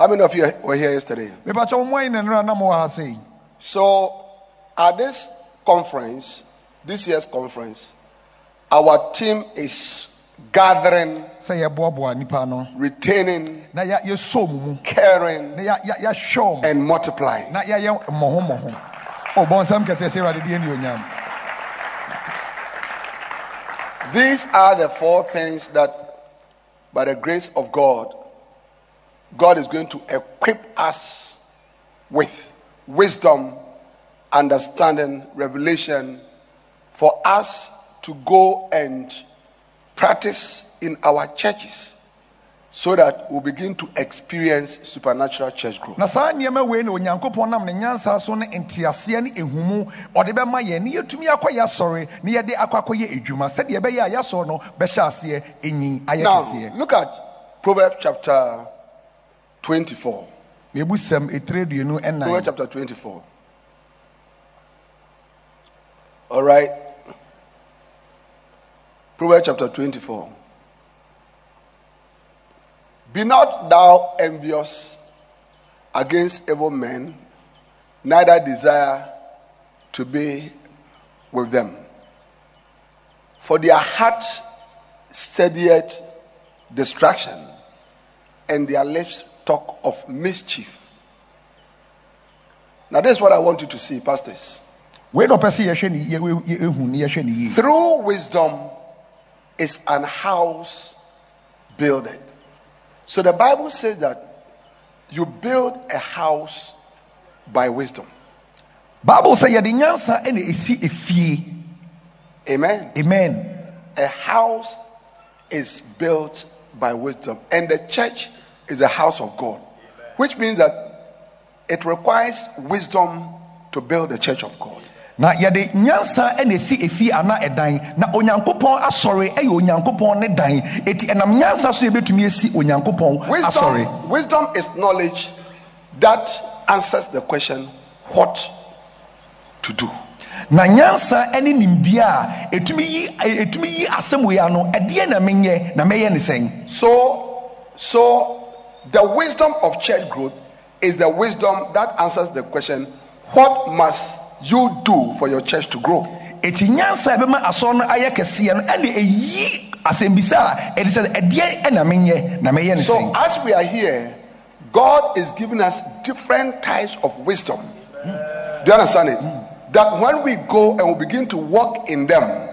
How many of you were here yesterday? So, at this conference, this year's conference, our team is gathering, retaining, caring, and multiplying. These are the four things that, by the grace of God, God is going to equip us with wisdom, understanding, revelation for us to go and practice in our churches so that we'll begin to experience supernatural church growth. na saa nneɛma wei na onyankopɔn nam ne nyansa so ne nteaseɛ ne ehumu. Ɔde bɛma yɛn ne yɛtumi akɔ yɛ ne yɛde akɔ akɔyɛ adwuma. Sɛdeɛ ɛbɛyɛ a yɛasɔre no bɛhyɛ aseɛ ɛnyin ayɛ Now, look at Proverbs chapter 24. mebu sɛm ɛtire aduonu Proverbs ɛnan chapter 24. All right. Proverbs chapter 24. Be not thou envious against evil men, neither desire to be with them. For their heart steadieth destruction, and their lips talk of mischief. Now, this is what I want you to see, pastors. wei na ɔpɛ sɛ yɛhwɛ ne yɛ- yɛ- ɛhu ne yɛhwɛ ne yie Through wisdom is an house builded. So the Bible says that you build a house by wisdom. bible sɛ yɛde nyansa ɛna ɛsi efie Amen. amen A house is built by wisdom, and the church is a house of God, which means that it requires wisdom to build the church of God. na yɛde nyansa ɛna ɛsi efie ana ɛdan na onyankopɔn asɔre ɛyɛ onyankopɔn ne dan eti ɛnam nyansa so yɛbɛtumi esi onyankopɔn asɔre Wisdom, wisdom is knowledge that answers the question, what to do. na nyansa ɛne nimdeɛ a etumi yi etumi yi asɛm wei ano ɛdeɛ na menyɛ na mɛyɛ ne sɛn So, so the wisdom of church growth is the wisdom that answers the question, what must you do for your church to grow? eti nyansa a ɛbɛma no ayɛ kɛseɛ no ɛna eyi asɛmbisa a ɛde sɛ ɛdeɛ ɛna menyɛ na ne So, as we are here, God is giving us different types of wisdom. Do you understand it? That when we go and we begin to walk in them,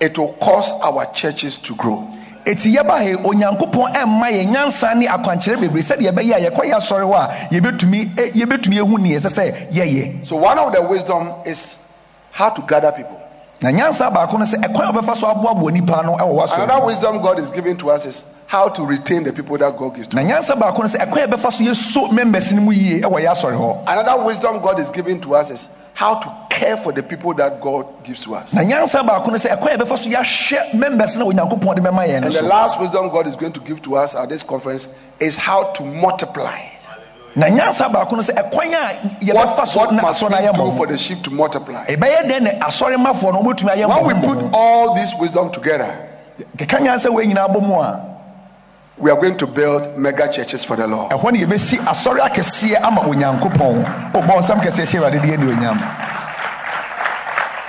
it will cause our churches to grow. Eti yɛba he onyankopɔn ɛmma yɛ nyansa ne akwankyerɛ bebree sɛdeɛ ɛbɛyɛ a yɛkɔ yɛ asɔre hɔ a yɛbɛtumi yɛbɛtumi ehu neɛ ɛsɛ sɛ yɛyɛ So, one of the wisdom is how to gather people. Na nyansa baako no sɛ ɛkwan a wɔbɛfa so aboaboa nipa no ɛwɔ w'asɔre Another wisdom God is giving to us is how to retain the people that God gives to na nyansa baako no sɛ ɛkwan a yɛbɛfa so yɛso members no mu yie ɛwɔ yɛ asɔre hɔ Another wisdom God is giving to us is how to care for the people that God gives to us. na nyansa baako no sɛ ɛkwan a yɛbɛfa so yɛahwɛ members no a onyankopɔn de bɛma yɛn no And the last wisdom God is going to give to us at this conference is how to multiply. Na nyansa baako no sɛ ɛkwan a yɛbɛfa so na asɔre no ayɛ mmɔho the sheep to multiply? ɛbɛyɛ dɛn na asɔre mafoɔ no wɔbɛtumi ayɛ When we mmɔho put all this wisdom together, keka nyansa wei nyinaa bɔ mu a we are going to build mega churches for the Lord. ɛhɔ ne yɛbɛsi asɔre akɛseɛ ama onyankopɔn ɔbɔ nsɛm kɛseɛ hyɛ awurade deɛ ne onyam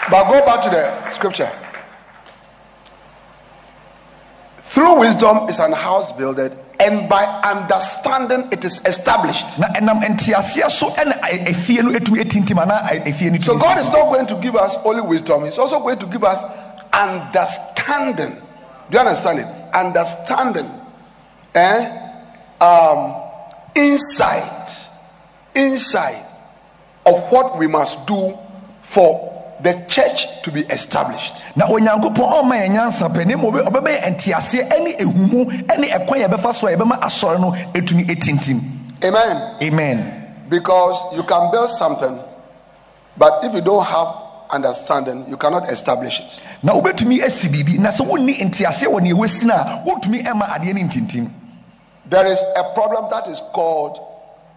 But go back to the scripture. Through wisdom is an house builded, and by understanding it is established. na ɛnam nteaseɛ so ɛna ɛ- efie no ɛtumi ɛtintim anaa ɛ- efie no So God is not going to give us only wisdom, He's also going to give us understanding. Do you understand it? Understanding. Eh? Um, insight. Insight of what we must do for the church to be established. na onyankopɔn ɔma yɛ nyansa pɛ ne ma ɔbɛ- ɔbɛbɛ yɛ nteaseɛ ɛne ehumu ɛne ɛkwan yɛ bɛfa so a yɛbɛma asɔre no ɛtumi ɛtintim Amen. amen Because you can build something, but if you don't have understanding, you cannot establish it. na wobɛtumi asi biribi na sɛ wonni nteaseɛ wɔ neɛ wɔasi no a wontumi ɛma adeɛ no ntintim There is a problem that is called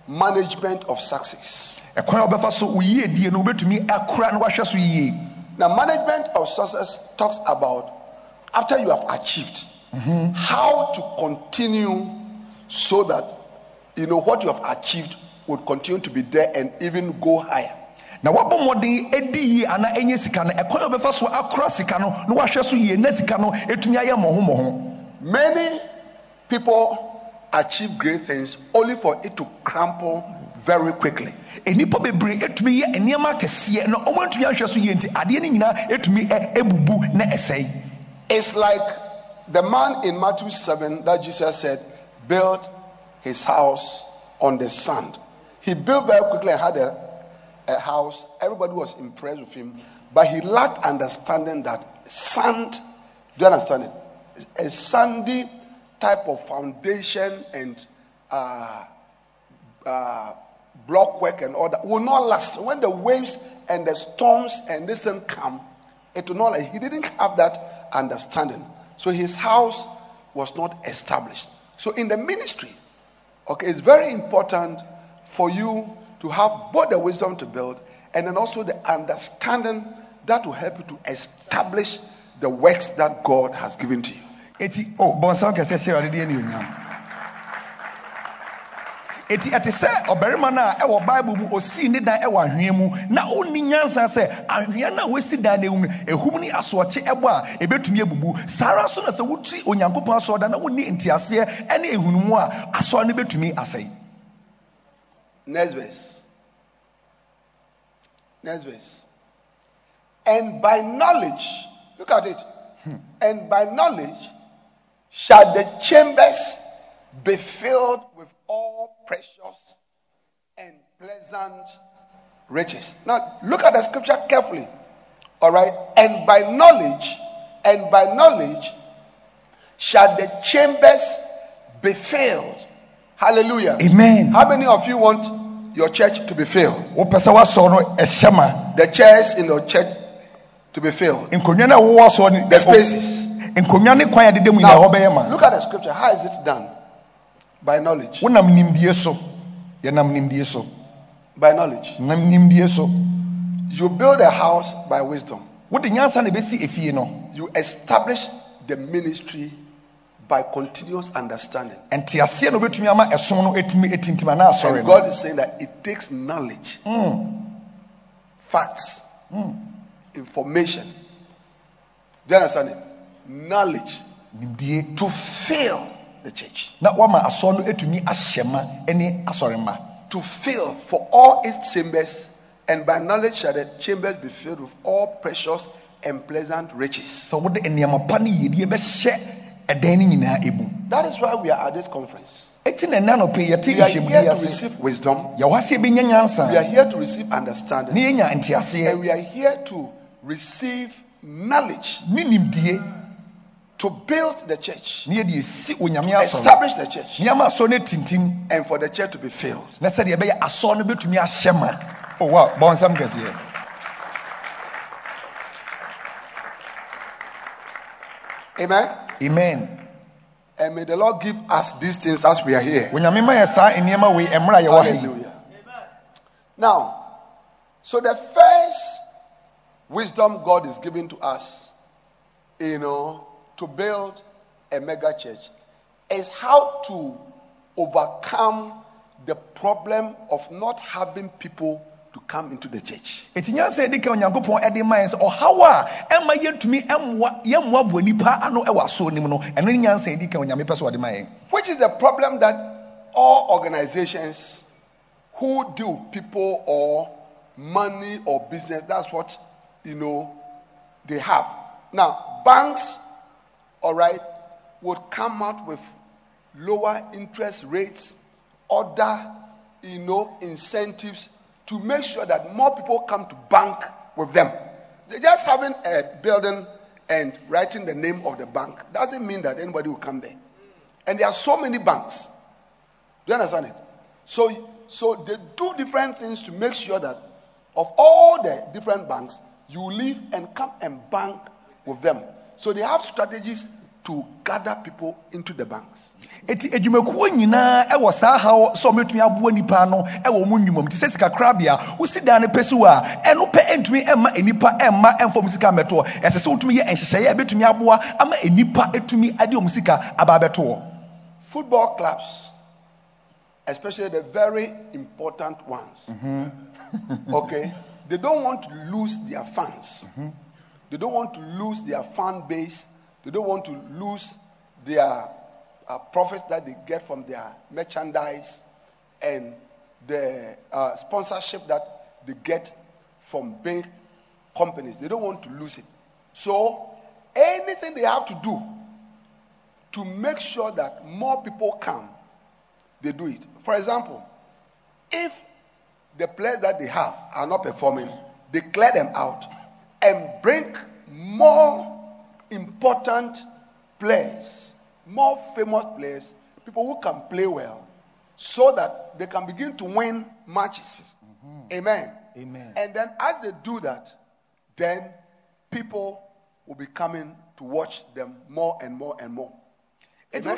management of success. Ɛkwan a wobɛfa so wo yiedie no wobɛtumi akora na wahwɛ so yie. Now, management of success talks about after you have achieved, how to continue so that you know, what you have achieved would continue to be there and even go higher. na wabɔ mmɔden adi yie anaa ɛnyɛ sika no ɛkwan a wɔbɛfa so akora sika no na wahwɛ so yie na sika no ɛtumi ayɛ mmɔho. Many people achieve great things only for it to crumple very quickly. nnipa bebree ɛtumi yɛ nneɛma akɛseɛ na antumi ahwɛ so yie nti adeɛ no nyinaa ɛtumi ɛ- ɛbubu na ɛsɛe It's like the man in Matthew 7 that Jesus said built his house on the sand. He built very quickly and had a, a house. Everybody was impressed with him, but he lacked understanding that sand, do you understand it? A sandy type of foundation and uh, uh, block work and all that will not last. When the waves and the storms and this thing come, it will not last. He didn't have that understanding. So his house was not established. So in the ministry, okay, it's very important for you to have both the wisdom to build and then also the understanding that will help you to establish the works that God has given to you. eti o bɔnsɛm kɛseɛ hyɛ ɔde deɛ ne onyam eti ɛte sɛ ɔbarima no a ɛwɔ bible mu osii ne dan ɛwɔ ahwea mu na onni nyansa sɛ ahwea no a wasi dan no mu ehum ne asoɔkye ɛbɔ a ebetumi abubu saa ara nso na sɛ wotu onyankopɔn asɔɔdan na wonni nteaseɛ ɛne ehunumu a asɔɔ no betumi asɛe Next verse. Next verse. And by knowledge, look at it. Hmm. And by knowledge shall the chambers be filled with all precious and pleasant riches. Now, look at the scripture carefully. All right. And by knowledge, and by knowledge shall the chambers be filled. Hallelujah. amen How many of you want your church to be filled? wopɛ sɛ woasɔɔ no ɛhyɛ ma The chairs in your church to be filled. nkonnwa no a wowɔ asɔɔ The spaces. nkonnwa ne kwan a deda mu nyinaa Now, look at the scripture. How is it done? By knowledge. wonam nimdie so yɛnam nimdie so By knowledge. nam nimdie so You build a house by wisdom. wode nyansa na ɛbɛsi efie no You establish the ministry by continuous understanding. And nteaseɛ na wobɛtumi ama ɛsom no ɛtumi ɛtintim anaa asɔre And no God is saying that it takes knowledge, hmm. facts, hmm. information. Do you understand it? Knowledge nimdie to fill the church. na wama asɔre no ɛtumi ahyɛ ma ne asɔre to fill for all its chambers, and by knowledge shall the chambers be filled with all precious and pleasant riches. sɛ wode nneɛma pa ne yiedie bɛhyɛ ɛdan no nyinaa ɛmu That is why we are at this conference. ɛti na ɛna nɔpɛ yɛte We are here to receive wisdom, yɛwɔ ase yɛbɛnya we nyansa are here to receive understanding, ne yɛnya nteaseɛ and we are here to receive knowledge. Ne nimdie to build the church, ne yɛde ɛsi onyame asɔre. establish the church, nneɛma asɔre no tintim. And for the church to be filled. na sɛdeɛ ɛbɛyɛ asɔre no bɛtumi ahyɛ ma. Oh, wow. Amen. amen. And may the Lord give us these things as we are here. onyame ma yɛ saa nneɛma wei ɛmmerɛ a yɛwɔ ha yi. Hallelujah. Now, so the first wisdom God is giving to us, you know, to build a mega church is how to overcome the problem of not having people to come into the church. ɛti nyansa ɛdi ka onyankopɔn ɛde ma sɛ ɔhaw a ɛma yɛntumi ɛmmoa yɛmmoa boa nipa ano ɛwɔ asɔɔ nim no ɛno ne nyansa ɛdi ka onyame pɛ sɛ ɔde ma yɛn Which is the problem that all organizations who deal with people or money or business, that's what, you know, they have. Now, banks, all right, would come out with lower interest rates, other, you know, incentives to make sure that more people come to bank with them. They're just having a building and writing the name of the bank doesn't mean that anybody will come there. And there are so many banks. Do you understand it? So, so they do different things to make sure that of all the different banks, you leave and come and bank with them. So they have strategies to gather people into the banks. ɛti adwumakuo nyinaa ɛwɔ saa haw sɛ ɔmɛtumi aboa nipa no ɛwɔ mu nnwumam te sɛ sikakorabea wosi dan no pɛ wɔ a ɛno pɛ ɛntumi ɛmma ɛmfam sika mmɛtoɔ ɛsɛ sɛ wotumi yɛ nhyehyɛeɛ ɛbɛtumi aboa ama ɛtumi ade ɔm sika aba abɛtoɔ Football clubs, especially the very important ones. Mhm. okay? They don't want to lose their fans. Mhm. They don't want to lose their fan base. They don't want to lose their uh, profits that they get from their merchandise and the uh, sponsorship that they get from big companies. They don't want to lose it. So, anything they have to do to make sure that more people come, they do it. For example, if the players that they have are not performing, they clear them out and bring more important players, more famous players, people who can play well, so that they can begin to win matches. Mm-hmm. Amen. Amen. And then as they do that, then people will be coming to watch them more and more and more. Eti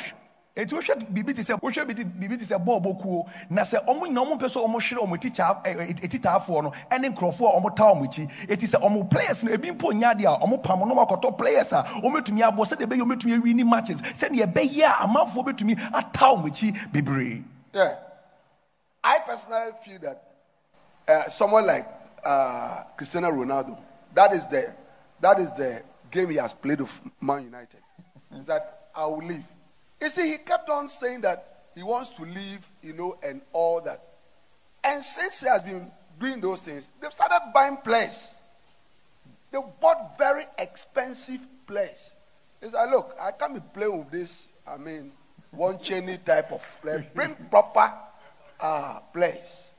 Amen. wohwɛ- biribi te sɛ wohwɛ biribi te sɛ bɔɔl kuo na sɛ ɔmo nyina ɔmo pɛ sɛ ɔmo hyerɛ ɔmo etitaafoɔ no ɛne nkurɔfoɔ a ɔmo ta ɔmo akyi eti sɛ ɔmo players no ebi mpo nya adeɛ a ɔmo pam no wakɔtɔ players a ɔmo etumi abɔ sɛdeɛ ɛbɛyɛ ɔmo etumi awi ni matches sɛdeɛ ɛbɛyɛ a amanfoɔ betumi ata ɔmo akyi bebree Yeah. I personally feel that uh, someone like uh, Cristiano Ronaldo, that is the that is the game he has played with Man United. is that I will leave. You see, he kept on saying that he wants to leave, you know, and all that. And since he has been doing those things, they've started buying players. They bought very expensive players. He said, look, I can't be playing with this, I mean, one chainy type of player. Bring proper uh, players.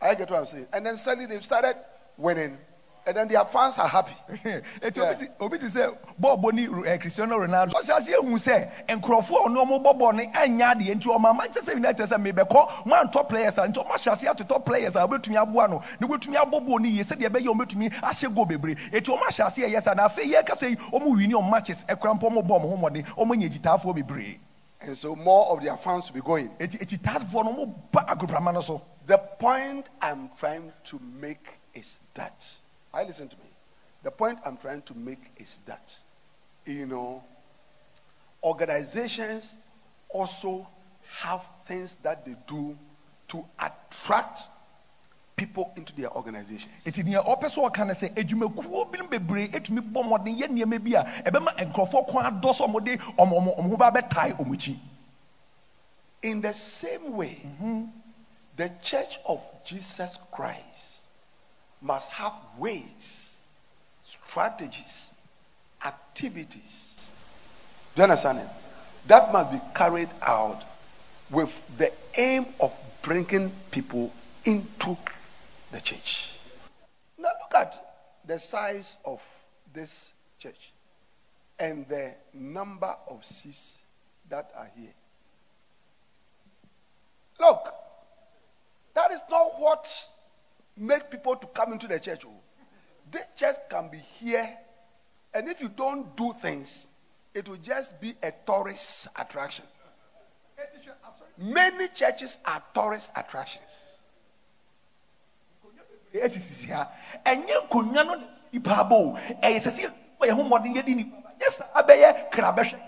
I get what I'm saying. And then suddenly they've started winning. And then their fans are happy. eti obi ti sɛ bɔɔbɔ ni eh, cristiano ronaldo. Ɔsi ase ehu sɛ nkurɔfoɔ ɔno ɔmo bɔ bɔɔl no ɛnya adeɛ nti ɔmo manchester united sɛ mebɛkɔ mo antɔ players a nti ɔmo ahyɛ ase atotɔ players a ɔbɛtumi aboa no na ɔbɛtumi abɔ bɔɔl no yie sɛdeɛ ɛbɛyɛ ɔmo bɛtumi ahyɛ goal bebree. Eti ɔmo ahyɛ ase ɛyɛ sa na afei yɛ kasa yi ɔmo wini ɔmo matches ɛkura mpɔ ɔmo bɔ ɔmo ho mɔden ɔmo nya gyitaafoɔ bebree. And so more of their fans will be going. eti eti taafoɔ no ɔmo ba agoprama so. The point I'm trying to make is that, I listen to me. The point I'm trying to make is that, you know, organizations also have things that they do to attract people into their organizations. eti nea ɔpɛ sɛ ɔka no sɛ adwumakuo binom bebree etumi bɔ mmɔden yɛ nneɛma bi a ɛbɛma nkurɔfoɔ kwan adɔ so ɔmo de ɔmo ɔmo ɔmo ba bɛtae ɔmo akyi In the same way, mm-hmm. the church of Jesus Christ must have ways, strategies, activities. Do you understand it? That must be carried out with the aim of bringing people into the church. Now look at the size of this church and the number of seats that are here. Look, that is not what make people to come into the church. oh. The church can be here, and if you don't do things, it will just be a tourist attraction. Many churches are tourist attractions. esisisi ha ɛnyɛ nkonnwa no nipa abɔ ɛyɛ sɛ sɛ yɛ ho mmɔden yɛ di nipa nyɛ krabɛhwɛ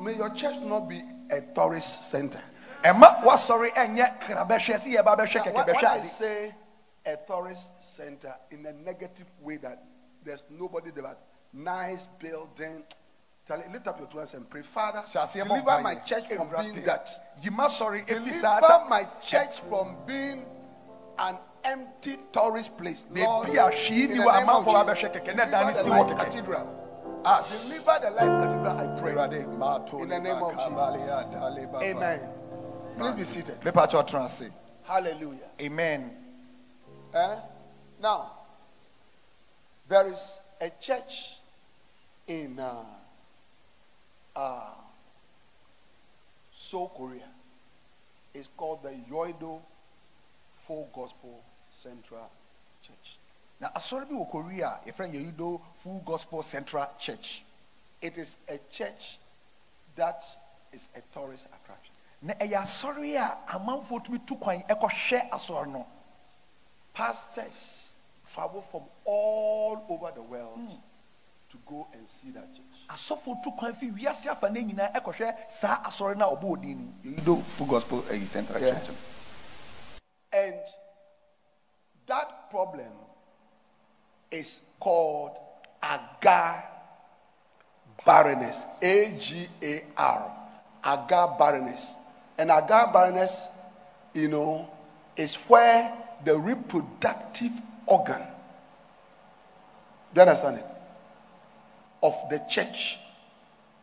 May your church not be a tourist center. ɛma wasɔre ɛnyɛ krabɛhwɛ sɛ yɛ ba bɛhwɛ kɛkɛ bɛhwɛ when I say a tourist center in a negative way that there's nobody there, nice building. Lift up your two hands and pray. Father, deliver my church from being that. sɔre efi saa Deliver my church from being an empty tourist place. Lord, in the name of Jesus, deliver the hɔ life kɛkɛ. cathedral. as Deliver the life cathedral, I pray. In the name of Jesus Amen. Please be seated. mepa kyɛ ɔtena ase Hallelujah. amen Eh? Now, there is a church in uh, uh, Seoul, Korea. It's called the Yoido Full Gospel Central Church. na asɔre bi wɔ korea a yɛfrɛ no yɛyido full gospel central church It is a church that is a tourist attraction. na ɛyɛ asɔre a amanfoɔ tumi tu kwan ɛkɔhwɛ asɔre no Pastors travel from all over the world hmm. to go and see that church. asɔfoɔ tu kwan fi wiase afa ne nyinaa ɛkɔhwɛ saa asɔre no a ɔbɔ odin no yɛyido full gospel eh, ɛyi central Yeah. church And that problem is called agar barrenness. A G A R. Agar barrenness. And agar barrenness, you know, is where the reproductive organ, do you understand it? Of the church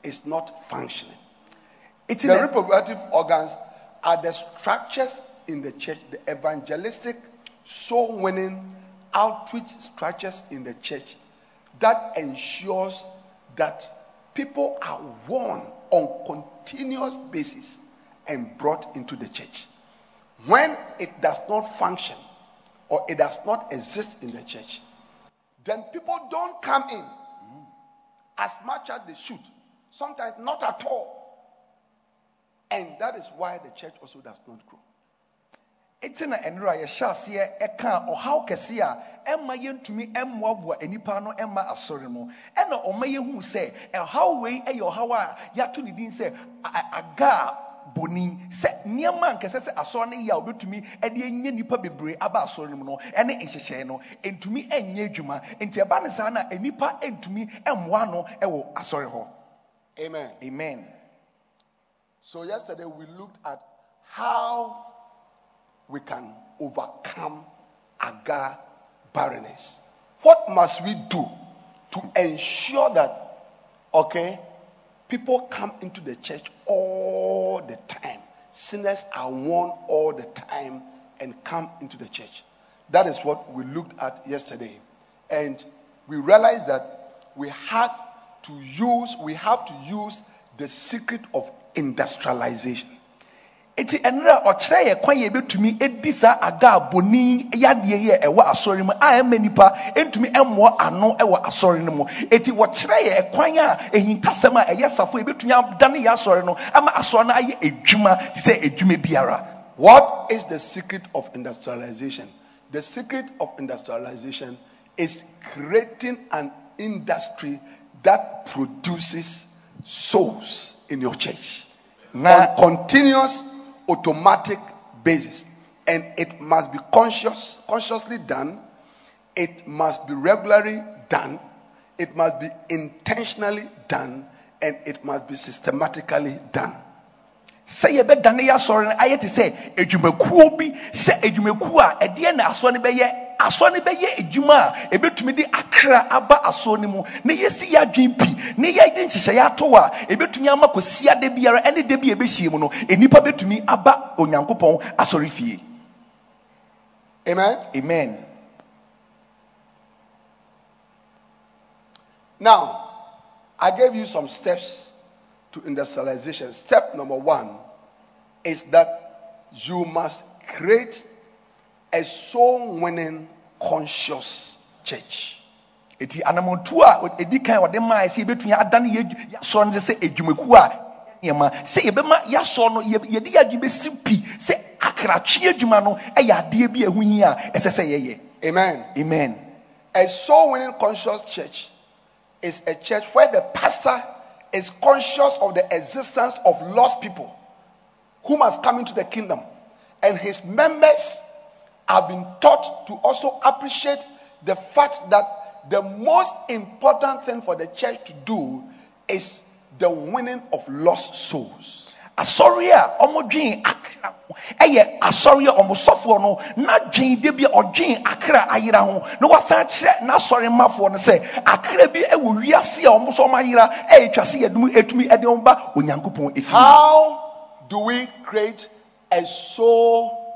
is not functioning. It's The reproductive organs are the structures in the church, the evangelistic, soul winning, outreach structures in the church that ensures that people are won on continuous basis and brought into the church. When it does not function or it does not exist in the church, then people don't come in as much as they should. Sometimes not at all. And that is why the church also does not grow. Eti na nnura a yɛhyɛ aseɛ ɛka ɔhaw kɛse a ɛma yɛntumi ɛmmoaboa nnipa no ɛma asɔre no ɛna ɔma yɛhu sɛ ɛhaw wei ɛyɛ ɔhaw a yɛato ne din sɛ aga boni sɛ nneɛma nkɛsɛ sɛ asɔre no yɛ a wobɛtumi ɛde ɛnyɛ nnipa bebree aba asɔre no mu no ɛne nhyehyɛe no ɛntumi ɛnyɛ adwuma nti ɛba ne saa na nnipa ɛntumi ɛmmoa no ɛwɔ asɔre hɔ Amen. amen So yesterday we looked at how we can overcome agar barrenness. What must we do to ensure that, okay, people come into the church all the time? Sinners are warned all the time and come into the church. That is what we looked at yesterday. And we realized that we had to use, we have to use the secret of industrialization. Eti ɛnura ɔkyerɛ yɛ kwan yɛ edi saa aga aboni yadeɛ yɛ ɛwɔ asɔre mu a nipa ntumi ano ɛwɔ asɔre no mu. Eti wɔkyerɛ yɛ kwan a ehintasɛm a ɛyɛ safo adane yɛ asɔre no ama asɔre no ayɛ edwuma te sɛ edwuma biara. What is the secret of industrialization? The secret of industrialization is creating an industry that produces souls in your church. On continuous automatic basis. And it must be conscious consciously done. It must be regularly done. It must be intentionally done. And it must be systematically done. Sɛ yɛbɛdane yɛ asɔre no ayɛ te sɛ edwumakuo bi sɛ edwumakuo a ɛdeɛ na asɔre no bɛyɛ asɔre no bɛyɛ edwuma a ebɛtumi de akra aba asɔre no mu. Na yɛsi yɛ adwene pi na yɛde nhyehyɛeɛ ato a ebɛtumi ama kɔsi ada biara ɛne da bi a ebɛhyia mu no enipa bɛtumi aba onyankopɔn asɔre fie amen? Amen. Now, I gave you some steps to industrialization. Step number one is that you must create a soul winning conscious church. eti anamotu a edi kan wɔde maa yɛ sɛ ebɛtumi adane yɛ asɔre no sɛ edwumakuo a nneɛma sɛ yɛbɛma yɛasɔ no yɛ- yɛde yɛ adwuma bɛsi pi sɛ akratwe adwuma no ɛyɛ adeɛ bi ɛho hia a ɛsɛ sɛ yɛyɛ Amen. amen A soul winning conscious church is a church where the pastor is conscious of the existence of lost people who must come into the kingdom. And his members have been taught to also appreciate the fact that the most important thing for the church to do is the winning of lost souls. asɔre a ɔmodwen akra ho. Ɛyɛ asɔre a ɔmosɔfoɔ no n'adwen de bi a ɔdwen akra ayera ho. Na wasan kyerɛ n'asɔre mmafoɔ no sɛ akra bi ɛwɔ wiase a ɔmo nso ɔmo ayera ɛyɛ twa se yɛdum etumi ɛde ɔmo ba onyankopɔn efi How do we create a soul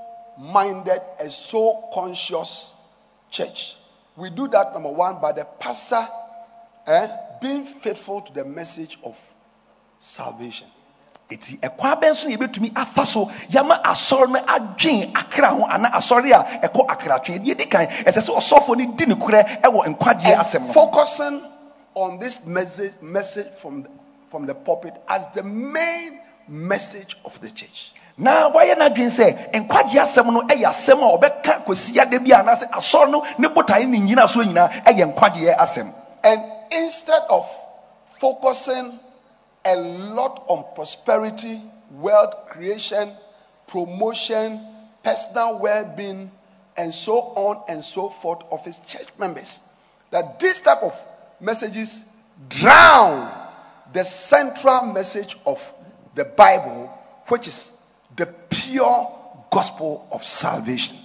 minded, a soul conscious church? We do that, number one, by the pastor eh, being faithful to the message of salvation. eti ɛkwan bɛn so yɛbɛtumi afa so yɛma asɔre no adwen akra ho ana asɔre a ɛkɔ akratwe deɛ di kan ɛsɛ sɛ ɔsɔfoɔ no di ne korɛ ɛwɔ nkwagyeɛ And asɛm no focusing on this message, message from, the, from the pulpit as the main message of the church. Na wayɛ n'adwene sɛ nkwagye asɛm no ɛyɛ asɛm a ɔbɛka kɔsi ada bi anaasɛ asɔre no ne botae ne nyina so nyinaa ɛyɛ nkwagyeɛ asɛm And instead of focusing a lot on prosperity, wealth creation, promotion, personal well being, and so on and so forth of his church members. That this type of messages drown the central message of the Bible, which is the pure gospel of salvation.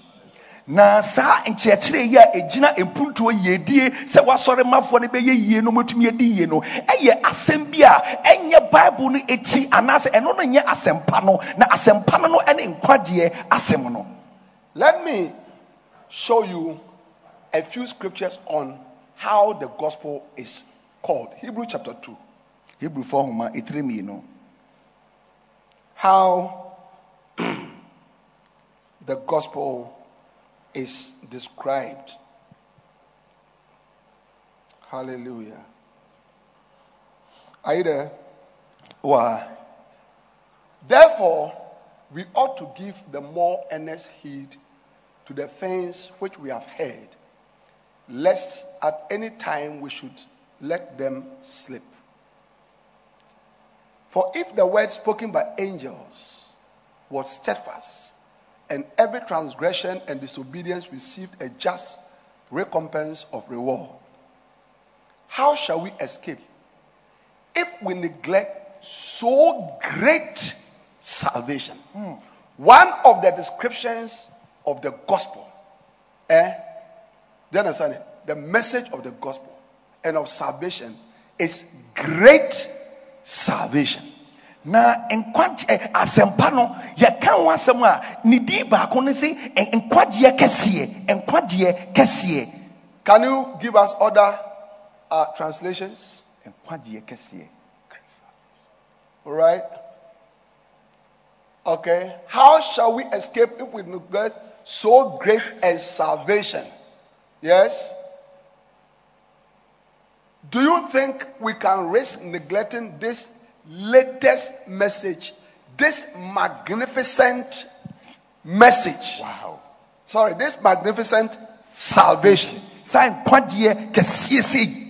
na saa nkyerɛkyerɛ yi a ɛgyina mpuntuo yiedie sɛ wasɔre mafoɔ no bɛyɛ yie no mɔtumi adi yie no ɛyɛ asɛm bi a ɛnyɛ bible no ɛti anaasɛ ɛno no nyɛ asɛmpa no na asɛmpa no no ɛne nkwagyeɛ asɛm no Let me show you a few scriptures on how the gospel is called. Hebrew chapter 2. hebrefoɔ homa ɛtiri mmienu How the gospel is described. Hallelujah. Are you there? wa Therefore, we ought to give the more earnest heed to the things which we have heard, lest at any time we should let them slip. For if the word spoken by angels was steadfast, and every transgression and disobedience received a just recompense of reward, how shall we escape if we neglect so great salvation? One of the descriptions of the gospel, eh? Do you understand it? The message of the gospel and of salvation is great salvation. Na nkwagye ɛ, asɛmpa no yɛka ho asɛm a ne din baako no se nkwagyeɛ kɛseɛ nkwagyeɛ kɛseɛ Can you give us other uh, translations? nkwagyeɛ kɛseɛ All right. Okay. How shall we escape if we neglect so great a salvation? Yes. Do you think we can risk neglecting this latest message, this magnificent message? wow Sorry, this magnificent salvation. saa nkwagyeɛ kɛseɛ sei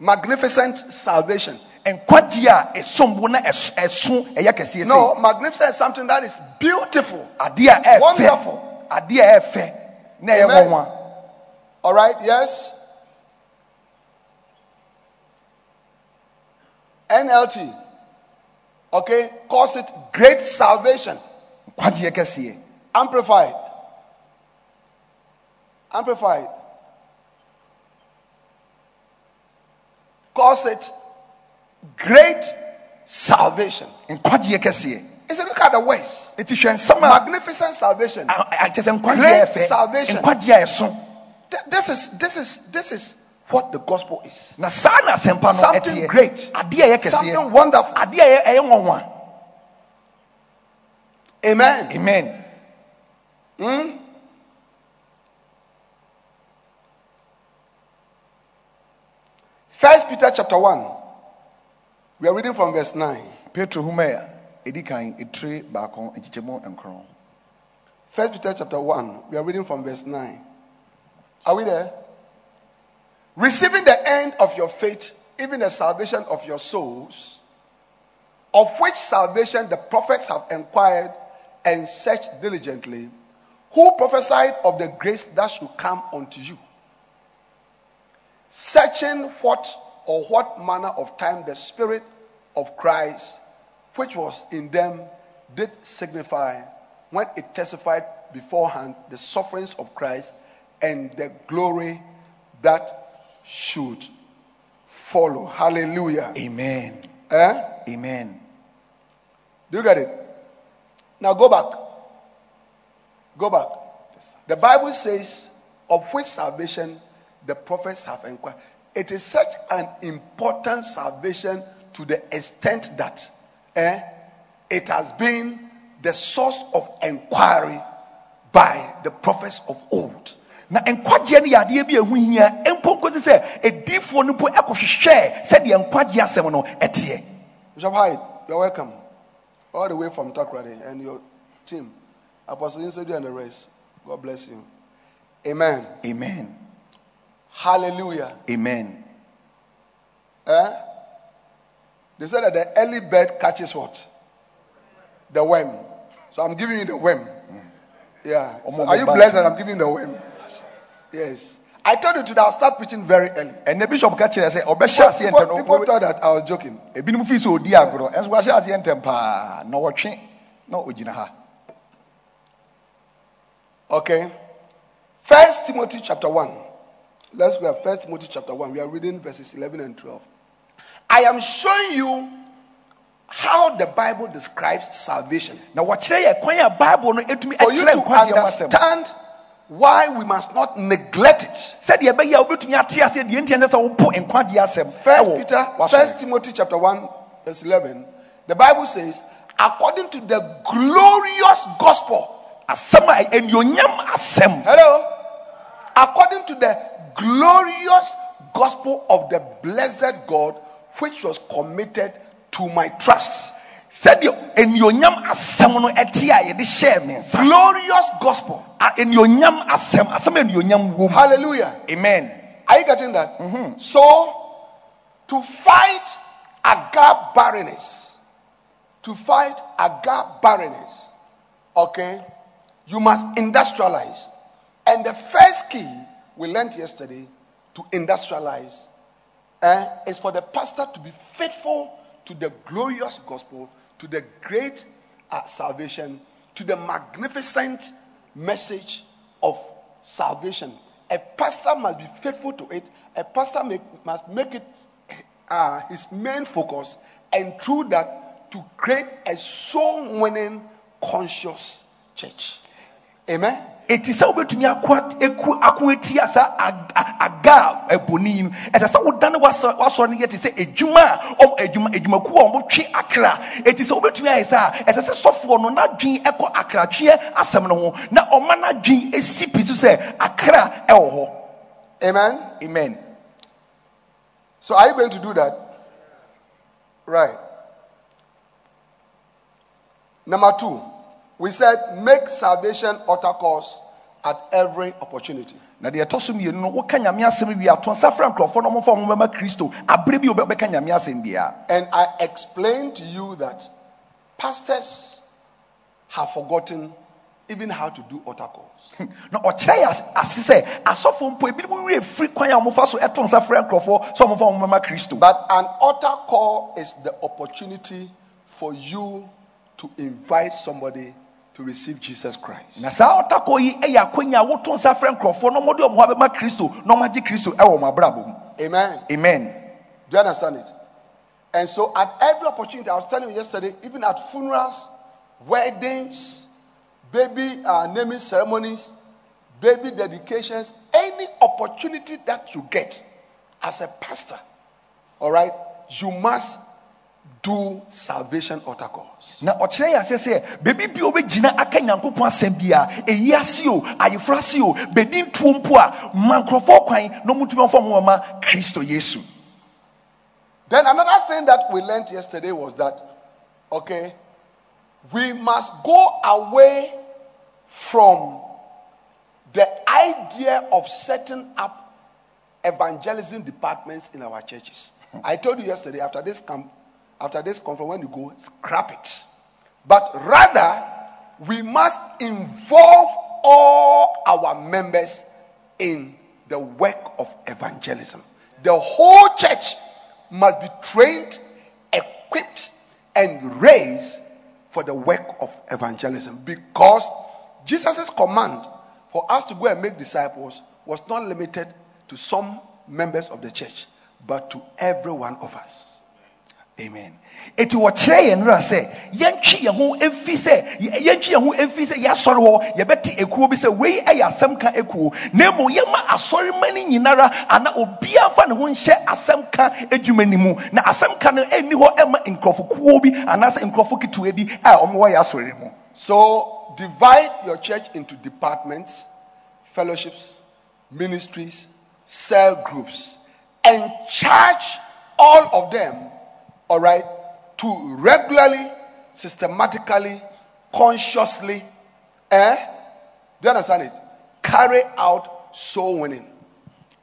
Magnificent salvation. nkwagyeɛ a ɛsom bo na ɛso ɛso ɛyɛ kɛseɛ sei No, magnificent is something that is beautiful. Wonderful. adeɛ a ɛyɛ fɛ na ɛyɛ Amen. All right, yes. NLT. Okay, calls it great salvation. Amplified. Amplified. Calls it great salvation. kɛseɛ He said, look at the words. It is hwɛ nsɛm a Magnificent salvation. a- a- kyerɛ sɛ nkwagyeɛ a Great salvation. nkwagyeɛ a ɛso This is this is this is what the gospel is. na saa na no Something great. adeɛ a ɛyɛ kɛseɛ Something wonderful. adeɛ a ɛyɛ- ɛyɛ nwanwa Amen. amen hmm? First Peter chapter 1. We are reading from verse 9. petro homa a ɛdi kan ɛtire baako nkyekyɛmu nkron First Peter chapter 1. We are reading from verse 9. Are we there? Receiving the end of your faith, even the salvation of your souls, of which salvation the prophets have inquired and searched diligently, who prophesied of the grace that should come unto you, searching what or what manner of time the Spirit of Christ, which was in them, did signify when it testified beforehand the sufferings of Christ and the glory that should follow. Hallelujah. amen Eh? amen Do you get it? Now go back. Go back. The Bible says, of which salvation the prophets have inquired. It is such an important salvation to the extent that eh, it has been the source of inquiry by the prophets of old. Na nkwagyeɛ no yɛ adeɛ bi ɛho hia mpo nkosi sɛ ɛdiifoɔ no mpo ɛkɔhwehwɛɛ sɛdeɛ nkwagyeɛ asɛm no ɛteɛ Bishop Hyde, you're welcome. All the way from Takoradi and your team. Apostle Insedu and the rest. God bless you. Amen. amen Hallelujah. amen Eh? They said that the early bird catches what? The worm. So I'm giving you the worm. Yeah. So are you blessed that I'm giving the word? Yes. I told you today I'll start preaching very early. And the bishop ka kyerɛ sɛ ɔbɛhyɛ aseɛ People, ntɛm people oh, oh, oh. thought that I was joking. ebinom fi sɛ ɔdi agorɔ ɛnso wahyɛ aseɛ ntɛm paa na wɔtwe na ɔgyina ha Okay. First Timothy chapter 1. Let's go at First Timothy chapter 1. We are reading verses 11 and 12. I am showing you how the Bible describes salvation. wɔkyerɛ yɛ kwan a bible no ɛtumi For you to understand why we must not neglect it. sɛdeɛ ɛbɛyɛ a wobɛtumi ate aseɛ deɛ ntiɛ sɛ sɛ wopo nkwagyeɛ asɛm First Peter. First Timothy chapter 1, verse 11. The Bible says, according to the glorious gospel. asɛm a anuonyam asɛm Hello? According to the glorious gospel of the blessed God, which was committed to my trust. Sɛdeɛ anuonyam asɛm no ɛte a yɛde hyɛɛ me nsa Glorious gospel. A- anuonyam asɛm asɛm a anuonyam wɔ mu Hallelujah. amen Are you getting that? So, to fight agar barrenness, to fight agar barrenness, okay, you must industrialize. And the first key we learned yesterday to industrialize eh, is for the pastor to be faithful to the glorious gospel, to the great uh, salvation, to the magnificent message of salvation. A pastor must be faithful to it. A pastor make, must make it uh, his main focus, and through that, to create a soul winning, conscious church. Amen. Ɛti sɛ wobɛtumi ako atia saa ag- aga a ɛbɔni no ɛsɛ sɛ wodane w'asɔ w'asɔre no yɛ te sɛ adwuma adwumakuo a ɔmotwe akra ɛti sɛ wobɛtumi ayɛ sɛ a ɛsɛ sɛ sɔfoɔ no n'adwen ɛkɔ akratweɛ asɛm no ho na ɔma n'adwen ɛsi pi so sɛ akra ɛwɔ hɔ Amen. amen So, are you going to do that? Right. Number two, we said make salvation altar calls at every opportunity. na deɛ ɛtɔ so mmienu no woka nyame asɛm wie ato nsa fra nkurɔfoɔ no ɔmomfa ɔmo bɛma kristo aberɛ bi wobɛka nyame asɛm biara And I explained to you that pastors have forgotten even how to do altar calls. na ɔkyerɛ yɛ as- ase sɛ asɔfoɔ mpo ebinom wie firi kwan a ɔmofa so ɛto nsa frɛ nkurɔfoɔ sɛ ɔmofa ɔmo bɛma kristo But an altar call is the opportunity for you to invite somebody to receive Jesus Christ. na saa ɔtakɔ yi yɛ akwanya a woto nsa frɛ nkurɔfoɔ na ɔmɔde ɔmo ho abɛma kristo na ɔmagye kristo ɛwɔ ɔmo abrabɔ mu Amen. amen Do you understand it? And so, at every opportunity, I was telling you yesterday, even at funerals, weddings, baby uh, naming ceremonies, baby dedications, any opportunity that you get as a pastor, all right, you must do salvation calls. na ɔkyerɛ yɛ ase sɛ beebi bi a wobɛgyina aka nyankopɔn asɛm bia ɛyi ase o ayeforo ase o bɛdi ntuo mpo a ma nkurɔfoɔ kwan na ɔmotumi ɔmfa ɔmo bɛma kristo yesu Then another thing that we learned yesterday was that, okay, we must go away from the idea of setting up evangelism departments in our churches. I told you yesterday after this camp, after this conference, when you go, scrap it. But rather, we must involve all our members in the work of evangelism. The whole church must be trained, equipped, and raised for the work of evangelism because Jesus' command for us to go and make disciples was not limited to some members of the church, but to every one of us. Amen. Eti wɔkyerɛ yɛn nora sɛ yɛntwe yɛn ho mfi sɛ yɛ- yɛntwe yɛn ho mfi sɛ yɛasɔre hɔ yɛbɛte ekuo bi sɛ wei ɛyɛ asɛm ka ekuo. Na emu yɛma asɔre ma no nyinara ana obiara fa ne ho nhyɛ asɛm ka adwuma no mu. Na asɛm ka no ɛnni hɔ bi anaasɛ nkurɔfo ketewa a wɔn wɔ yɛ asɔre So divide your church into departments, fellowships, ministries, cell groups, and charge all of them, all right, to regularly, systematically, consciously, eh? Do you understand it? Carry out soul winning.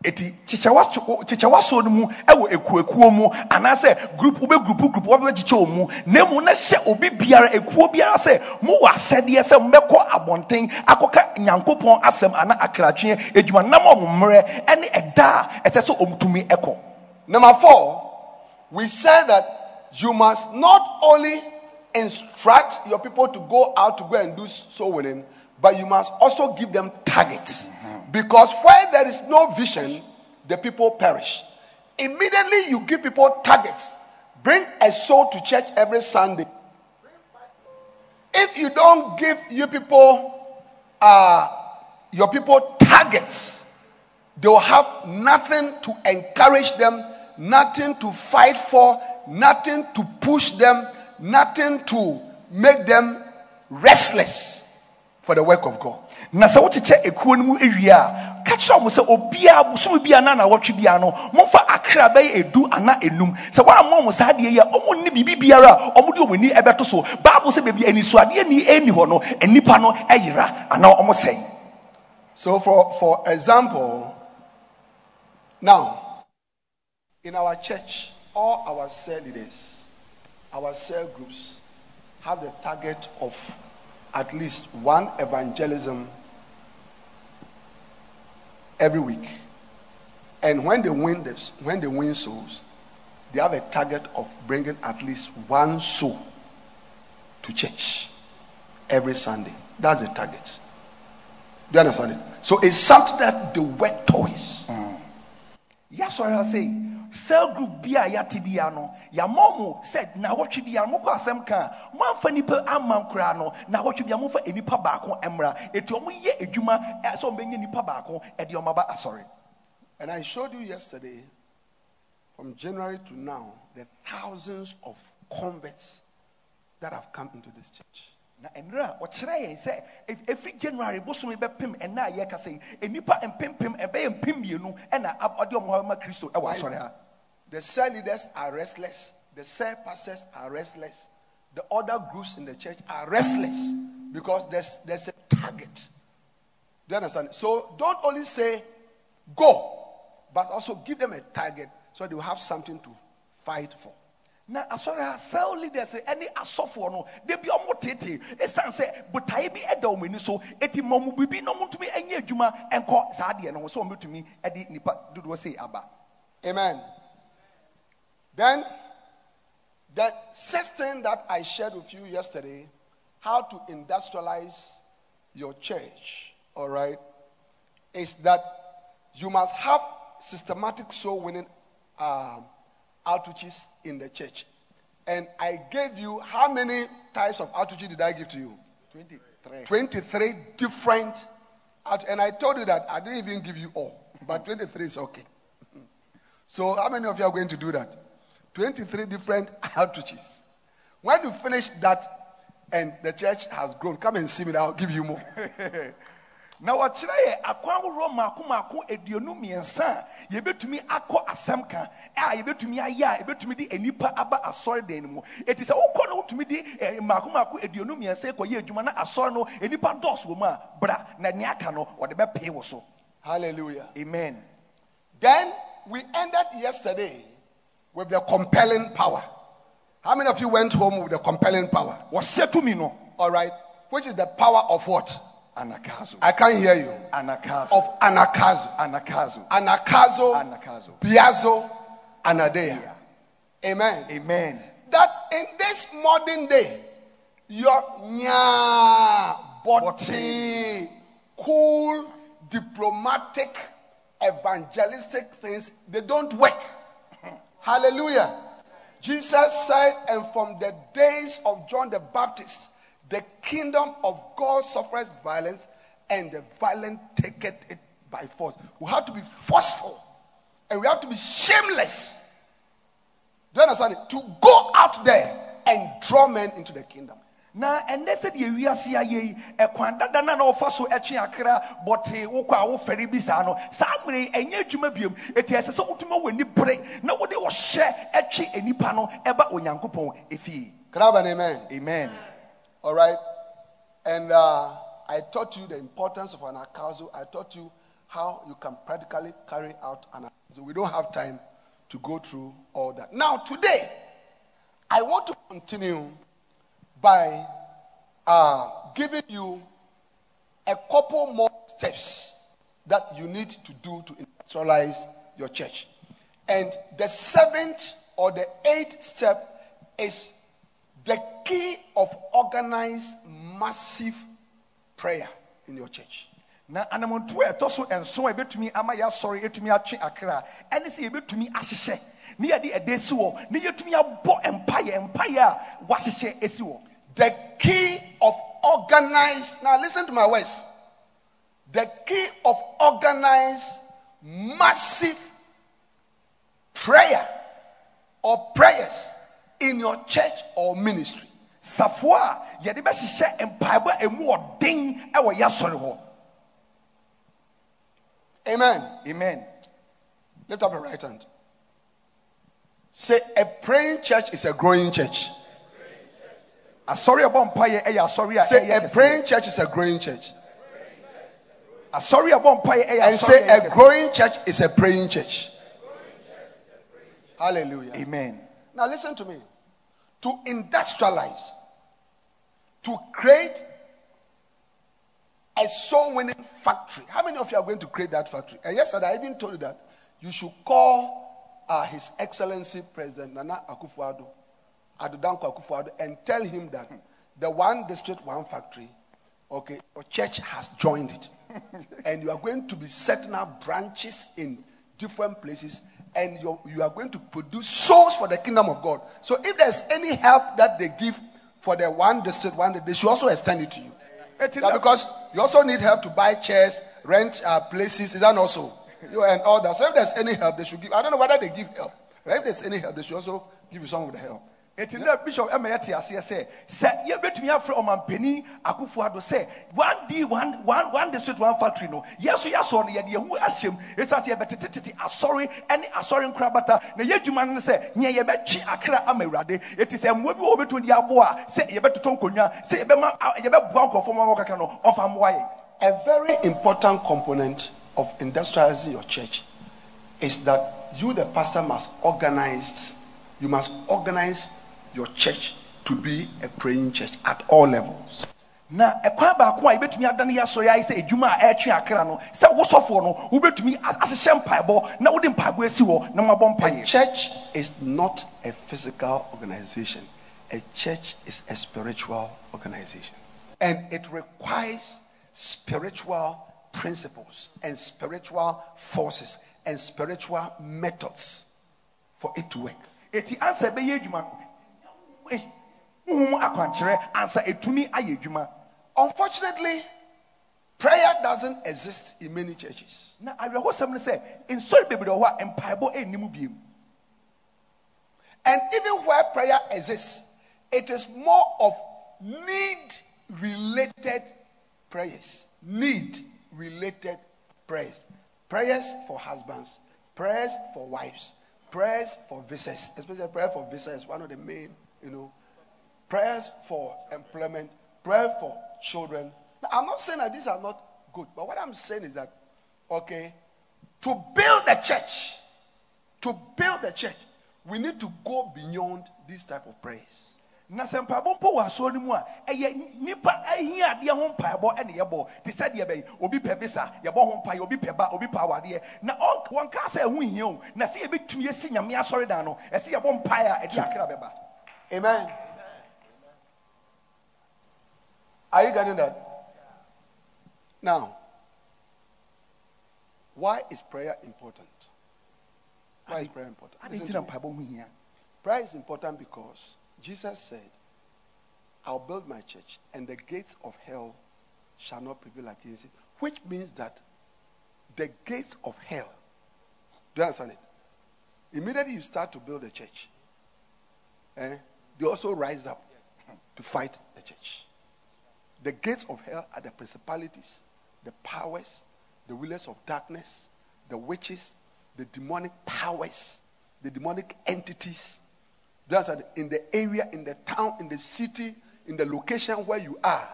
eti kyekyɛwa so no mu ɛwɔ ekuokuo mu anaasɛ group wobɛ group group wɔbɛ kyekyɛ mu na emu na hyɛ obi biara ekuo biara sɛ mo wɔ asɛdeɛ sɛ mo bɛkɔ abɔnten akɔka nyankopɔn asɛm ana akratwe edwuma nam mmerɛ ɛne ɛda a ɛsɛ sɛ ɔmo tumi ɛkɔ. Number four, we said that you must not only instruct your people to go out to go and do soul winning, but you must also give them targets. Because where there is no vision, the people perish. Immediately you give people targets. Bring a soul to church every Sunday. If you don't give you people, uh, your people targets, they will have nothing to encourage them, nothing to fight for, nothing to push them, nothing to make them restless for the work of God. na sɛ wokyekyɛ ekuo no mu ewie a ka kyerɛ wɔn sɛ obiara bosom biara na nawɔtwe biara no momfa akra bɛyɛ edu ana enum sɛ wɔammɔ wɔn saa adeɛ yi a wɔn nni biribi biara a wɔn de wɔn ani ɛbɛto so baabu sɛ beebi anisuadeɛ ni ɛni hɔ no nipa no ɛyera anaa wɔn sɛn. So, for, for example, now, in our church, all our cell leaders, our cell groups have the target of at least one evangelism every week. And when they win this, when they win souls, they have a target of bringing at least one soul to church every Sunday. That's the target. Do you understand it? So it's something that they work towards. yasɔre ha sei cell group bi a yate bia no yamɔ mo sɛ nawɔtwe bia mokɔ asɛm ka a moamfa nipa ama nkoraa no. Nawɔtwe bia momfa nipa baako mmra. Ɛti ɔmo yɛ adwuma sɛ ɔmbɛnya nipa baako ɛde ɔmaba asɔre. And I showed you yesterday, from January to now, the thousands of converts that have come into this church. na mmerɛ a ɔkyerɛ yɛn sɛ ɛfiri january bosome bɛpem ɛna a yɛkasa yi nnipa mpempem ɛbɛyɛ mpem mmienu ɛna ɔde ɔmo hɔ bɛma kristo ɛwɔ asɔre ha The cell leaders are restless, the cell pastors are restless, the other groups in the church are restless because there's, there's a target. Do you understand? So don't only say go, but also give them a target so they will have something to fight for. Now, na asɔre ha cell leaders ɛne asɔfoɔ no de bi ɔmo tete ɛsiane sɛ botaeɛ bi ɛda ɔmo ani so eti ma ɔmo bibi na ɔmo ntumi ɛnyɛ adwuma ɛnkɔ saa adeɛ no ho sɛ ɔmo betumi ɛde nipa dodoɔ sei aba Amen. Then, the sixth thing that I shared with you yesterday, how to industrialize your church, all right, is that you must have systematic soul winning um, outreaches in the church. And I gave you how many types of outreaches did I give to you? 23 23 different. Out, and I told you that I didn't even give you all, but 23 is okay. So, how many of you are going to do that? 23 different outreaches. When you finish that and the church has grown, come and see me, I'll give you more. na wɔkyerɛ yɛ akwan ahoroɔ mmaako mmaako aduonu mmiɛnsa a yɛbɛtumi akɔ asɛm ka a yɛbɛtumi ayɛ a yɛbɛtumi de nnipa aba asɔredan no mu ɛti sɛ wokɔ na wotumi de eh, mmaako mmaako aduonu mmiɛnsa kɔyɛ adwuma na asɔre no nnipa dɔɔso wɔ mu a bra na nea aka no wɔde bɛpee wo so Hallelujah. amen Then we ended yesterday with the compelling power. How many of you went home with the compelling power? wɔhyɛ tumi no All right. Which is the power of what? anagkazo I can't hear you. anagkazo Of anagkazo. anagkazo Anagkazo, anagkazo Piazzo, Anadea. Amen. amen That in this modern day, your nya, body, cool, diplomatic, evangelistic things, they don't work. Hallelujah. Jesus said, and from the days of John the Baptist, the kingdom of God suffers violence, and the violent take it by force. We have to be forceful, and we have to be shameless. Do you understand it? To go out there and draw men into the kingdom. Na ɛnɛ sɛdeɛ wiase ayɛ yi ɛkwan dada na na ɔfa so ɛtwe akra bɔte wokɔ a wofɛre bi saa no saa mmere ɛnyɛ adwuma biom ɛti ɛsɛ sɛ wotumi wɔ ani bere na wode ɔhyɛ ɛtwe anipa no ɛba onyankopɔn efie Can I have an amen? amen All right. And uh, I taught you the importance of anagkazo. I taught you how you can practically carry out an so we don't have time to go through all that. Now, today, I want to continue by uh, giving you a couple more steps that you need to do to industrialize your church. And the seventh or the eighth step is the key of organized massive prayer in your church. na anamontu a ɛtɔ so nson a ebetumi ama yɛ asɔre etumi atwe akra ɛne sɛ yɛbɛtumi ahyehyɛ ne yɛde ɛde si wɔ ne yɛtumi abɔ mpaeɛ mpaeɛ a wahyehyɛ esi wɔ. The key of organized, now listen to my words. The key of organized massive prayer or prayers in your church or ministry. safoa a yɛde bɛhyehyɛ mpaebɔ emu ɔden ɛwɔ yɛ asɔre hɔ. Amen. amen. Lift up your right hand. Say, a praying church is a growing church. Asɔre a ɛbɔ mpaeɛ ɛyɛ asɔre a Say, a praying church is a growing church. asɔre a ɛbɔ mpaeɛ ɛyɛ And asɔre say, a ɛyɛ a growing church is a praying church. Hallelujah. amen. Now, listen to me. To industrialize, to create a soul winning factory. How many of you are going to create that factory? And yesterday, I even told you that you should call uh, His Excellency President Nana Akufo-Addo, Addo Dankwa Akufo-Addo, and tell him that the one district, one factory, okay, a church has joined it. and you are going to be setting up branches in different places and you you are going to produce souls for the kingdom of God. So if there's any help that they give for the one district, one, they should also extend it to you. Yeah, because you also need help to buy chairs, rent uh, places. Is that also? You and all that. So if there's any help, they should give. I don't know whether they give help. But if there's any help, they should also give you some of the help. Na bishop yɛ sɛ sɛ akufo ado sɛ one one one one district one factory no. Yɛasɔ no ahyɛm asɔre ɛne asɔre na no sɛ yɛbɛtwe akra ama sɛ bi wɔ aboa. Nkonnwa sɛ ma no. A very important component of industrializing your church is that you, the pastor, must organize. You must organize your church to be a praying church at all levels. na ɛkwan baako a yɛbɛtumi adane yɛ asɔre ayɛ sɛ adwuma a ɛretwe akra no sɛ wosɔfoɔ no wobɛtumi a- ahyehyɛ mpaebɔ na wode mpaebɔ asi hɔ na moabɔ A church is not a physical organization. A church is a spiritual organization. And it requires spiritual principles and spiritual forces and spiritual methods for it to work. ɛti ansa ɛbɛyɛ no Unfortunately, prayer doesn't exist in many churches. na awerɛhɔsɛm no sɛ nsɔre bebree wɔ hɔ a mpaebɔ ɛnni mu biem And even where prayer exists, it is more of need related prayers. Need related prayers. Prayers for husbands, prayers for wives, prayers for visas, especially prayer for visas is one of the main, you know, prayers for employment, prayer for children. Now, I'm not saying that these are not good, but what I'm saying is that, okay, to build a church, to build a church, we need to go beyond this type of prayers. na sɛ mpaebɔ mpo wɔ asɔre no mu a ɛyɛ nnipa ahia adeɛ ho mpaebɔ ɛne yɛbɔ te sɛ deɛ bɛyi obi pɛ bisa yɛbɔ ho mpaeɛ obi pɛ ba obi pɛ awadeɛ na ɔn- wɔnka sɛ ɛho hia o na sɛ yɛbɛtumi asi nyame asɔre dan no ɛsɛ yɛbɔ mpaeɛ a ɛde akra bɛba Amen. Are you getting that? Now, why is prayer important? Why is prayer important? Listen nti to na me. mpaebɔ ho Prayer is important because Jesus said, I'll build my church, and the gates of hell shall not prevail against it. Which means that the gates of hell, do you understand it? Immediately you start to build a church, eh, they also rise up to fight the church. The gates of hell are the principalities, the powers, the rulers of darkness, the witches, the demonic powers, the demonic entities. That's are in the area, in the town, in the city, in the location where you are.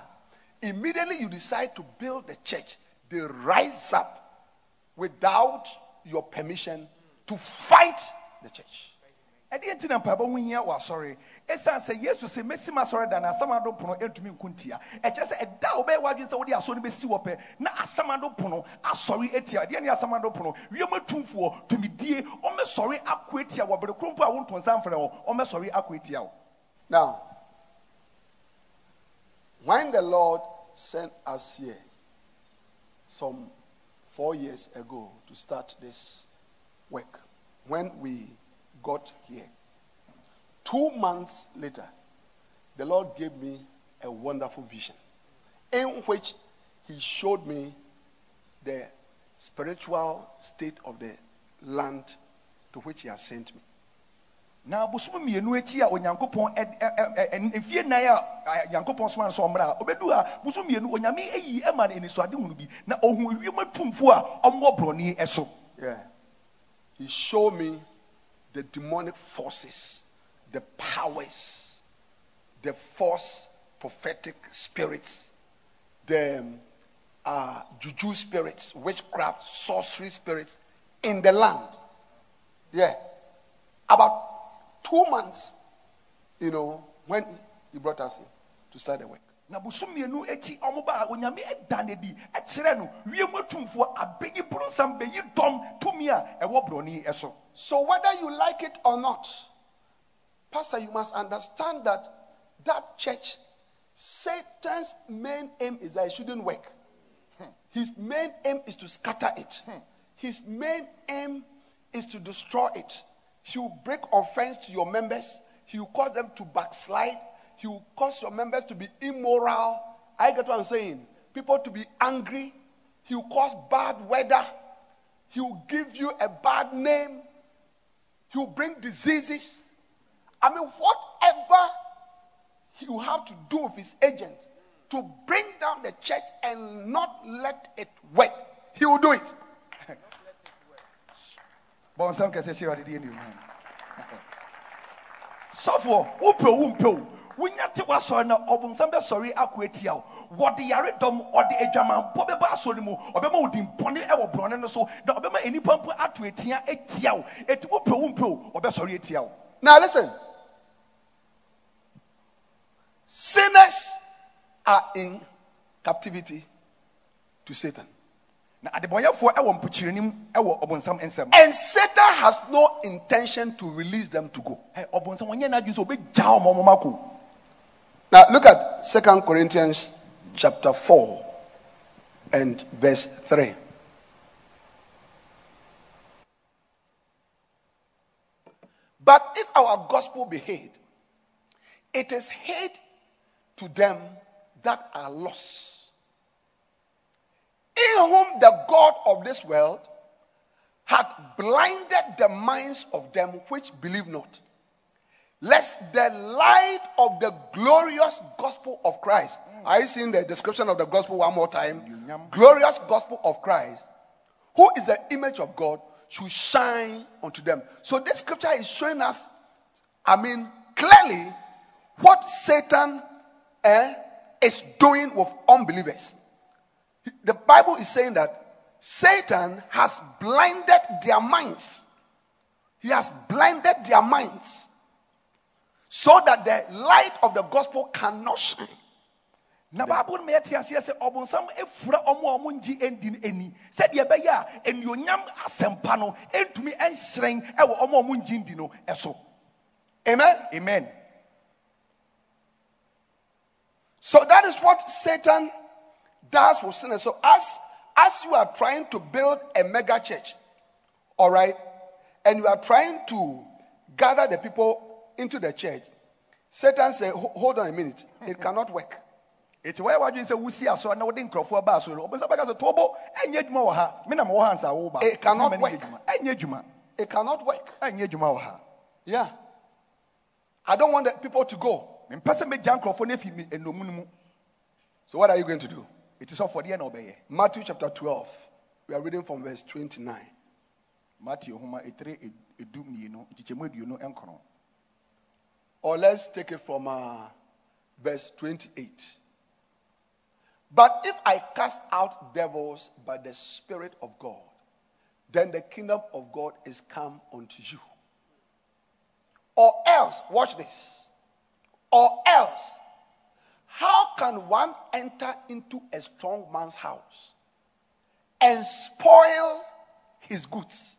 Immediately you decide to build the church, they rise up without your permission to fight the church. Ɛdeɛ nti na mpaebɔ ho hia wɔ asɔre. Ɛsiane sɛ yesu sɛ mɛsi m asɔre da na asɛm pono ɛntumi nko ntia. Ɛkyerɛ sɛ ɛda a wobɛyɛ w'adwene sɛ wode asɔre no bɛsi wɔ pɛ na asɛm pono asɔre atia. Deɛ ne asɛm pono wiem atumfoɔ tumidie ɔmɛsɔre akɔ atia wɔ bere koro mpo a wonto nsa mfrɛ wɔ ɔmɛsɔre akɔ atia wo. Now, when the Lord sent us here some four years ago to start this work, when we got here, two months later, the Lord gave me a wonderful vision in which He showed me the spiritual state of the land to which He has sent me. na bosom mmienu akyi a onyankopɔn mfie nnan a nyankopɔn soma no sɛ ɔmmra a ɔbɛdu a bosom mmienu onyame ayi ɛma no anisoade hunu bi na ɔhu atumfoɔ a ɔmmɔ borɔne ɛso Yeah. He showed me the demonic forces, the powers, the false prophetic spirits, the um, uh, juju spirits, witchcraft, sorcery spirits in the land. Yeah. About two months, you know, when he brought us here to start the work. Na bosom mmienu akyi ɔmoba a onyame ɛda ɛkyerɛ no wiem atumfoɔ abɛyi bɛyi dɔm tumi a ɛwɔ ɛso So, whether you like it or not, Pastor, you must understand that that church, Satan's main aim is that it shouldn't work. His main aim is to scatter it. His main aim is to destroy it. He will break offense to your members. He will cause them to backslide. He will cause your members to be immoral. I get what I'm saying. People to be angry. He will cause bad weather. He will give you a bad name. He will bring diseases. I mean, whatever he will have to do with his agents to bring down the church and not let it work, he will do it. bɔnsam kɛsɛ hyɛ awurade deɛ anuonyam sɔfoɔ wopɛ o wompɛ o wonya te woasɔre na ɔbonsam bɛsɔre akɔ atia wo wɔde yaredɔm ɔde adwamanpɔ bɛba asɔre mu ɔbɛma wo dimpɔne ɛwɔ borɔne no so na ɔbɛma nnipa mpo ato atia atia wo ɛti wopɛ o wompɛ o ɔbɛsɔre atia wo Now, listen. Sinners are in captivity to Satan. na adebɔnyɛfoɔ ɛwɔ mpokyerɛnim ɛwɔ ɔbonsam nsɛm And Satan has no intention to release them to go. Now, look at Second Corinthians chapter 4 and verse 3. But if our gospel be hid, it is hid to them that are lost, in whom the God of this world hath blinded the minds of them which believe not lest the light of the glorious gospel of Christ. Are you seeing the description of the gospel one more time? Glorious gospel of Christ, who is the image of God, should shine unto them. So this scripture is showing us, I mean, clearly what Satan eh, is doing with unbelievers. The Bible is saying that Satan has blinded their minds. He has blinded their minds so that the light of the gospel cannot shine. na baabo no mayɛte aseɛ sɛ ɔbonsam afura ɔmo a ɔmo ngye ɛndi no ani sɛdeɛ ɛbɛyɛ a anuonyam asɛmpa no ɛntumi ɛnhyerɛn ɛwɔ ɔmo a ɔmo ngye ndi no ɛso Amen. amen So that is what Satan does with sinners. So as as you are trying to build a mega church, all right, and you are trying to gather the people into the church, Satan say, "Hold on a minute, it cannot work." ɛti wɔyɛ wadwene sɛ wosi asɔre na wode nkurɔfoɔ ba asɔre ɔbɛsa bɛka sɛ tobo ɛnyɛ adwuma wɔ ha me na mewɔ ha nsa woba It cannot Nti ma no nyɛ work. ɛnyɛ adwuma It cannot work. ɛnyɛ adwuma wɔ ha Yeah, I don't want the people to go. mempɛ sɛ mɛgya nkurɔfoɔ no afi ɛnomu no mu So what are you going to do? ɛti sɔfoɔ deɛ na ɔbɛyɛ Matthew chapter twelve. We are reading from verse twenty-nine. mateo homa ɛtire ɛdu mmienu nkyekyɛmu aduonu nkron Or let's take it from uh, verse 28. But if I cast out devils by the Spirit of God, then the kingdom of God is come unto you. Or else, watch this. Or else, how can one enter into a strong man's house and spoil his goods?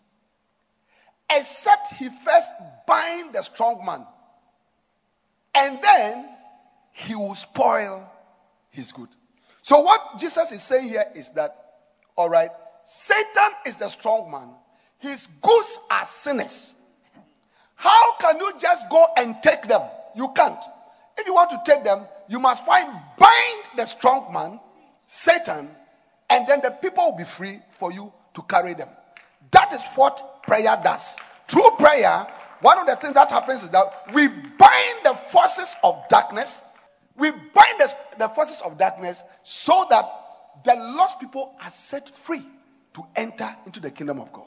Except he first bind the strong man, and then he will spoil his good. So, what Jesus is saying here is that, all right, Satan is the strong man, his goods are sinners. How can you just go and take them? You can't. If you want to take them, you must find bind the strong man, Satan, and then the people will be free for you to carry them. That is what prayer does. Through prayer, one of the things that happens is that we bind the forces of darkness. We bind the, the forces of darkness so that the lost people are set free to enter into the kingdom of God.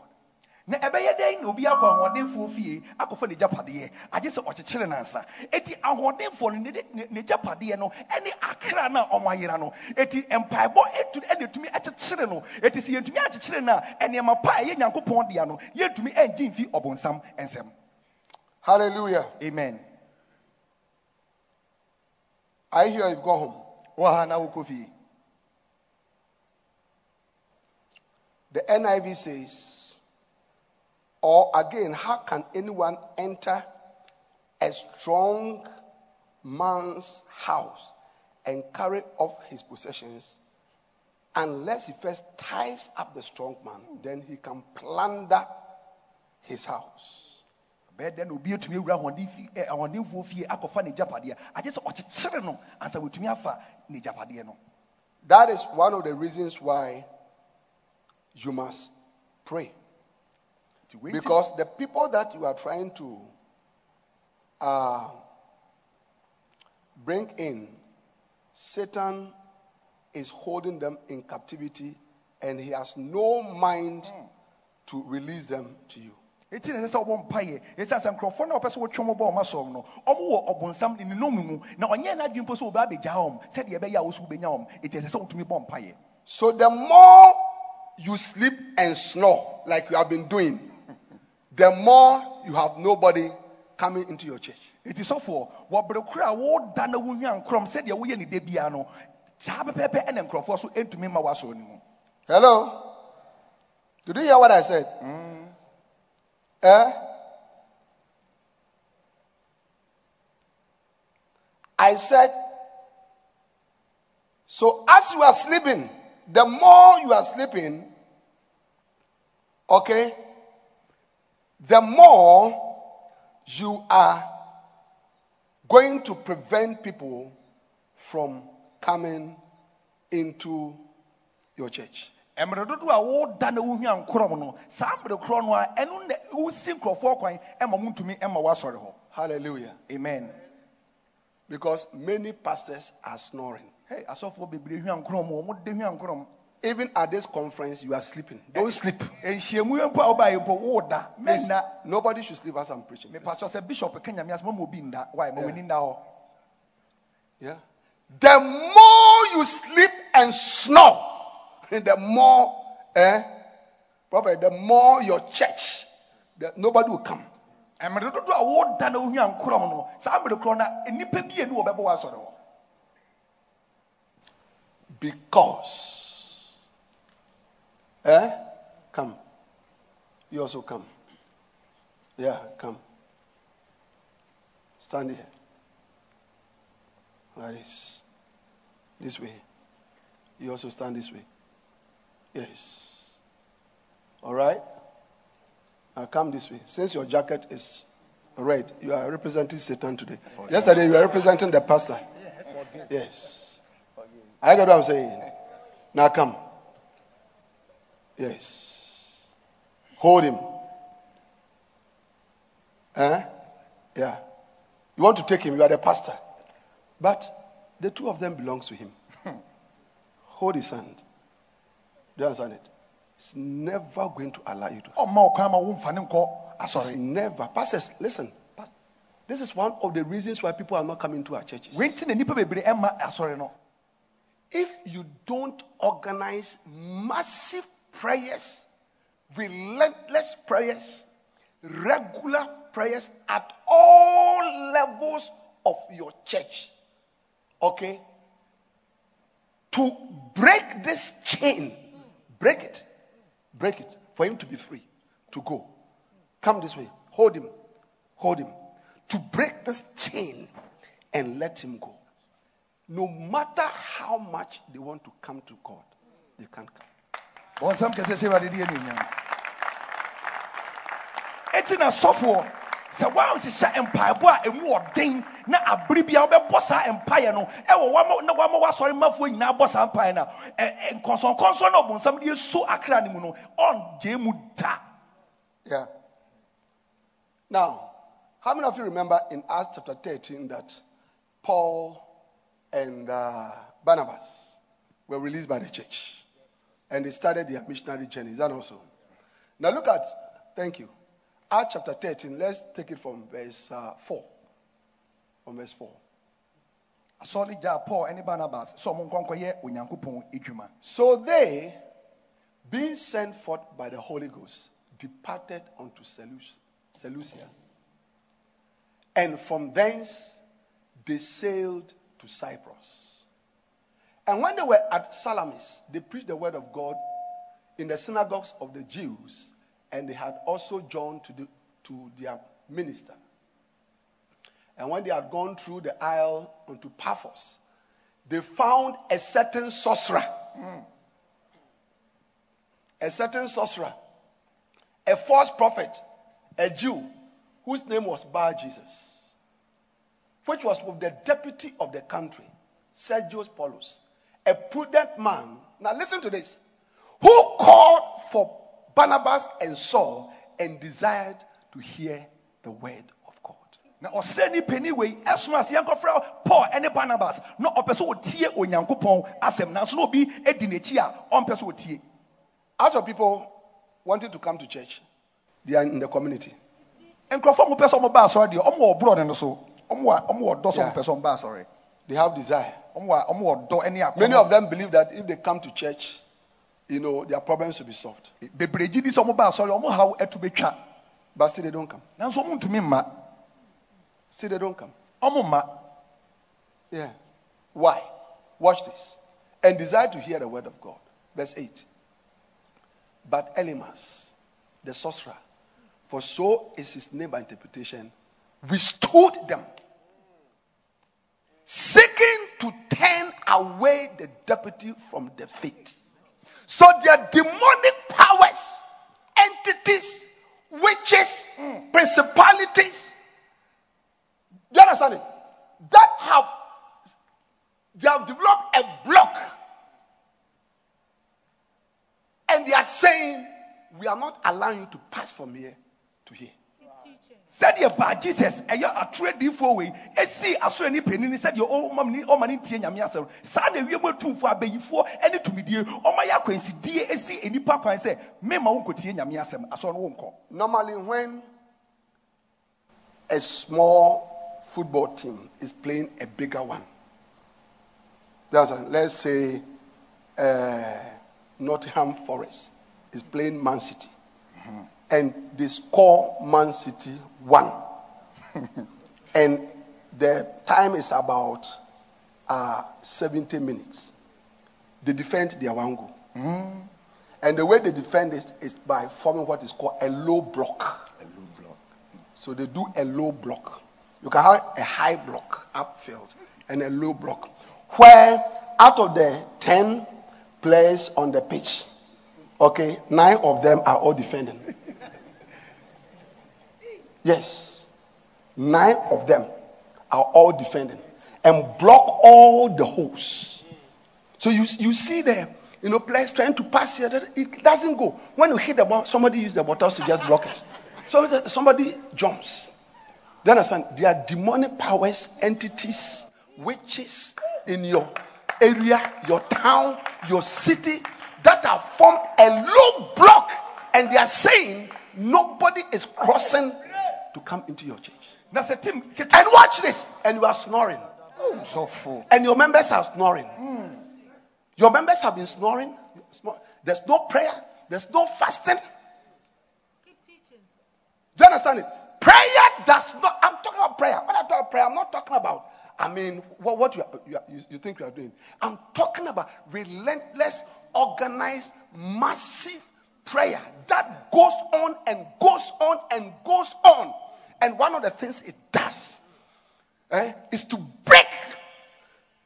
na ɛbɛyɛ dɛn na obi akɔ ahoɔdenfoɔ fie akɔfa ne gyapadeɛ agye sɛ ɔkyekyere nansa eti ahoɔdenfoɔ no ne de- ne ne gyapadeɛ no ɛne akra no a ɔmo ayera no eti mpaebɔ etu ɛna etumi ɛkyekyere no eti sɛ yɛntumi akyekyere no a ɛnneɛma pa a ɛyɛ nyankopɔn dea no yɛntumi ɛngye mfi ɔbɔnsam nsɛm Hallelujah. amen I hear you've gone home. wɔ ha na wokɔ fie The NIV says, or again, how can anyone enter a strong man's house and carry off his possessions unless he first ties up the strong man? Then he can plunder his house. Dɛn na obi etumi ewura ahoɔden fi ɛ ahoɔdenfoɔ fie akɔfa ne gyapadeɛ agye sɛ ɔkyekyere no ansa wotumi afa ne gyapadeɛ no That is one of the reasons why you must pray. Nti wei nti- Because the people that you are trying to uh, bring in, Satan is holding them in captivity and he has no mind to release them to you. Eti na ɛsɛ sɛ ɔbɔ mpaeɛ ɛsiane sɛ nkurɔfoɔ no a ɔpɛ sɛ wɔtwe ɔmo bɔ ɔmo asɔm no. Ɔmo wɔ ɔbonsam ne ne nnome mu. Na ɔnyɛ n'adwene mpo sɛ ɔbɛ abɛgya wɔm sɛdeɛ ɛbɛyɛ a wo so wobɛnya wɔm eti ɛsɛ sɛ wotumi bɔ mpaeɛ So the more you sleep and snore, like you have been doing, the more you have nobody coming into your church. eti sɔfoɔ wɔbere koro a wɔda na wohwa nkorɔm sɛdeɛ woyɛ ne da bia no saa pɛpɛɛpɛ ɛna nkurɔfoɔ so ɛntumi ma wɔasɔre no mu. Hello? Did you hear what I said? Mm. Eh? I said, so as you are sleeping, the more you are sleeping, okay, the more you are going to prevent people from coming into your church. Mmerɛ dodoɔ a woda na wohwa nkorɔm no saa mmerɛ korɔ no a ɛno na wosi nkurɔfoɔ kwan ɛma montumi ɛma woasɔre hɔ Hallelujah. amen Because many pastors are snoring. hey asɔfoɔ bebree hwa nkorɔm ɔmo de hwa nkorɔm Even at this conference, you are sleeping. Don't sleep. nhyiamu yɛ mpo a wobaeɛ mpo woda mɛnna nobody should sleep as I'm preaching. mepatɔ sɛ bishop ka nyame ase mama obi nda wae ma w'ani nda hɔ Yeah. The more you sleep and snore, the more, eh, prophet, the more your church, the, nobody will come. mmerɛ dodoɔ a woda na wohwa nkorɔm no saa mmerɛ korɔ no nnipa bienu wɔbɛbɔ woasɔre hɔ Because, eh, come. You also come. Yeah, come. Stand here. Like this. This way. You also stand this way. Yes. All right? Now come this way. Since your jacket is red, you are representing Satan today. Yesterday, you were representing the pastor. Yes. I get what I'm saying. Now come. Yes. Hold him. Eh? Yeah. You want to take him, you are the pastor. But the two of them belongs to him. Hold his hand. Do you understand it? It's never going to allow you to. ɔmma ɔkwan ma womfa ne nkɔ ah, It's never. Pastors, listen. This is one of the reasons why people are not coming to our churches. wei nti na nnipa bebree eh, ɛma asɔre ah, no If you don't organize massive prayers relentless prayers, regular prayers at all levels of your church. Okay? To break this chain, break it, break it, for him to be free, to go. Come this way, hold him, hold him. To break this chain and let him go. No matter how much they want to come to God, they can't come. ɛti na sɔfoɔ sɛ woanhyehyɛ mpaebɔ a ɛmu ɔden na abere bia wobɛbɔ saa mpaeɛ no ɛwɔ na wama woasɔre mafoɔ nyinaa bɔ saa mpaeɛ no a nkɔnsɔnkɔnsɔn na ɔbonsam de ɛso akra no mu no ɔngye mu da Yeah. Now, how many of you remember in Acts chapter 13 that Paul and uh, Barnabas were released by the church and they started their missionary journey? Is that also? Now, look at, thank you. Acts chapter 13, let's take it from verse uh, 4. From verse 4. asɔre gyaa paul ne barnabas sɛ ɔmo nkɔnkɔyɛ onyankopɔn adwuma So they, being sent forth by the Holy Ghost, departed unto Seleucia. And from thence they sailed to Cyprus. And when they were at Salamis, they preached the word of God in the synagogues of the Jews, and they had also joined to, the, to their minister. And when they had gone through the isle unto Paphos, they found a certain sorcerer. A certain sorcerer, a false prophet, a Jew, whose name was Bar Jesus, which was with the deputy of the country, Sergius Paulus, a prudent man. Now listen to this. Who called for Barnabas and Saul and desired to hear the word of God. Now, na ɔsrɛni pani wei ɛsoma ase yɛnkɔfrɛ paul ne barnabas na ɔpɛ sɛ ɔtie onyankopɔn asɛm nanso na obi adi n'akyi a ɔmpɛ sɛ ɔtie As for people wanting to come to church, they are in the community. mo sɛ ɔmo ba asɔre deɛ ɔmo wɔ borɔ ne no so ɔmo wɔ ɔmo wɔ dɔ sɛ Yeah. ɔmo pɛ sɛ ɔmo ba asɔre They have desire. ɔmo wɔ ɔmo wɔ dɔ ne akɔnɔ Many of them believe that if they come to church, you know, their problems will be solved. bebree di sɛ ɔmo ba asɔre ɔmo haw ɛto betwa But still, they don't come. nanso ɔmo ntumi mma Still, they don't come. ɔmo mma Yeah. Why? Watch this. And desire to hear the word of God. Verse 8. But Elimas, the sorcerer, for so is his name by interpretation, withstood them, seeking to turn away the deputy from the faith. So their demonic powers, entities, witches, hmm. principalities, do you understand it? That have they have developed a block. And they are saying, We are not allowing you to pass from here to here. Sɛdeɛ baa jesus ɛyɛ atoro adiifoɔ wei esi asɔrani panin ni sɛdeɛ ɔma ne ne ntie nyame asɛm saa na ewiem atumfoɔ abayifoɔ ɛne tumidie ɔma yɛ akwansidie esi enipa kwan sɛ mema wo nkotie nyame asɛm asɔre no wo nkɔ Normally, when a small football team is playing a bigger one, that's a- let's say uh, Nottingham Forest is playing Man City, and they score Man City one, and the time is about uh, 70 minutes. They defend their one goal. And the way they defend it is by forming what is called a low block. A low block. So they do a low block. You can have a high block upfield and a low block. Where out of the 10 players on the pitch, okay, nine of them are all defending. Yes. Nine of them are all defending and block all the holes. So you, you see the you know players trying to pass here, it doesn't go. When you hit the ball, somebody uses the bottles to just block it. So somebody jumps. Do you understand? There are demonic powers, entities, witches in your area, your town, your city that have formed a low block, and they are saying nobody is crossing to come into your church. na sɛ tim kete And watch this, and you are snoring. Oh, sɔfo And your members are snoring. Hmm. Your members have been snoring. There's no prayer. There's no fasting. Do you understand it? Prayer does not. I'm talking about prayer. When I talk about prayer, I'm not talking about. I mean, what, what you, are, you, are, you, you think you are doing. I'm talking about relentless, organized, massive prayer that goes on and goes on and goes on. And one of the things it does eh, is to break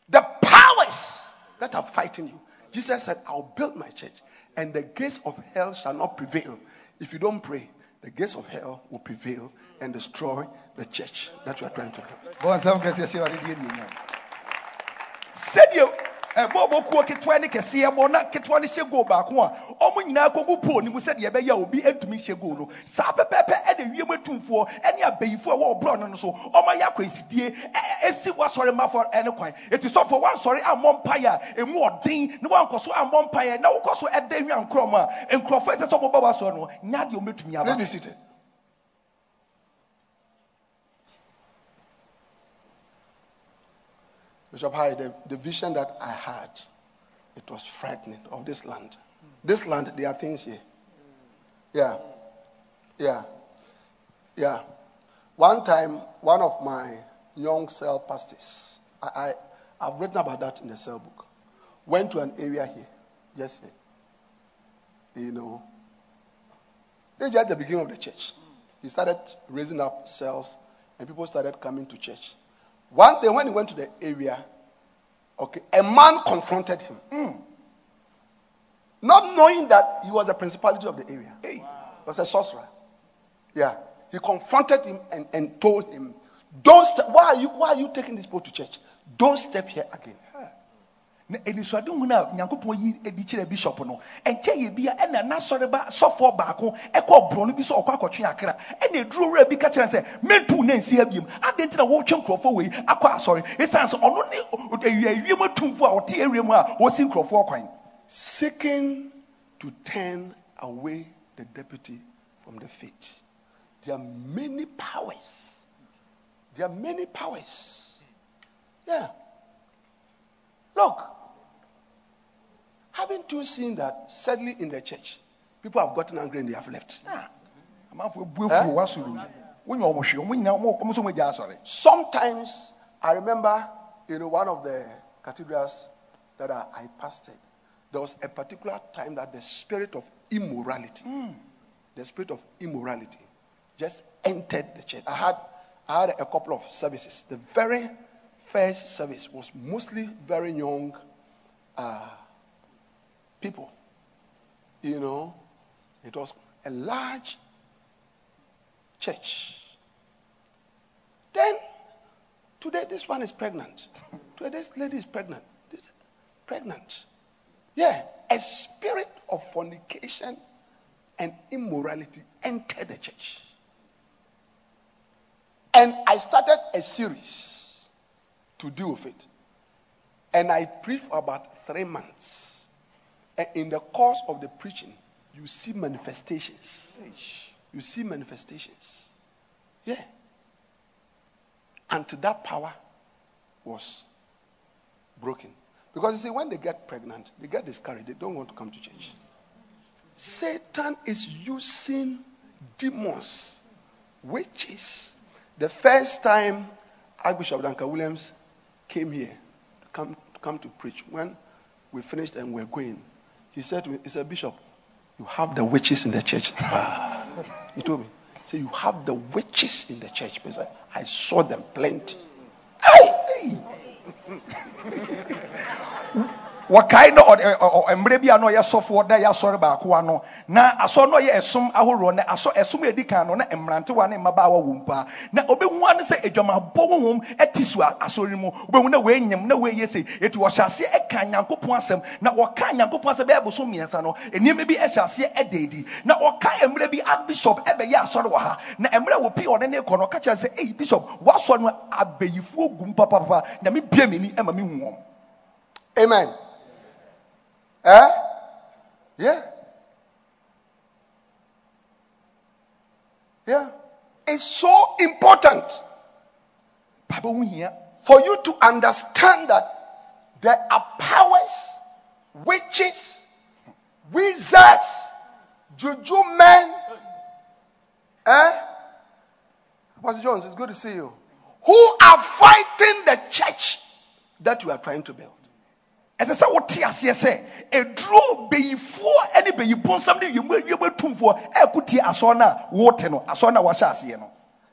the powers that are fighting you. Jesus said, I'll build my church, and the gates of hell shall not prevail. If you don't pray, the gates of hell will prevail and destroy the church that you are trying to build. Ɛbɔ kuo ketewa ne kɛseɛ bɔ na ketewa no hyɛ goal baako a ɔmo nyinaa kɔgu pool ne mu sɛdeɛ ɛbɛyɛ obi ntumi hyɛ goal no. Saa pɛpɛɛpɛ ɛna wiem atumfoɔ ɛne abayifoɔ a wɔwɔ borɔ no no so ɔmo ayɛ akɔnsidie esi wasɔre mafɔ ɛne kwan. Eti sɔfo wansɔre ammɔ mpaeɛ a emu ɔden ne wankɔ so ammɔ mpaeɛ na wokɔ so ɛda hwia nkorɔm a nkurɔfoɔ ɛsɛ sɛ. Bishop Hyde, the, the vision that I had, it was frightening of this land. This land, there are things here. Yeah. Yeah. Yeah. One time, one of my young cell pastors, I, I, have written about that in the cell book, went to an area here, just here. You know, this is just the beginning of the church. He started raising up cells, and people started coming to church. One day when he went to the area, okay, a man confronted him. Mm. Not knowing that he was a principality of the area. Hey, he was a sorcerer. Yeah. He confronted him and, and told him, Don't step, why are you why are you taking this boat to church? Don't step here again. Na anisoade hu no a nyankopɔn yi adi kyerɛ bishop no ɛnkyɛ yɛ bia ɛna n'asɔre ba sɔfoɔ baako ɛkɔ ɔborɔ bi sɛ ɔkɔ akɔtwe akra. Ɛna ɛduro wura bi ka sɛ mentu na nsi abiem. Adɛn nti na wɔretwe nkurɔfoɔ wei akɔ asɔre? Ɛsiane sɛ ɔno ne awiem atumfoɔ a ɔte awia mu a wɔsi nkurɔfoɔ kwan. Seeking to turn away the deputy from the faith. There are many powers. There are many powers. Yeah. Look haven't you seen that sadly in the church, people have gotten angry and they have left? Sometimes I remember in one of the cathedrals that I pastored, there was a particular time that the spirit of immorality, mm. the spirit of immorality, just entered the church. I had, I had a couple of services. The very first service was mostly very young uh, people. You know, it was a large church. Then, today, this one is pregnant. today, this lady is pregnant. This pregnant. Yeah, a spirit of fornication and immorality entered the church. And I started a series to deal with it. And I preached for about three months. And in the course of the preaching, you see manifestations. You see manifestations. Yeah. Until that power was broken. Because you see, when they get pregnant, they get discouraged. They don't want to come to church. Satan is using demons, witches. The first time Archbishop Duncan Williams came here to come, to come to preach, when we finished and we're going, he said to me, he said, Bishop, you have the witches in the church. He told me, say you have the witches in the church. Because I, I saw them plenty. Hey, hey. wɔkae na mmerɛ bi a na ɔyɛ sɔfoɔ da yɛ asɔre baako ano na asɔ no ɔyɛ ɛsom ahoroɔ na asɔ ɛsom a ɛdi kan no na mmerantewa ne mmabaawa wɔ mpa. Na obɛhu ano sɛ adwamabɔ honhom ɛte so asɔre mu. Obɛhu na wɔanyam na wɔayɛ se ɛti wɔhyɛ aseɛ ɛka nyankopɔn asɛm na wɔka nyankopɔn asɛm bɛyɛ boso mmiɛnsa no. Nneɛma bi ɛhyɛ aseɛ ɛda adi na ɔka mmerɛ bi archbishop ɛbɛyɛ asɔre wɔ ha. Na mmerɛ wɔ pii ɔne ne kɔ no ɔka kyerɛ sɛ ei bishop wasɔ no abayifoɔ gum papapapa nyame bia m'ani ɛma me hu wɔn amen. Eh? Yeah. Yeah. It's so important for you to understand that there are powers, witches, wizards, juju men, eh? Pastor Jones, it's good to see you. Who are fighting the church that you are trying to build? Ɛsɛ sɛ wote aseɛ sɛ ɛduro beyifoɔ ne beyibonsam ne yɛmɛtumfoɔ ɛko tie asɔre no a wote no asɔre no a wahyɛ aseɛ no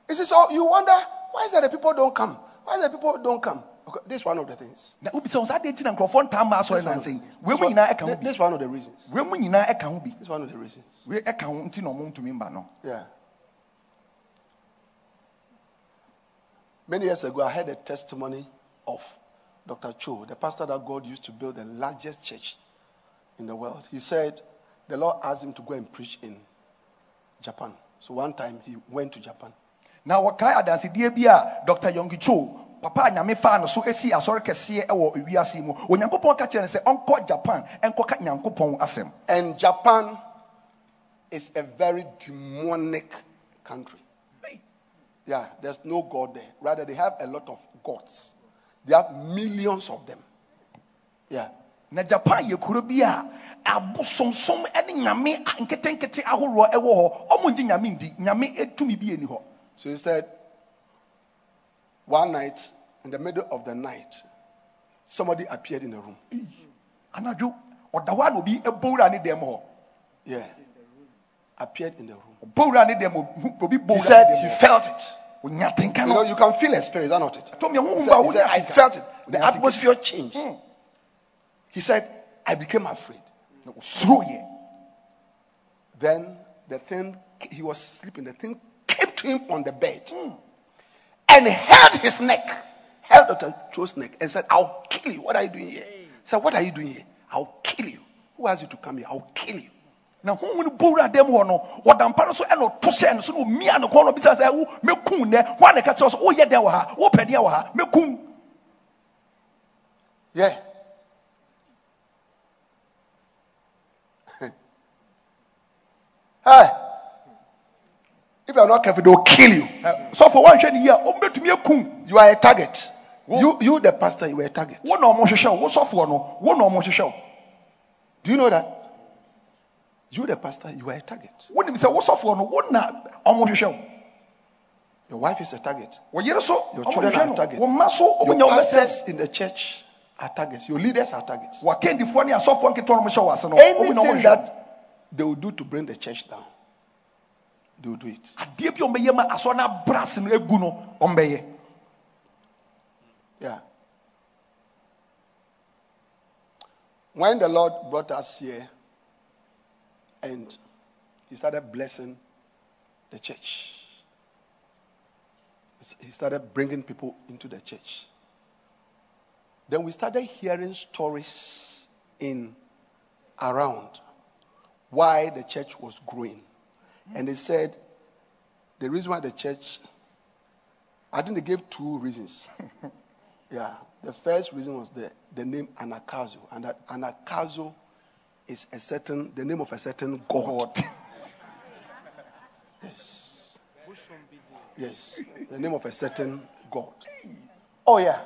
You see, so you wonder why is that the people don't come? Why is that people don't come? Okay, this is one of the things. na wobisa wo saa deɛ nti na nkurɔfoɔ ntaa ma asɔre nansɛ yi wei This mu one, nyinaa ɛka ho this is one of the reasons. wei mu nyinaa ɛka ho bi This is one of the reasons. wei ɛka ho nti na ɔmo ntumi mba no Yeah. Many years ago, I heard a testimony of Dr. Cho, the pastor that God used to build the largest church in the world. He said the Lord asked him to go and preach in Japan. So one time he went to Japan. na wɔkae adansedeɛ bi a dr yonggi cho papa a nyame faa no so asi asɔre kɛseɛ ɛwɔ ewiase mu onyankopɔn ka kyerɛ no sɛ ɔnkɔ japan ɛnkɔka nyankopɔn asɛm And Japan is a very demonic country. Yeah, there's no God there. Rather, they have a lot of gods. They have millions of them. Yeah. na japan yɛ kuro bi a abosonsom ne nyame nketenkete ahoroɔ ɛwɔ hɔ ɔmo ngye nyame ndi nyame tumi bi ani hɔ So he said, one night, in the middle of the night, somebody appeared in the room. anadwo ɔda hɔ a na obi bɔwura ne dɛm hɔ Yeah. Appeared in the room. bɔwura ne dɛm obi- obi He said he felt it. You know, you can feel a spirit, is that not it? He said, he said, I felt it. The atmosphere changed. Hmm. He said, I became afraid. Then the thing, he was sleeping, the thing came to him on the bed hmm. and held his neck, held Dr. Cho's neck, and said, I'll kill you. What are you doing here? He said, What are you doing here? I'll kill you. Who asked you to come here? I'll kill you. Na honhom no bɔwura dɛm hɔ no ɔda mpa no so ɛna ɔto hyɛ no so na ɔmia no kɔn no bisa sɛ wo mɛkum nnɛ hɔ a na ɛka kyerɛ sɛ woyɛ dɛn wɔ ha wopɛ deɛ wɔ ha mɛkum Yeah. hey. If you are not careful, they will kill you. So for one ne yie a ɔmbɛtumi akum You are a target. You, you, the pastor, you are a target. wo na ɔmo hwehwɛ wo wo sɔfoɔ no wo na ɔmo hwehwɛ wo Do you know that? You, the pastor, you are a target. wonim sɛ wo sɔfoɔ no wo na ɔmo hwehwɛ wo Your wife is a target. wo yere so Your children are no target. wo mma so ɔmo Your nya wo bɛsɛ pastors in the church are targets. Your leaders are targets. wakendifoɔ ne asɔfoɔ nketewa no mo hyɛ wo ase no ɔmo na ɔmo Anything that they will do to bring the church down, they will do it. adeɛ bi a ɔmbɛyɛ ma asɔ no abra ase no egu no ɔmbɛyɛ Yeah. When the Lord brought us here and He started blessing the church, He started bringing people into the church. Then we started hearing stories in around why the church was growing. And they said the reason why the church, I think they gave two reasons. Yeah. The first reason was the, the name Anagkazo. And that Anagkazo is a certain, the name of a certain god. Yes. Yes. The name of a certain god. Oh, yeah.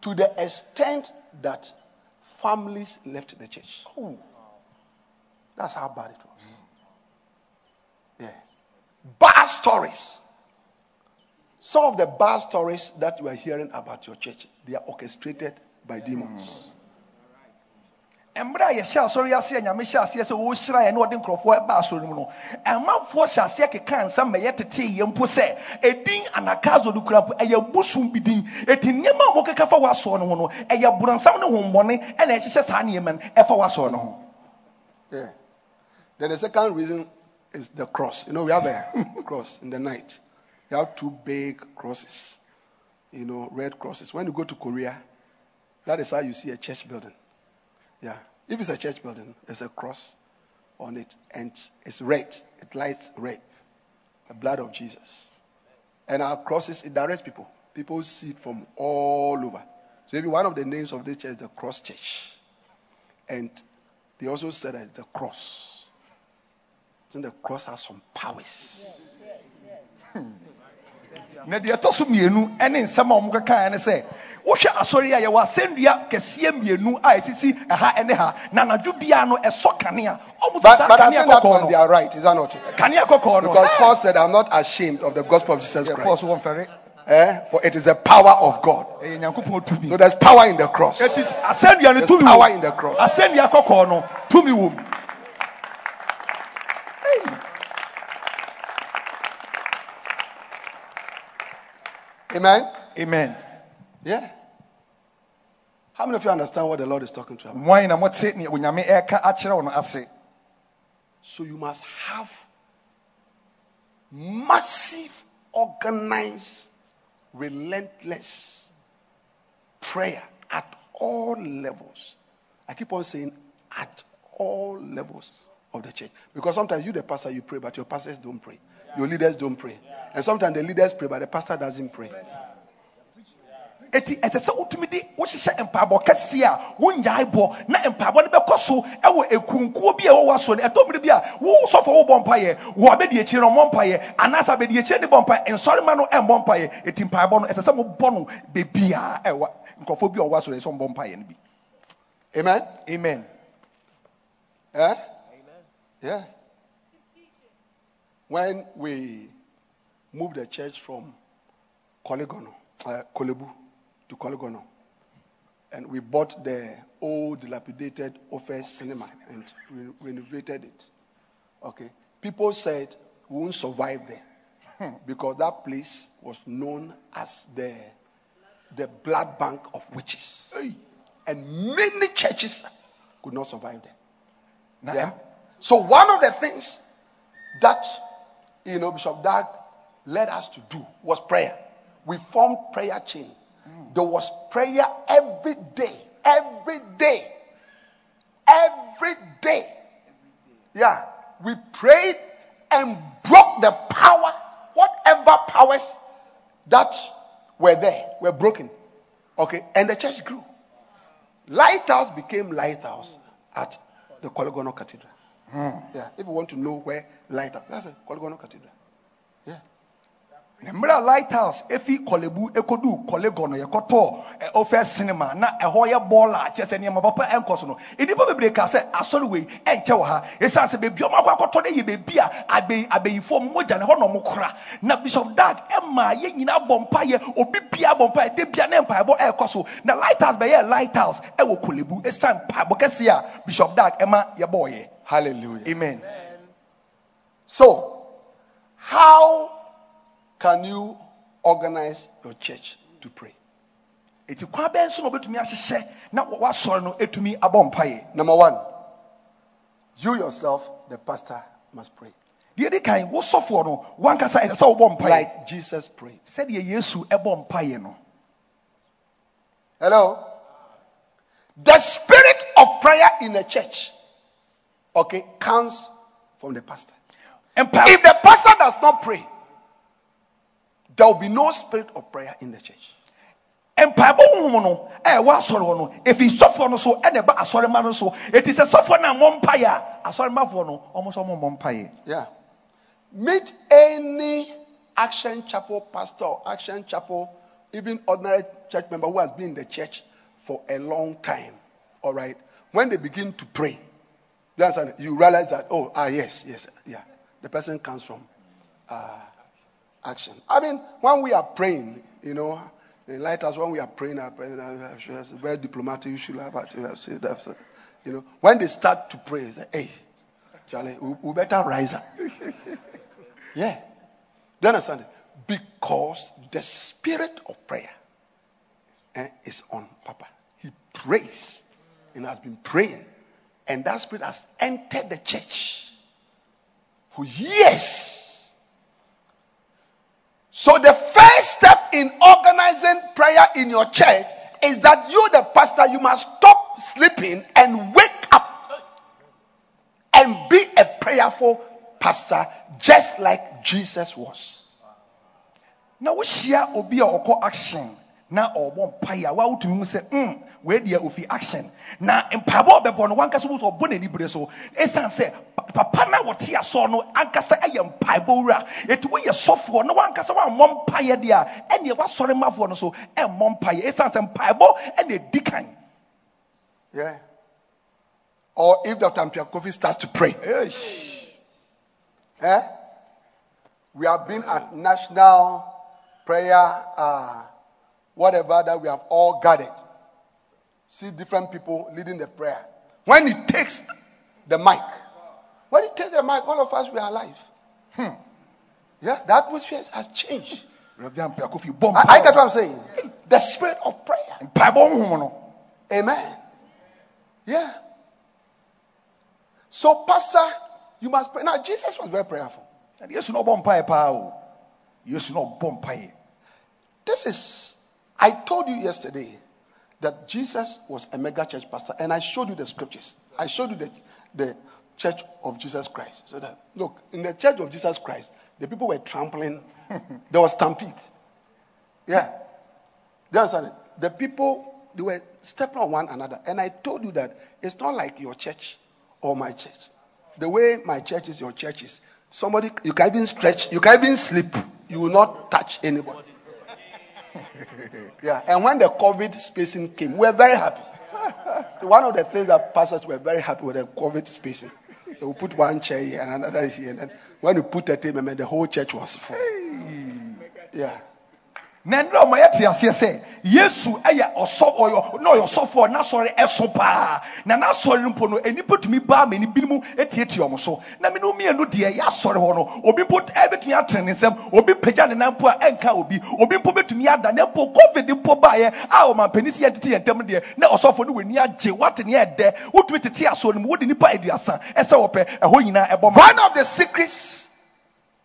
To the extent that families left the church. Oh. That's how bad it was. Yeah. Bad stories. Some of the bad stories that you are hearing about your church, they are orchestrated by demons. Mmerɛ a yɛhyɛ asɔre ase a nyame hyɛ aseɛ sɛ wɔhyira yɛn na ɔde nkurɔfoɔ ba asɔre mu no ɛmanfoɔ hyɛ aseɛ keka nsa ma yɛtetee yɛ mpo sɛ ɛdin anagkazo no kura mpo ɛyɛ bosom bi din ɛti nneɛma a wɔkeka fa w'asoɔ no ho no ɛyɛ borɔnsam ne hombɔne ɛna ɛhyehyɛ saa nneɛma no ɛfa w'asoɔ no ho Yeah. Then the second reason is the cross. You know, we have a cross in the night. We have two big crosses, you know, red crosses. When you go to Korea, that is how you see a church building. Yeah. If it's a church building, there's a cross on it, and it's red. It lights red. The blood of Jesus. And our crosses, it directs people. People see it from all over. So maybe one of the names of this church is the Cross Church. And they also said that it's the cross. I think the cross has some powers. Na deɛ ɛtɔ so mmienu ne nsɛm a ɔmokekaeɛ ne sɛ wohwɛ asɔre a yɛwɔ asɛnnua kɛseɛ mmienu a ɛsisi ɛha ne ha na anadwo biara no ɛsɔ kanea But, but I think that one they are right, is that not it? kanea kɔkɔɔ no Because eh, Paul said, I'm not ashamed of the gospel of Jesus Christ. Eh? For it is the power of God. tumi So there's power in the cross. ɛti asɛnnua no There's tumi power in the cross. asɛnnua kɔkɔɔ no tumi wɔ mu Amen? amen Yeah. How many of you understand what the Lord is talking to about? mwan na mote nea onyame ɛka akyerɛ wo no ase So you must have massive, organized, relentless prayer at all levels. I keep on saying at all levels of the church. Because sometimes you, the pastor, you pray, but your pastors don't pray. Your leaders don't pray. And sometimes the leaders pray, but the pastor doesn't pray. eti ɛsɛ sɛ wotumi de wohyehyɛ mpaebɔ kɛseɛ a wongyae bɔ na mpaebɔ no bɛkɔ so ɛwɔ ekunkuo bi a ɛwɔ w'aso no ɛtɔ bere bi a wo sɔfo wobɔ mpaeɛ wɔ abɛdi akyire no ɔmmɔ mpaeɛ anaasɛ abɛdi akyire ne bɔ mpaeɛ nsɔrema no ɛmmɔ mpaeɛ eti mpaebɔ no ɛsɛ sɛ mobɔ no bebiaa ɛwɔ nkurɔfoɔ bi a ɔwɔ aso no ɛsɛ sɛ ɔmbɔ mpaeɛ no bi Amen? amen Eh? Yeah. When we moved the church from Korle Gonno, uh, Korle Bu to Korle Gonno, and we bought the old dilapidated office cinema and re- renovated it. Okay. People said we won't survive there because that place was known as the, the blood bank of witches. And many churches could not survive there. Yeah. So one of the things that you know Bishop Dag led us to do was prayer. We formed prayer chain. There was prayer every day, every day, every day. Yeah, we prayed and broke the power, whatever powers that were there were broken. Okay, and the church grew. Lighthouse became lighthouse at the Korle Gonno Cathedral. Hmm. Yeah, if you want to know where light up, that's a Korle Gonno Cathedral. Yeah. Mmerɛ a lighthouse efi kɔlebu ekodu kɔlegɔ no yɛkɔtɔɔ ɛ, ɔfɛ cinema na ɛhɔ yɛ bɔɔla a kyerɛ sɛ nneɛma papa ɛnkɔ so no. Nnipa bebree ka sɛ asɔre wei ɛnkyɛ wɔ ha. Ɛsiane sɛ beebi ɔmo akɔ akɔtɔ no yɛ beebi a abe abeyifoɔ mogya ne hɔ na ɔmo kora na bishop dag ɛma yɛn nyinaa bɔ mpaeɛ obi bia bɔ mpaeɛ de bia ne ɛɛkɔ so. Na lighthouse bɛyɛ lighthouse ɛwɔ kɔlebu ɛsiane mpaebɔ kɛseɛ a bishop dag ɛma yɛbɔɔyɛ Hallelujah. amen. So, how can you organize your church to pray? eti kwan bɛn so obetumi ahyehyɛ na wa- wasɔre no etumi abɔ mpaeɛ Number one, you yourself, the pastor, must pray. deɛ di kan wosɔfoɔ no wankasa ɛsɛ sɛ wobɔ mpaeɛ Like Jesus prayed. sɛdeɛ yesu ɛbɔ mpaeɛ no Hello? The spirit of prayer in a church, okay, comes from the pastor. Mpa- If the pastor does not pray, there will be no spirit of prayer in the church. mpaebɔ honhom no a ɛwɔ asɔre hɔ no ɛfiri sɔfoɔ no so ɛna ɛba asɔrema no so ɛti sɛ sɔfoɔ no ammɔ mpaeɛ a asɔremafoɔ no ɔmo ɔmommɔ mpaeɛ Yeah. Meet any Action Chapel pastor, or Action Chapel, even ordinary church member who has been in the church for a long time. All right. When they begin to pray? You realize that, oh, ah, yes, yes, yeah. The person comes from uh, action. I mean, when we are praying, you know, in light as when we are praying, our praying, I'm very diplomatic. You should have, you have said that. You know, when they start to pray, say, hey, Charlie, we, we better rise up. yeah. Do you understand? it? Because the spirit of prayer eh, is on Papa. He prays and has been praying. And that spirit has entered the church for years. So the first step in organizing prayer in your church is that you, the pastor, you must stop sleeping and wake up and be a prayerful pastor just like Jesus was. na wohyia obi a ɔkɔ action na ɔbɔ mpaeɛ a wa wotumi mu sɛ mm deɛ ofi action na mpaebɔ a ɔbɛbɔ no wankasa wo sɛ ɔbɔ n'ani bere so ɛsiane sɛ pa- papa na wɔte asɔ no ankasa ɛyɛ mpaebɔ wura ɛti woyɛ sɔfoɔ na wankasa woammɔ mpaeɛ deɛ a ɛneɛ woasɔre mafoɔ no so ɛmmɔ mpaeɛ ɛsiane sɛ mpaebɔ ɛna ɛdi kan Yeah. or if Dr. Ampiah-Kwofi starts to pray. Eish. Eh? We have been at national prayer, uh, whatever that we have all gathered. See different people leading the prayer. When he takes the mic, when he takes the mic, all of us we are alive. Hmm. Yeah, the atmosphere has changed. Reverend Ampiah-Kwofi, bɔ I, I get what I'm saying. The spirit of prayer. mpaebɔ honhom no Amen. Yeah. So, Pastor, you must pray. Now, Jesus was very prayerful. ɛde yesu na ɔbɔ mpaeɛ paa o yesu na ɔbɔ This is, I told you yesterday that Jesus was a mega church pastor, and I showed you the scriptures. I showed you the, the church of Jesus Christ. So that, look, in the church of Jesus Christ, the people were trampling, there was stampede. Yeah. You understand it? The people, they were stepping on one another. And I told you that it's not like your church or my church. The way my church is, your church is. Somebody, you can even stretch, you can even sleep. You will not touch anybody. yeah. And when the COVID spacing came, we were very happy. One of the things that pastors were very happy with the COVID spacing. So we put one chair here and another here. And then when we put a table, the whole church was full. Yeah. Na nnura ɔma yɛte aseɛ sɛ yesu ɛyɛ ɔsɔ ɔyɔ na ɔyɛ ɔsɔfoɔ n'asɔre ɛso paa. Na n'asɔre no mpo no enipa tumi baa ma ni binom etietie ɔmo so. Na mene mmienu deɛ yɛ asɔre hɔ no obi mpo ɛbɛtumi atene ne nsɛm obi pagya ne nan mpo a ɛnka obi. Obi mpo bɛtumi ada na mpo covid mpo baayɛ a ɔma mpanin si yɛ tete yɛn ntam deɛ na ɔsɔfoɔ no wɔ ani agye wate ne yɛ dɛ wotumi tete asɔre no mu wode nipa ɛsɛ wɔpɛ ɛhɔ nyinaa ɛbɔ One of the secrets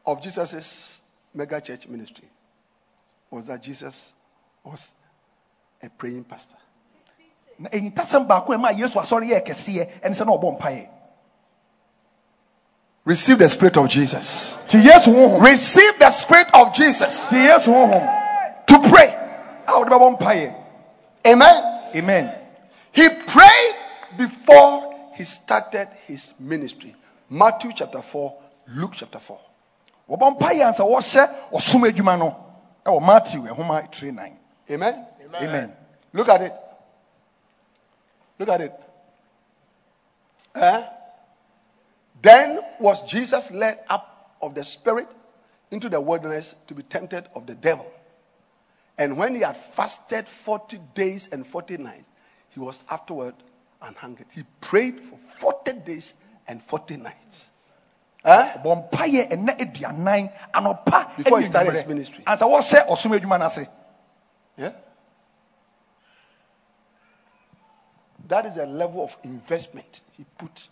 of Jesus' mega church ministry was that Jesus was a praying pastor. na ehintasɛm baako a ɛma yesu asɔre yɛ kɛseɛ ɛne sɛ na ɔbɔ mpaeɛ Receive the spirit of Jesus. ti yesu honhom Receive the spirit of Jesus ti yesu honhom to pray. a wode bɛbɔ mpaeɛ Amen. amen He prayed before he started his ministry. Matthew chapter 4, Luke chapter 4. wɔbɔ mpaeɛ ansa wɔhyɛ ɔsom adwuma no ɛwɔ matthew ɛhoma tire nine Amen. amen Look at it. Look at it. Eh? Then was Jesus led up of the Spirit into the wilderness to be tempted of the devil. And when he had fasted 40 days and 40 nights, he was afterward unhungered. He prayed for 40 days and 40 nights. Eh? Before he started his ministry. ansa wɔhyɛ ɔsom adwuma no ase Yeah? That is the level of investment he put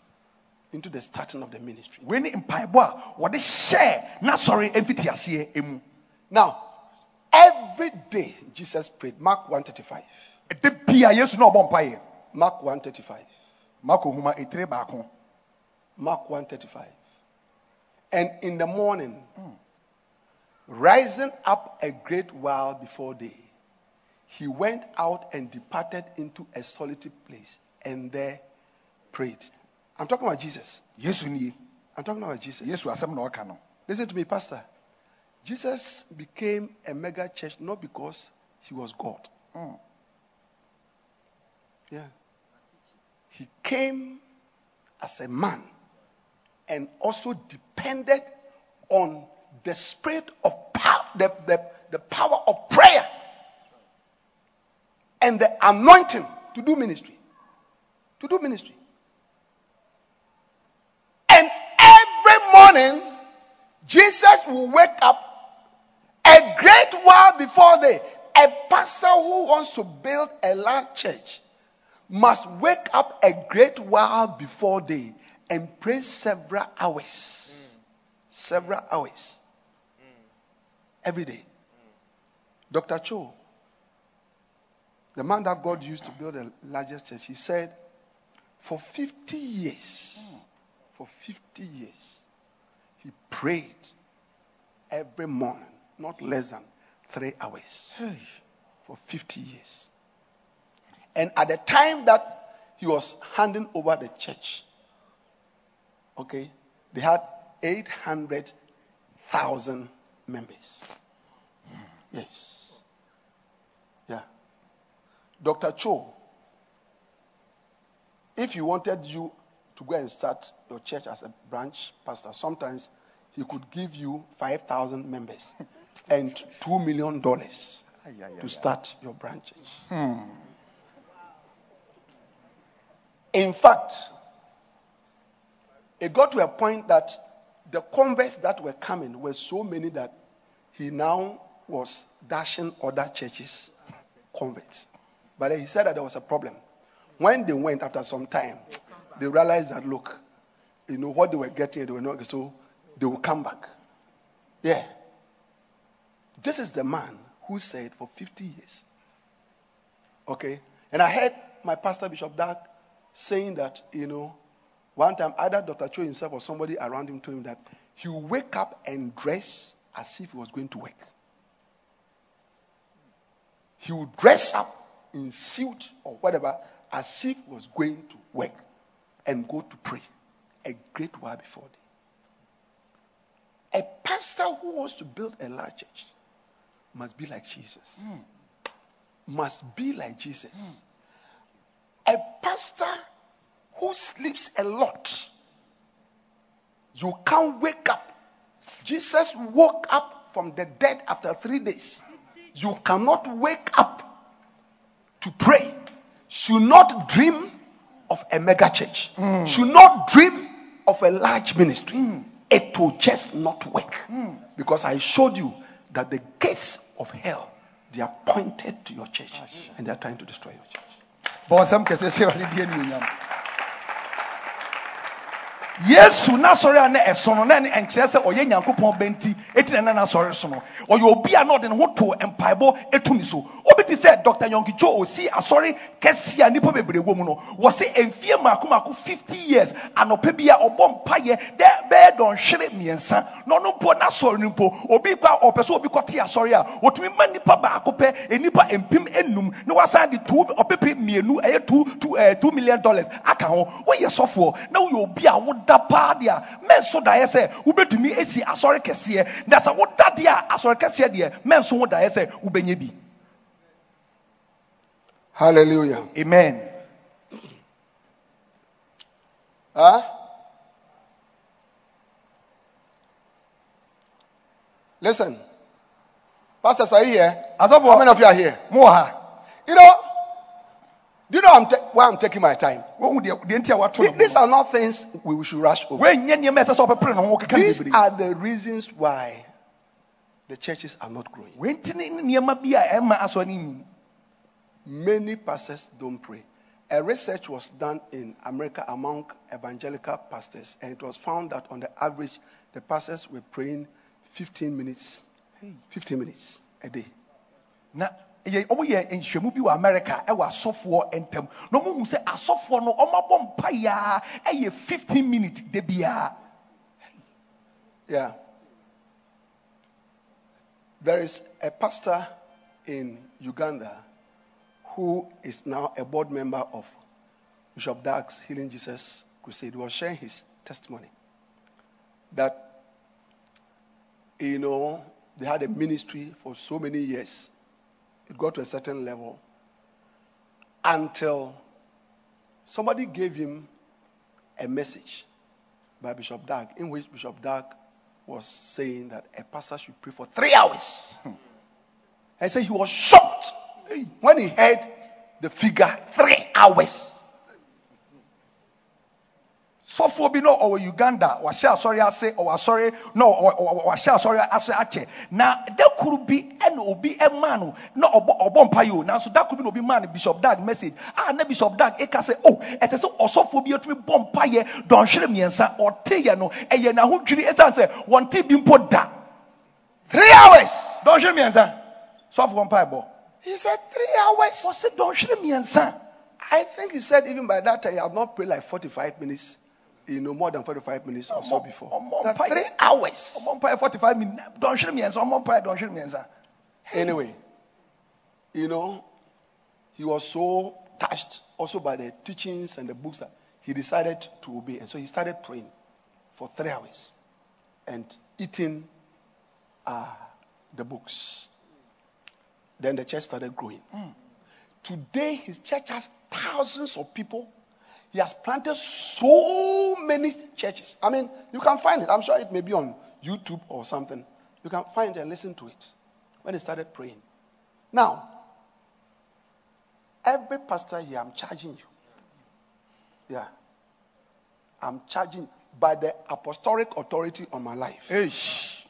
into the starting of the ministry. wei ne mpaebɔ a wɔde hyɛɛ n'asɔre mfitiaseɛ emu Now, every day Jesus prayed. Mark 135. ɛda bia yesu na ɔbɔ mpaeɛ Mark 135. mako homa ɛtire Mark 135. And in the morning, rising up a great while before day, he went out and departed into a solitary place and there prayed. I'm talking about Jesus. nie I'm talking about Jesus. yesu asɛm na ɔka no Listen to me, Pastor. Jesus became a mega church not because he was God. Mm. Yeah. He came as a man and also depended on the spirit of power, the, the, the power of prayer and the anointing to do ministry. To do ministry. And every morning, Jesus will wake up a great while before day. A pastor who wants to build a large church must wake up a great while before day and pray several hours. Several hours. Every day. Dr. Cho, the man that God used to build the largest church, he said, for 50 years, for 50 years, he prayed every morning, not less than three hours, for 50 years. And at the time that he was handing over the church, okay, they had 800,000 members. Yes. Yeah. Dr. Cho, if he wanted you to go and start your church as a branch pastor, sometimes he could give you 5,000 members and $2 million to start your branch church. In fact, it got to a point that the converts that were coming were so many that he now was dashing other churches converts. But he said that there was a problem. When they went after some time, they realized that look, you know what they were getting, they were not so they will come back. Yeah. This is the man who said for 50 years. Okay? And I heard my pastor, Bishop Dag, saying that, you know, one time either Dr. Cho himself or somebody around him told him that he would wake up and dress as if he was going to work. He would dress up in suit or whatever as if he was going to work and go to pray a great while before day. A pastor who wants to build a large church must be like Jesus. Hmm. Must be like Jesus. Hmm. A pastor who sleeps a lot. You can't wake up. Jesus woke up from the dead after three days. You cannot wake up to pray. Should not dream of a mega church. Should not dream of a large ministry. It will just not work. Because I showed you that the gates of hell they are pointed to your church and they are trying to destroy your church. bɔnsɛm kɛseɛ sɛ awurade deɛ anuonyam yesu n'asɔre a na ɛso no na ɛne ɛnkyerɛ sɛ ɔyɛ nyankopɔn bɛnti ɛti na na n'asɔre so ɔyɛ obi a na ɔde ne ho to mpaebɔ etumi so. Obi ti sɛ dr yonggi cho osi asɔre kɛseɛ a nipa bebree wɔ mu no wɔsi mfie mako mako fifty years anɔpɛ bi a ɔbɔ mpaeɛ dɛ bɛyɛ dɔnhwere mmiɛnsa. Na ɔno mpo n'asɔre no mpo obi kɔ ɔpɛ sɛ obi kɔ te asɔre a otumi ma nipa baako pɛ enipa mpem enum na wasan de two ɔpepe mmienu ɛyɛ two ɛɛ eh, two million dollars aka ho. Woyɛ sɔfoɔ na woyɛ obi a woda paa deɛ a mɛnso daeɛ sɛ wobɛtumi esi asɔre kɛseɛ na sɛ woda deɛ a asɔre kɛseɛ deɛ mɛnso ho daeɛ sɛ bi Hallelujah. amen Huh? Listen. Pastors, are you here? Asɔfoɔ. How many of you are here? mo You know, do you know I'm ta- why I'm taking my time? wohu deɛ deɛ nti a wato Th- no These are not things we should rush over. wɔnyɛ nneɛma a ɛsɛ sɛ ɔpɛpere ne ho keka ne These are the reasons why the churches are not growing. wɔnti ne ne nneɛma bi a ɛma asɔre no nyi Many pastors don't pray. A research was done in America among evangelical pastors, and it was found that on the average, the pastors were praying 15 minutes, 15 minutes a day. na ɛyɛ ɔmo yɛ nhwɛmu bi wɔ america ɛwɔ asɔfoɔ ntam na ɔmo hu sɛ asɔfoɔ no ɔmo abɔ mpaeɛ a ɛyɛ fifteen minutes de biara Yeah. There is a pastor in Uganda who is now a board member of Bishop Dag's Healing Jesus Crusade. Was sharing his testimony that, you know, they had a ministry for so many years. It got to a certain level until somebody gave him a message by Bishop Dag, in which Bishop Dag was saying that a pastor should pray for three hours. Hmm. I said he was shocked when he heard the figure three hours. Sɔfoɔ bi na ɔwɔ uganda wahyɛ asɔre ase ɔwɔ asɔre na wahyɛ asɔre ase akyɛ. Na dakoro bi ɛna obi ɛmaa no na ɔbɔ ɔbɔ mpa yi o. Nanso dakoro bi na obi maa no be man bishop dag message. A na bishop dag eka sɛ oh, o ɛsɛ sɛ ɔsɔfoɔ bi etumi bɔ mpa yɛ dɔnhwere mmiɛnsa ɔte yɛ no ɛyɛ n'ahodwiri esan sɛ wɔn ti bi mpo da. Three hours. dɔnhwere mmiɛnsa. Sɔfoɔ mpa ɛbɔ. He said three hours. wɔsi dɔnhwere mmiɛnsa. I think he said even by that time he had not prayed like 45 minutes, you know, more than 45 minutes or so before. ọmọ That mpa- three hours. ɔmɔ mpa yɛ forty five minutes dɔnhwere mmiɛnsa ɔmɔ mpa yɛ dɔnhwere mmiɛnsa. Anyway, you know, he was so touched also by the teachings and the books that he decided to obey. And so he started praying for three hours and eating uh, the books. Then the church started growing. Today, his church has thousands of people. He has planted so many churches. I mean, you can find it. I'm sure it may be on YouTube or something. You can find it and listen to it when he started praying. Now, every pastor here, I'm charging you. Yeah. I'm charging by the apostolic authority on my life. Eish.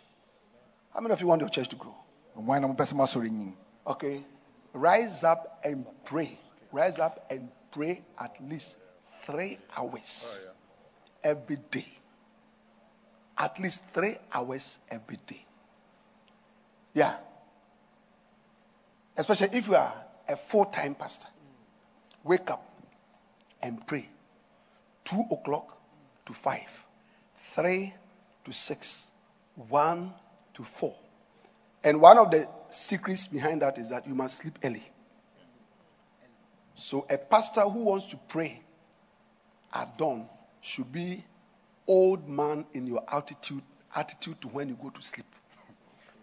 How many of you want your church to grow? Why na mpɛ sɛ masɔre nyin? Okay. Rise up and pray. Rise up and pray at least three hours oh, every day. At least three hours every day. Yeah. Especially if you are a full time pastor. Wake up and pray. Two o'clock to five, three to six, one to four. And one of the secrets behind that is that you must sleep early. So a pastor who wants to pray at done should be old man in your attitude attitude to when you go to sleep.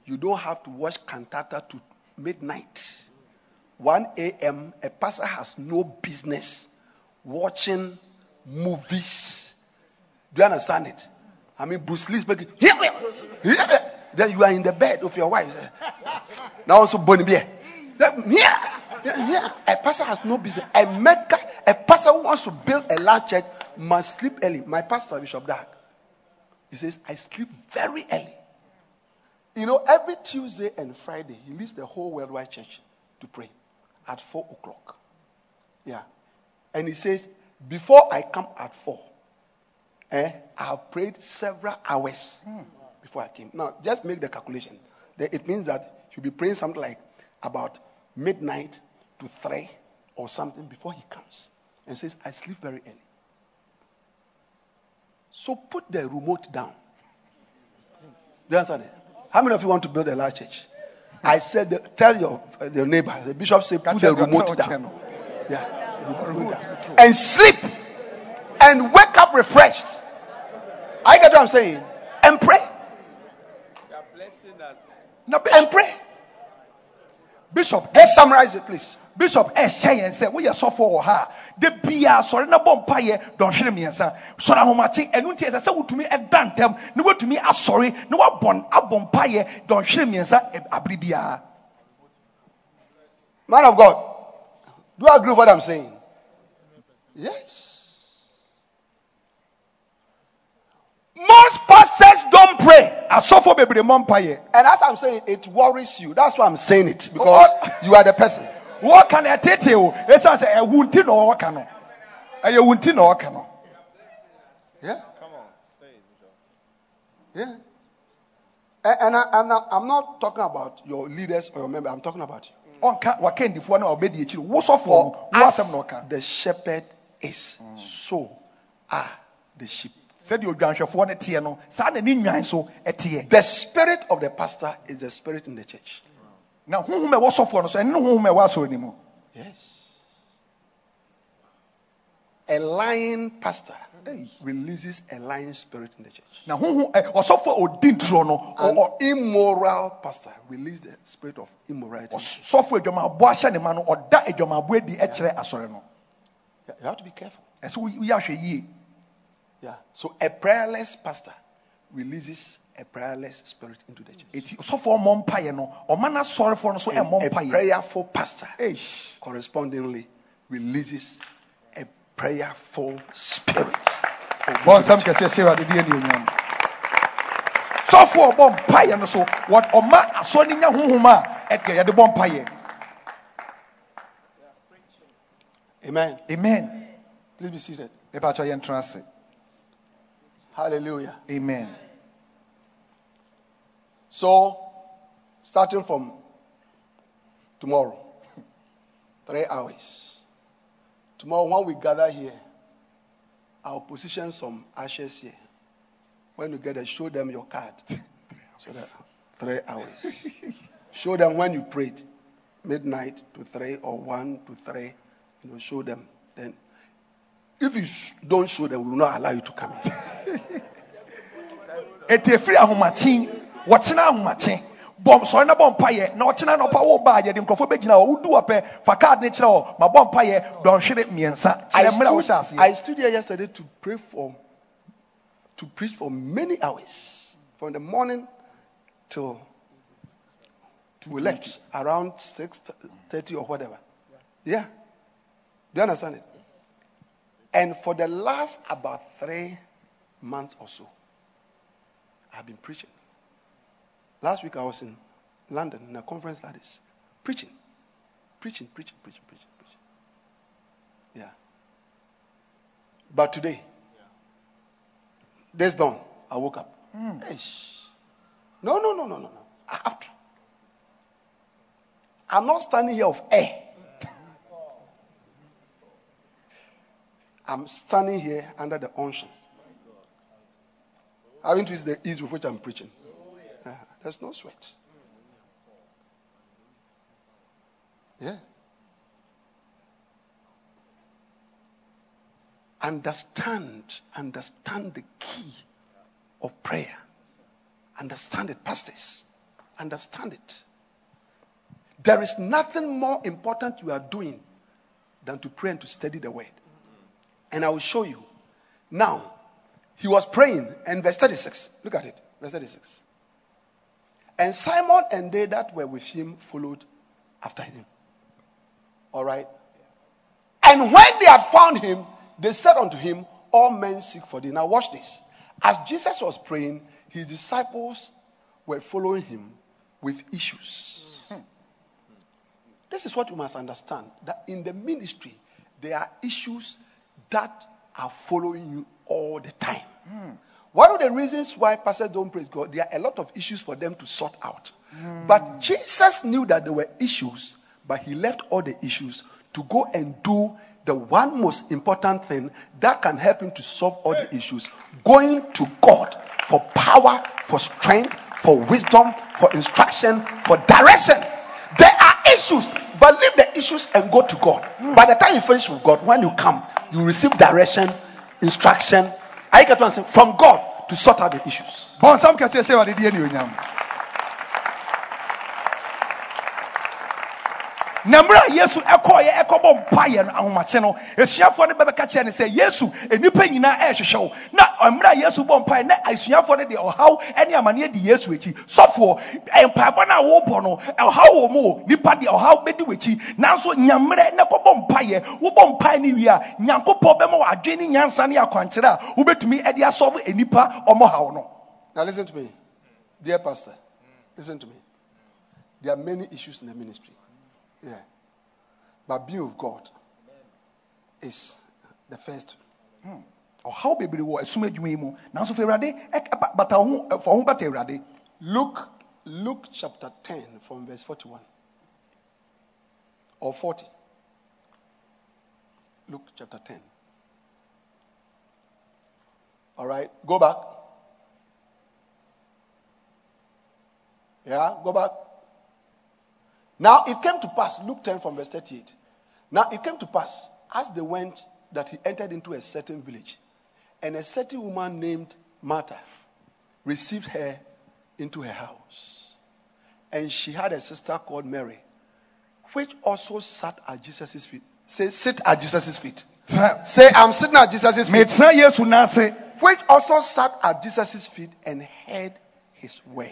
You don't have to watch cantata to midnight. 1 a.m. a pastor has no business watching movies. Do you understand it? I mean, Bruce Lee's making. Then you are in the bed of your wife. Now also Bonnie Bear. Yeah, yeah. A pastor has no business. A maker, a pastor who wants to build a large church must sleep early. My pastor, Bishop Dag, he says, I sleep very early. You know, every Tuesday and Friday, he leads the whole worldwide church to pray at four o'clock. Yeah. And he says, Before I come at four, eh, I have prayed several hours before I came. Now, just make the calculation. It means that you'll be praying something like about midnight to three or something before he comes. And says, I sleep very early. So put the remote down. Do you understand it? How many of you want to build a large church? I said, tell your, uh, your neighbor, the bishop said, put the remote down. Yeah. And sleep and wake up refreshed. I get what I'm saying? And pray. Na And pray. Bishop, Let's summarize it, please. Bishop ɛhyɛ yɛn sɛ woyɛ sɔfo wɔ ha de bia sɔre na bɔ mpayɛ dɔnhwere mmiɛnsa sɔre ahomakye ɛno nti ɛsɛ sɛ wotumi ɛda ntɛm na woatumi asɔre na woabɔ abɔ mpayɛ dɔnhwere mmiɛnsa abere biara Man of God, do you agree with what I'm saying? Yes. Most pastors don't pray. asɔfo bebree mmɔ mpayɛ And as I'm saying, it worries you. That's why I'm saying it. Because you are the person. Wɔka no ɛtete o ɛsiane sɛ eh, ɛwo nti na ɔwɔka no ɛyɛ wo nti na ɔka no Yeah. Come on. Yeah. And, and I, am not, I'm not talking about your leaders or your members. I'm talking about you. ɔnka wakandifoɔ no a ɔbɛdi akyiri wo sɔfoɔ no wo As the shepherd is, so are the sheep. sɛdeɛ odwanhwɛfoɔ no teɛ no saa na ne so The spirit of the pastor is the spirit in the church. Na honhom a ɛwɔ sɔfoɔ no so ɛne ne honhom a ɛwɔ asɔre no mu Yes. A lying pastor releases a lying spirit in the church. na honhom ɛ, ɔsɔfoɔ a ɔdi ntorɔ no ɔ- immoral pastor releases the spirit of immorality. ɔsɔfoɔ adwamaboɔ ahyɛ ne ma no ɔda adwamaboɔ adi kyerɛ asɔre no You have to be careful. ɛsɛ wo- woyɛ ahwɛ yie Yeah. So a prayerless pastor releases a prayerless spirit into the church. ɛti sɔfoɔ mmɔ mpaeɛ no ɔma no asɔrefoɔ no so A mpaeɛ prayerful pastor Eish. correspondingly releases a prayerful spirit. bɔ nsɛm kɛseɛ hyɛ awurade de anuonyam sɔfoɔ a ɔbɔ mpaeɛ no so ɔma asɔre no nya honhom a ɛdeɛ yɛde bɔ mpaeɛ Amen. amen Please be seated. mepakyɛ yɛntena ase Hallelujah. amen So, starting from tomorrow, three hours. Tomorrow, when we gather here, I'll position some ashes here. When you get there, show them your card. So that three hours. show them when you prayed, midnight to three or one to three. You know, show them. Then, if you sh- don't show them, we will not allow you to come ɛti ɛfiri ahomakye wɔtena ahomakye bɔ sɔre na bɔ mpaeɛ na ɔkyena na ɔpa wo. Baa yɛde nkurɔfoɔ bɛgyina hɔ wodu ɔpɛ fa card ne kyerɛ hɔ ma bɔ mpaeɛ dɔnhwere mmiɛnsa I kyerɛ mmerɛ wohyɛ aseɛ I stood here yesterday to pray for, to preach for many hours, from the morning till we left around six thirty or whatever. Yeah, do you understand it? And for the last about three months or so, I've been preaching. Last week I was in London in a conference like this, preaching, preaching, preaching, preaching, preaching, preaching. Yeah. But today, this dawn, I woke up. Hmm. Eish. No, no, no, no, no, no. I have to. I'm not standing here of air. I'm standing here under the unction. Having to use the ease with which I'm preaching. There's no sweat. Yeah. Understand, understand the key of prayer. Understand it, pastors. Understand it. There is nothing more important you are doing than to pray and to study the word. And I will show you. Now, he was praying, and verse 36, look at it, verse 36. And Simon and they that were with him followed after him. All right? And when they had found him, they said unto him, All men seek for thee. Now, watch this. As Jesus was praying, his disciples were following him with issues. This is what you must understand that in the ministry, there are issues that are following you all the time. Hmm. One of the reasons why pastors don't praise God, there are a lot of issues for them to sort out. But Jesus knew that there were issues, but he left all the issues to go and do the one most important thing that can help him to solve all the issues going to God for power, for strength, for wisdom, for instruction, for direction. There are issues, but leave the issues and go to God. By the time you finish with God, when you come, you receive direction, instruction. I get what I'm from God to sort out the issues. bɔnsam kɛseɛ hyɛ wade deɛ ne onyam na mmerɛ a yesu ɛkɔɔyɛ ɛkɔbɔ mpayɛ no ahomakye no asuafoɔ no bɛbɛka kyerɛ ne sɛ yesu nnipa nyinaa ɛrehwehwɛ wo na mmerɛ a yesu bɔ mpaeɛ na asuafoɔ no de ɔhaw ne amanneɛ di yesu akyi sɔfoɔ mpaebɔ no a wɔrebɔ no ɔhaw wɔ mu o nnipa de ɔhaw bɛdi w'akyi nanso nyammerɛ na kɔbɔ mpaeɛ wobɔ mpaeɛ no wie a nyankopɔn bɛma wɔ adwene ne nyansa ne akwankyerɛ a wobɛtumi de ɔmɔhaw no Now, listen to me, dear pastor. Listen to me. There are many issues in the ministry. Yeah. But being with God is the first. Hmm. ɔhaw bebree wɔ asum adwuma yi mu nanso fɛ awurade ɛk- ba- bata wo ho bata awurade Luke, Luke chapter 10 from verse 41 or 40. Luke chapter 10. All right, go back. Yeah, go back. Now it came to pass, Luke 10 from verse 38. Now it came to pass, as they went, that he entered into a certain village, and a certain woman named Martha received her into her house. And she had a sister called Mary, which also sat at Jesus' feet. Say, sit at Jesus' feet. Say, I'm sitting at Jesus' feet. metena yesu n'ase Which also sat at Jesus' feet and heard his word.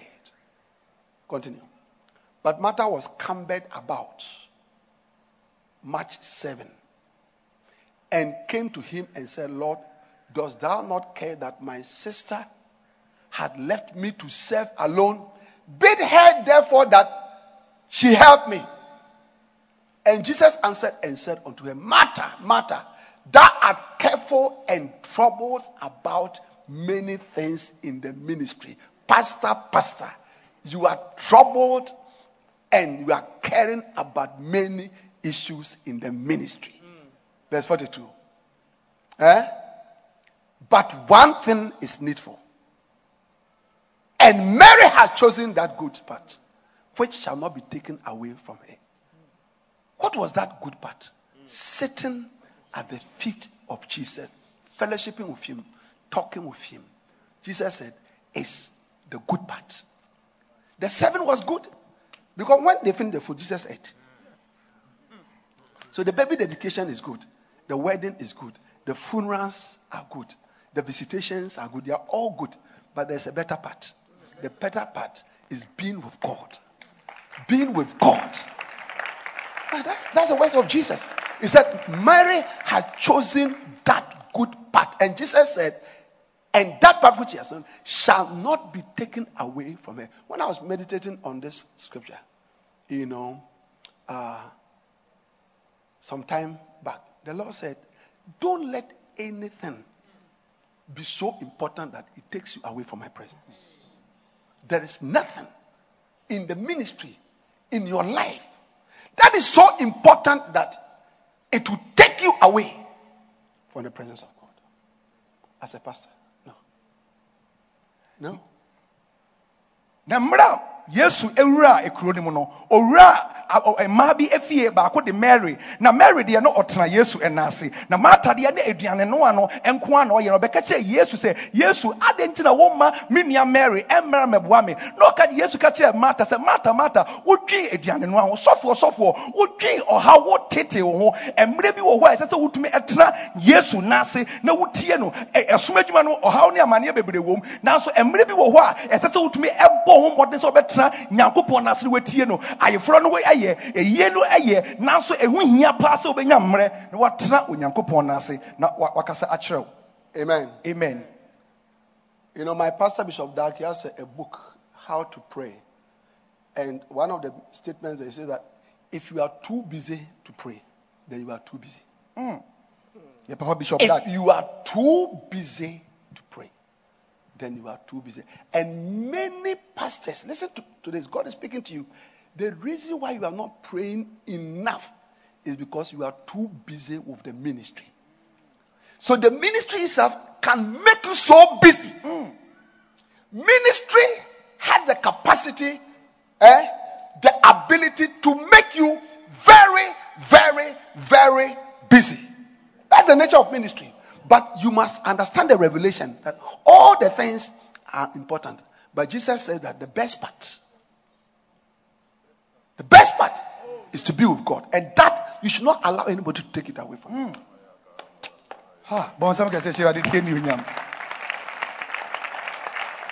Continue. But Martha was cumbered about, March seven, and came to him and said, Lord, dost thou not care that my sister had left me to serve alone? Bid her therefore that she help me. And Jesus answered and said unto her, Martha, Martha, thou art careful and troubled about many things in the ministry. Pastor, pastor, you are troubled and you are caring about many issues in the ministry. Verse 42. Eh? But one thing is needful. And Mary has chosen that good part, which shall not be taken away from her. What was that good part? Sitting at the feet of Jesus, fellowshipping with him, talking with him. Jesus said, is the good part. The seven was good. Because when they finished the food, Jesus ate. So the baby dedication is good. The wedding is good. The funerals are good. The visitations are good. They are all good. But there's a better part. The better part is being with God. Being with God. That's, that's the words of Jesus. He said, Mary had chosen that good part. And Jesus said, and that part which he has done shall not be taken away from her. When I was meditating on this scripture, you know, uh, some time back, the Lord said, Don't let anything be so important that it takes you away from my presence. There is nothing in the ministry, in your life, that is so important that it will take you away from the presence of God. As a pastor, no. No. na mmerɛ a yesu ewura ekuro no mu no. Owura mmaa bi efie baako de mary. Na mary deɛ no ɔtena yesu ɛna ase na martha deɛ ne aduane noa no nko a na ɔyɛ no ɔbɛka kyerɛ yesu sɛ yesu adɛn nti na wɔmma me nua mary ɛmmra mɛboa me? Na ɔka yesu ka kyerɛ martha sɛ martha martha wodwi aduane noa ho sɔfoɔ sɔfoɔ wodwi ɔha wo tete wo ho. Mmerɛ bi wɔ hɔ a ɛsɛ sɛ wotumi ɛtena yesu n'ase na wotie no. Ɛsom adwuma no ɔhaw ne amanneɛ bebree wɔ mu. Nanso mmerɛ bi wɔ hɔ a ɛsɛ sɛ wotumi ɛbɔ ho mmɔden sɛ wobɛtena nyankopɔn n'ase na watie no ayeforɔ no ɛyɛ ɛyie no ɛyɛ nanso ɛho hia paa sɛ wobɛnya mmerɛ na watena onyankopɔn n'ase na wakasa akyerɛ wo Amen. amen You know, my pastor Bishop Dag he has a, a book, How to Pray. And one of the statements they say that if you are too busy to pray, then you are too busy. Mm. yɛ papa bishop If Dag. you are too busy then you are too busy. And many pastors, listen to, to this, God is speaking to you. The reason why you are not praying enough is because you are too busy with the ministry. So the ministry itself can make you so busy. Ministry has the capacity, eh, the ability to make you very, very, very busy. That's the nature of ministry. But you must understand the revelation that all the things are important. But Jesus said that the best part, the best part is to be with God. And that you should not allow anybody to take it away from you. Ha, bɔnsɛm kɛsɛ hyɛ ade tie ne onyam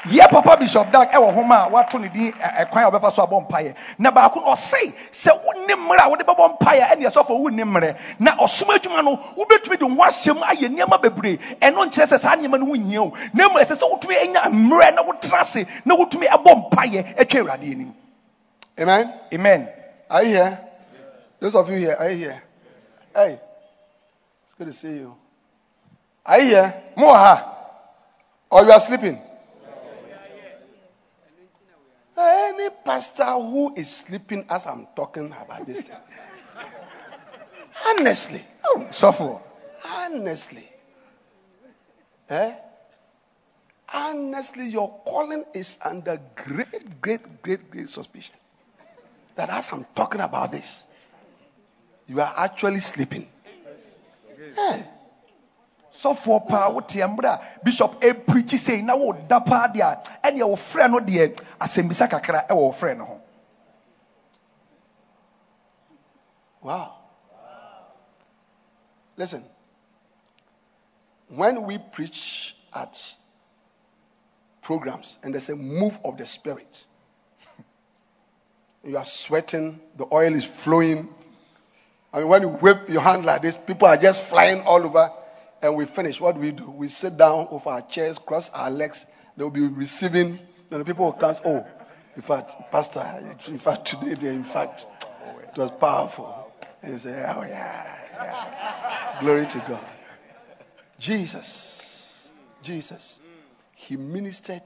yɛ papa bishop dag ɛwɔ homa a wato ne din ɛkwan a wɔbɛfa so abɔ mpaeɛ na baako no ɔsei sɛ wonni mmerɛ a wode bɛbɔ mpaeɛ ɛne ɛsɔfo wonni mmerɛ na ɔsom adwuma no wobɛtumi de ho ahyɛ mu ayɛ nneɛma bebree ɛno nkyerɛ sɛ saa nneɛma no ho nhia wo na mmom ɛsɛ sɛ wotumi anya mmerɛ na wotena ase na wotumi ɛbɔ mpaeɛ atwa awurade anim Amen. amen Are you here? Those of you here, are you here? Hey, it's good to see you. Are you here? mo wɔ ha Or you are sleeping? Any pastor who is sleeping as I'm talking about this thing. Honestly, Oh, sɔfo honestly. Eh? Honestly, your calling is under great, great, great, great suspicion. That as I'm talking about this, you are actually sleeping. Eh? Sɔfoɔ paa wote mmerɛ a bishop ɛprikyi sei na woda paa deɛ a ɛneɛ wɔfrɛ no deɛ asɛmmisa kakra ɛwɔ wo frɛ no ho Wow. Listen, when we preach at programs and there's a move of the spirit, you are sweating, the oil is flowing. I mean, when you wave your hand like this, people are just flying all over, and we finish. What do we do? We sit down with our chairs, cross our legs. They will be receiving. And the people will come. Oh, in fact, Pastor, in fact, today, in fact, it was powerful. And you say, Oh, yeah, yeah. Glory to God. Jesus, Jesus, he ministered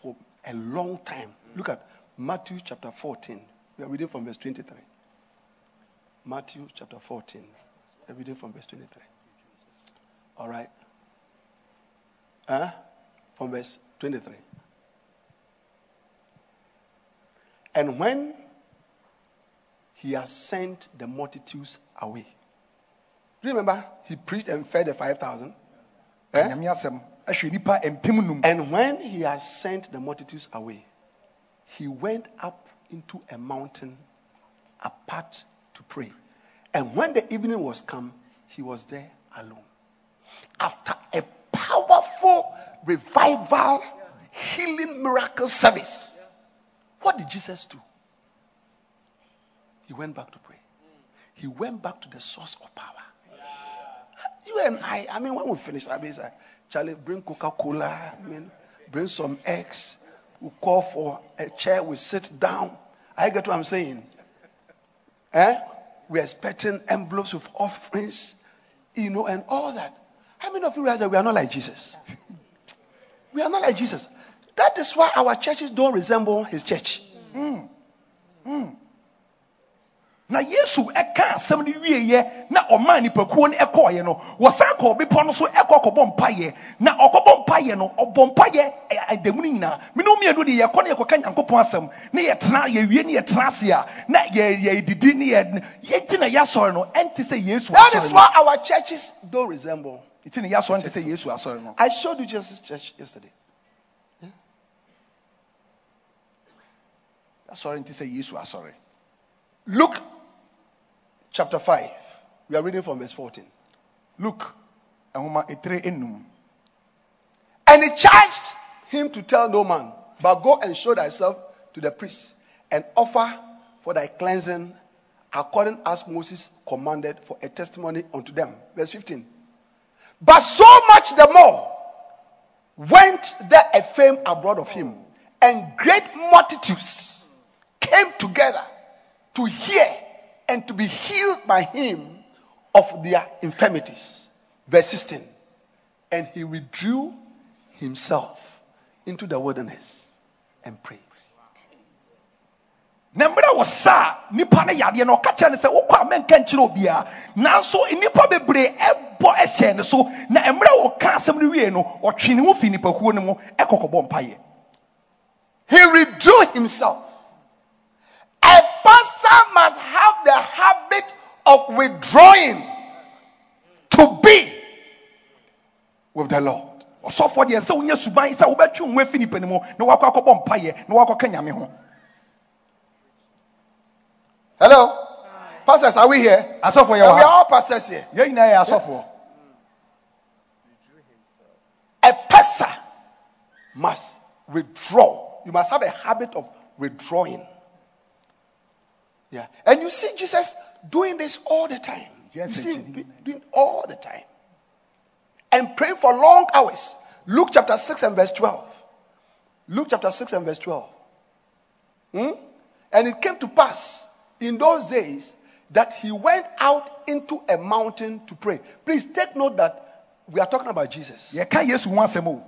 for a long time. Look at Matthew chapter 14. We are reading from verse 23. Matthew chapter 14. We are reading from verse 23. All right. Huh? From verse 23. And when he has sent the multitudes away. Do you remember he preached and fed the 5,000? Eh? nyame asɛm ahwɛ nipa mpem num And when he has sent the multitudes away, he went up into a mountain apart to pray. And when the evening was come, he was there alone. After a powerful revival, healing miracle service, what did Jesus do? He went back to pray. He went back to the source of power. You and I, I mean, when we finish, I mean, Charlie, bring Coca Cola, I mean, bring some eggs. We call for a chair, we sit down. I get what I'm saying. Eh? We're expecting envelopes with offerings, you know, and all that. How many of you realize that we are not like Jesus? we are not like Jesus. That is why our churches don't resemble his church. Hmm. Hmm. na yesu ɛka asɛm no wieɛ na ɔmaa nipakuo no ɛkɔɔeɛ no wɔsan kɔɔ bepɔ no so ɛkɔ kɔbɔ mpayɛ na ɔkɔbɔ mpayɛ no ɔbɔ mpayɛ ɛdamu no nyinaa mene mmienu de yɛkɔ ne yɛkɔka nyankopɔn asɛm ne yɛtena yɛwie ne yɛtena ase a na yɛ- yɛdidi ne yɛ yɛnti na yɛasɔre no ɛnte sɛ yesu That is why our churches don't resemble. Nti ne yɛasɔre nte sɛ yesu asɔre no I showed you Jesus' church yesterday. asɔre nte sɛ yesu asɔre Luke chapter 5. We are reading from verse 14. luke ɛhoma ɛtire enum And he charged him to tell no man, but go and show thyself to the priest and offer for thy cleansing according as Moses commanded for a testimony unto them. Verse 15. But so much the more went there a fame abroad of him, and great multitudes came together to hear and to be healed by him of their infirmities. Verse 16. And he withdrew himself into the wilderness and prayed. Na mmerɛ wɔ saa nipa no yadeɛ no ɔka kyerɛ no sɛ wokɔ a mɛnka nkyerɛ obiaa nanso nnipa bebree ɛbɔ so na mmerɛ wɔka asɛm no wie no ɔtwe ne ho no mu ɛkɔkɔbɔ mpayɛ He withdrew himself. A person must have the habit of withdrawing to be with the Lord. ɔsɔfoɔ deɛ sɛ wonya suban sɛ wobɛtwe wo ho afi nipa no mu na wakɔ akɔbɔ mpayɛ na wakɔka nyame ho Hello? Pastors, are we here? asɔfoɔ we yɛ we are ha all pastors here. yɛn nyinaa yɛ asɔfoɔ A person must withdraw. You must have a habit of withdrawing. Yeah. And you see Jesus doing this all the time. Yes, you see him doing all the time. And praying for long hours. Luke chapter 6 and verse 12. Luke chapter 6 and verse 12. Hmm? And it came to pass in those days that he went out into a mountain to pray. Please take note that we are talking about Jesus. yɛka yesu ho asɛm o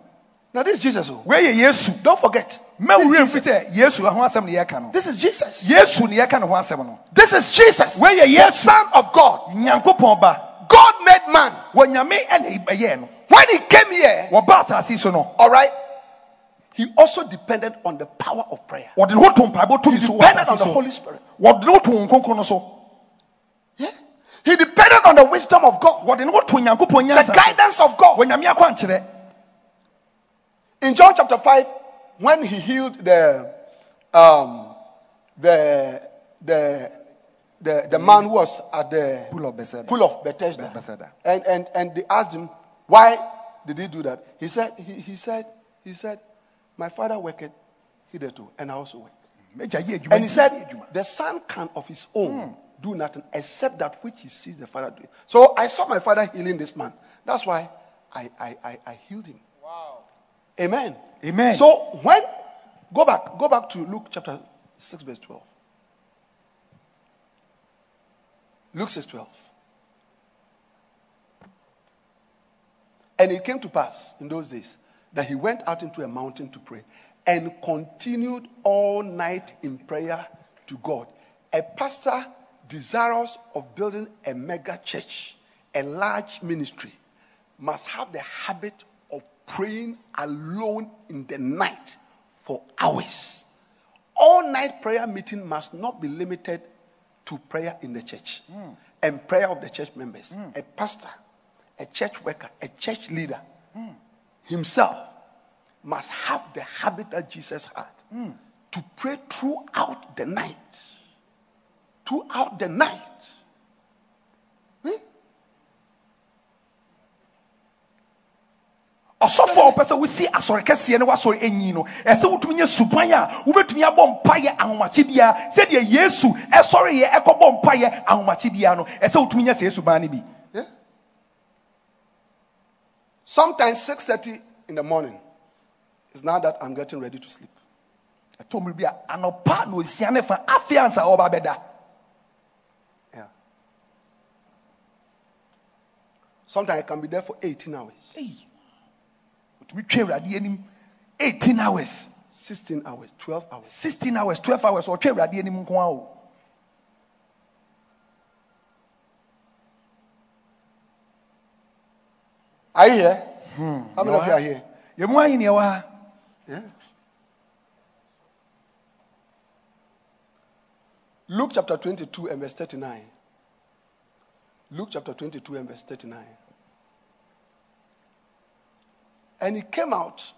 Now, this is Jesus. oh. wei yɛ yesu Don't forget. This is Jesus. sɛ yesu ho asɛm ne yɛka no This is Jesus. yesu ne yɛka ne ho asɛm no This is Jesus. Where you- the. Son of God. God made man. wɔnyame ɛna ɛyɛɛ no When he came here, wɔba asase yi so no all right, he also depended on the power of prayer. wɔde ne ho to mpaebɔ tumi so wɔ Depended on the Holy Spirit. wɔde ne ho to wɔn kronkron no so Yeah. He depended on the wisdom of God, wɔde ne ho the guidance of God. In John chapter 5, when he healed the um the the the, the man who was at the Pool of Bethesda. pool of Bethesda, Bethesda. And, and and they asked him why did he do that? He said he, he said he said my father worked hitherto and I also work. Magya yɛ adwuma And he said the son can of his own hmm. do nothing except that which he sees the father doing. So I saw my father healing this man. That's why I I, I, I healed him. Wow. Amen. Amen. So when go back, go back to Luke chapter 6, verse 12. Luke 6 12. And it came to pass in those days that he went out into a mountain to pray and continued all night in prayer to God. A pastor desirous of building a mega church, a large ministry, must have the habit of praying alone in the night for hours. All night prayer meeting must not be limited to prayer in the church and prayer of the church members. Hmm. A pastor, a church worker, a church leader hmm. Himself must have the habit that Jesus had to to pray throughout the night. Throughout the night. Hmm? ɔsɔfo a wɔpɛ sɛ wosi asɔre kɛseɛ ne woasɔre enyi no ɛsɛ wotumi nyɛ suban a wobɛtumi abɔ mpayɛ ahomakye biara sɛdeɛ yesu ɛsɔreyɛ ɛkɔbɔ mpayɛ ahomakye biara no ɛsɛ wotumi nyɛ sɛ suban no bi. Sometimes 6:30 in the morning. It's now that I'm getting ready to sleep. ɛtɔ mmere bi a anɔpa na osia ne fa afei ansa ɔba bɛda Yeah. Sometimes I can be there for 18 hours, Ei, wotumi twa awurade anim 18 hours 16 hours, 12 hours. 16 hours 12 hours ɔtwa awurade anim nko a o Are you here? Hmm. How many of you are here? neɛ wɔ ha Yeah. Luke chapter 22 and verse 39. Luke chapter 22 and verse 39. And he came out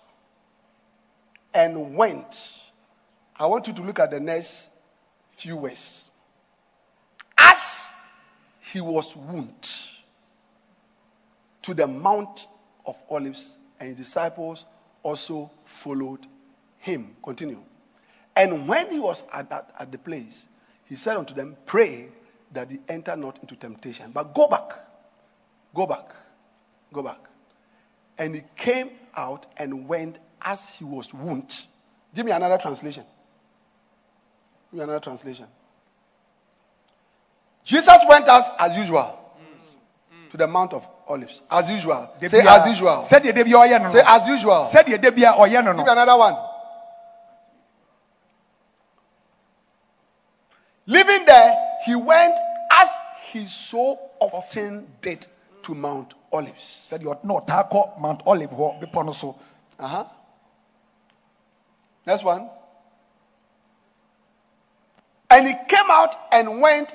and went. I want you to look at the next few words. As he was wounded to the Mount of Olives, and his disciples also followed him. Continue. And when he was at, that, at the place, he said unto them, Pray that he enter not into temptation. But go back, go back, go back. And he came out and went as he was wounded. Give me another translation. Give me another translation. Jesus went as as usual to the Mount of Olives. As usual. Say as usual. sɛdeɛ da bia ɔyɛ Say as usual. sɛdeɛ da bia ɔyɛ Give me another one. Living there, he went as he so often did to Mount Olives. ɔt- na ɔtaa kɔ mount olive hɔ bepɔ no so Uh huh. Next one. And he came out and went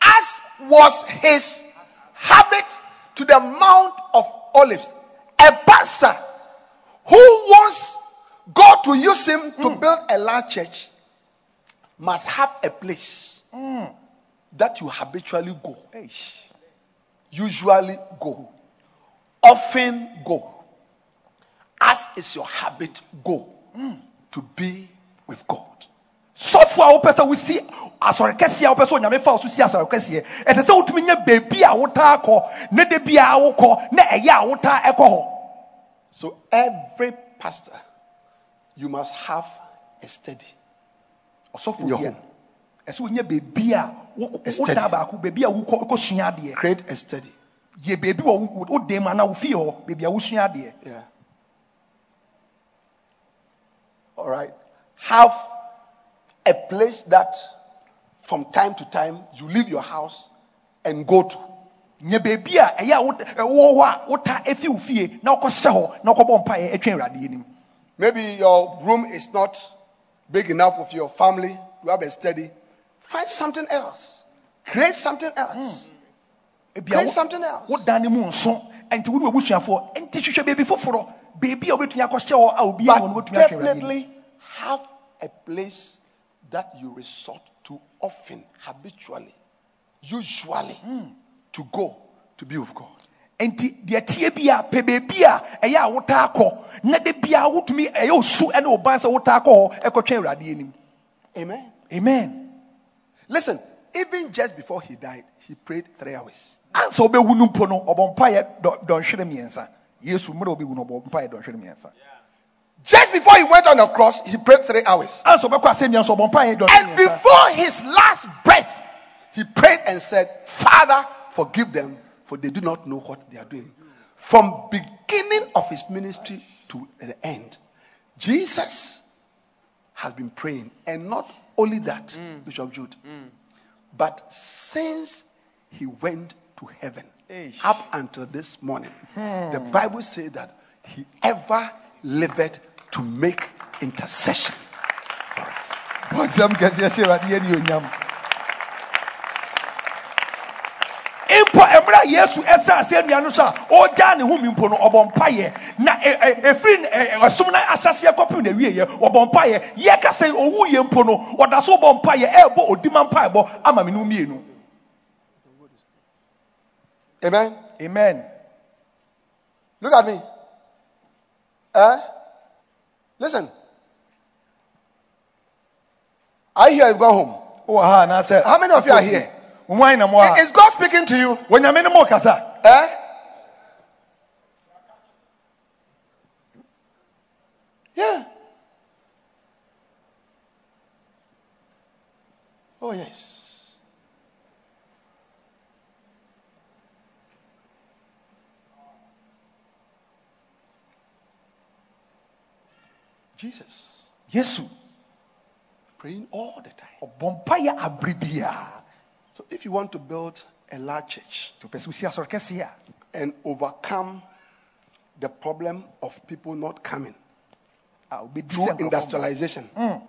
as was his habit to the Mount of Olives. A pastor who wants God to use him to hmm. build a large church must have a place hmm. that you habitually go, Eish. usually go, often go, as is your habit, go hmm. to be with God. Sɔfo a wopɛ sɛ wosi asɔre kɛseɛ a wopɛ sɛ onyame fa wo so si asɔre kɛseɛ ɛsɛ sɛ wotumi nya baabi a wotaa kɔ ne da bia a wokɔ na ɛyɛ a wotaa ɛkɔ hɔ So every pastor, you must have a study. ɔsɔfo In your bia home. ɛsɛ wonya baabi a wo- A study. wodaa baako baabi a wokɔ wokɔsua adeɛ Create a study. yɛ baabi wɔ wo- wo dan mu anaa wo fie hɔ baabi a wosua adeɛ Yeah. All right. Have a place that from time to time you leave your house and go to. nya baabi a ɛyɛ a wot- hɔ a wota efi wo fie na wokɔhyɛ hɔ na wokɔbɔ mpaeɛ atwa awurade anim Maybe your room is not big enough with your family. You have a study. Find something else. Create something else. Hmm. A Create something else. wo dan ne mu nso ɛnti wo ne wabusuafoɔ ɛnti hwehwɛ baabi foforɔ baabi a wobɛtumi akɔhyɛ hɔ a obi a wɔ no But wobɛtumi atwa awurade anim definitely have a place that you resort to often, habitually, usually hmm. to go to be with God. nti deɛ tie bi a pɛ baabi a ɛyɛ a wotaa kɔ. Na da bia wotumi ɛyɛ osu ne ɔban sɛ wotaa kɔ hɔ ɛkɔtwa awurade anim. Amen. amen. Listen, even just before he died, he prayed three hours. ansa wobɛwu no mpo no ɔbɔ mpaeɛ dɔ- dɔnhwere mmiɛnsa. Yesu mmerɛ a wobɛwu no ɔbɔ mpaeɛ dɔnhwere mmiɛnsa Just before he went on the cross, he prayed three hours. ansa wobɛkɔ asɛnnua nso ɔbɔ mpaeɛ dɔnhwere And before his last breath, he prayed and said, Father, forgive them, for they do not know what they are doing. From beginning of his ministry to the end, Jesus has been praying. And not only that, mm. Bishop Jude, mm. but since he went to heaven, Eish. up until this morning, hmm. the Bible says that he ever lived to make intercession for us. bɔnsɛm kɛseɛ hyɛ awurade mpo mmerɛ yesu ɛsɛ ase nnua no so a ɔregyaa ne ho mi mpo no ɔbɔ mpayɛ na ɛfiri n- ɛ- ɛ- ɛsom no ahyɛseɛ kɔpem na awieɛ ɔbɔ mpayɛ yɛka sɛ ɔwu yɛ mpo no ɔda so bɔ mpayɛ ɛɛbɔ odima mpaebɔ ama me no mmienu Amen. amen Look at me. Eh? Listen. I hear you've gone home. wowɔ ha anaasɛ How many of you are here? hwan na mo a Is God speaking to you? wɔnyame ne mo kasa Eh? Yeah. Oh, yes. Jesus yesu praying all the time. ɔbɔ mpayɛ abere biara So if you want to build a large church nti wopɛ sɛ wosi asɔre kɛseɛ a and overcome the problem of people not coming through industrialization. Mm.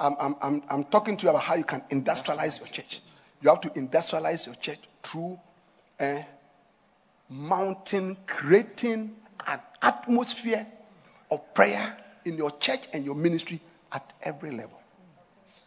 I'm, I'm, I'm, I'm talking to you about how you can industrialize your church. You have to industrialize your church through a mountain creating an atmosphere of prayer in your church and your ministry at every level.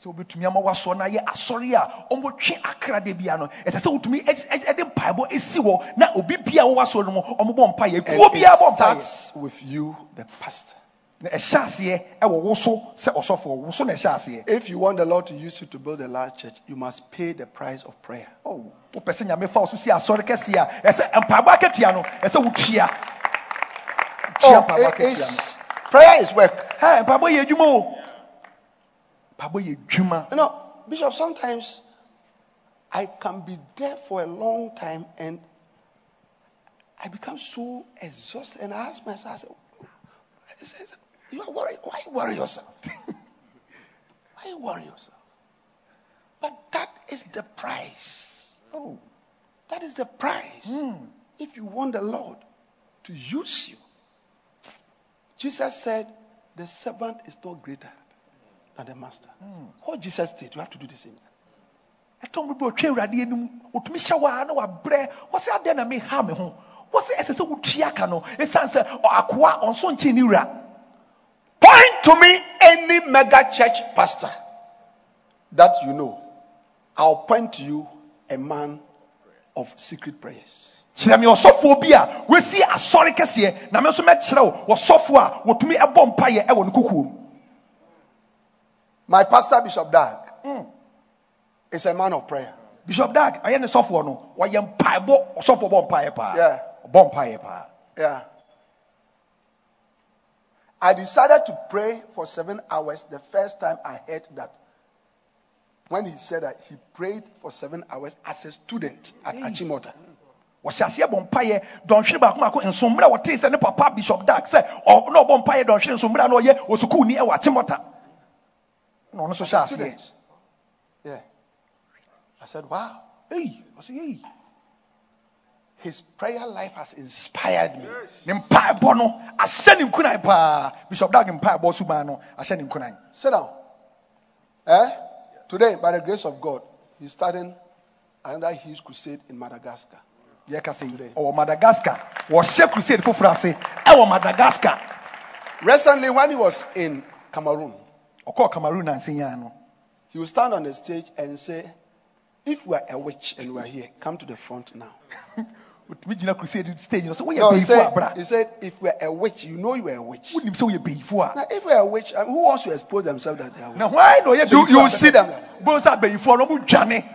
sɛ wobɛtumi ama woasoɔ no ayɛ asɔre a ɔmɔtwe akra da bia no ɛsɛ sɛ wotumi ɛde mpaebɔ ɛsi hɔ na obi bia wɔwɔ asɔre no mu ɔmobɔ mpayɛ kuo biara bɔ it mpayɛ starts with you, the pastor. na ɛhyɛ aseɛ ɛwɔ wo so sɛ ɔsɔfoɔ wo so na ɛhyɛ aseɛ If you want the Lord to use you to build a large church, you must pay the price of prayer. Oh, wopɛ sɛ nyame fa wo so si asɔre kɛseɛ a ɛsɛ mpaebɔ akatua no ɛsɛ wotua tua Oh, mpaebɔ it akatua no prayer is work. Hey, mpaebɔ yɛ adwuma o mpaebɔ yɛ You know, Bishop, sometimes I can be there for a long time and I become so exhausted. And I ask myself, I say, I say, You are worried. Why worry yourself? Why worry yourself? But that is the price. Oh, That is the price. Hmm. If you want the Lord to use you. Jesus said, The servant is not greater than the master. What Jesus did, you have to do the same. ɛtɔn bi bɛ ɔtwa awurade anim otumi hyɛ wa na wabrɛ wɔsɛ adeɛ na meha me ho wɔsɛ ɛsɛ sɛ wotua ka no ɛsiane sɛ akoa ɔnso nkye ne wura Point to me any mega church pastor that you know. I'll point to you a man of secret prayers. Kyerɛ me ɔsɔfoɔ bi a wɔasi asɔre kɛseɛ na me nso mɛkyerɛ wo ɔsɔfoɔ a wɔtumi ɛbɔ mpayɛ ɛwɔ ne kukuom My pastor, Bishop Dag, is a man of prayer. bishop dag ɔyɛ ne sɔfoɔ no wɔyɛ mpaebɔ ɔsɔfoɔ bɔ mpaeɛ paa Yeah. ɔbɔ mpaeɛ paa Yeah. I decided to pray for seven hours the first time I heard that. When he said that he prayed for seven hours as a student at Achimota. Wɔhyɛ aseɛ bɔ mpaeɛ dɔnhwere baako baako nsommerɛ wɔtee sɛ ne papa bishop dag sɛ na ɔbɔ mpaeɛ dɔnhwere nsommerɛ na ɔyɛ osukuuni ɛwɔ akyemɔta na ɔno nso hyɛ aseɛ Yeah. I said, wow. ei ɔsɛ ei His prayer life has inspired me. ne mpaebɔ no ahyɛ ne nkunan paa bishop dag mpaebɔ suban no ahyɛ ne nkunan Sit down. Eh? Today, by the grace of God, he's starting another huge crusade in Madagascar. Yɛka sɛ ɔwɔ madagascar. Wɔhyɛ crusade foforɔ ase. Ɛwɔ madagascar. Recently, when he was in Cameroon, ɔkɔɔ cameroon nansenyaa no. he will stand on the stage and say, If we are a witch and we are here, come to the front now. wotumi gyina crusade stage no sɛ woyɛ No, he bɛyifo said, a bra he said, If we are a witch, you know you are a witch. wonim sɛ woyɛ bɛyifo a. Now, if we are a witch, uh, who wants to expose themselves that they are witch? na hwan na ɔyɛ You- you see them. like bohu sɛ abɛyifoɔ no ɔmo dwane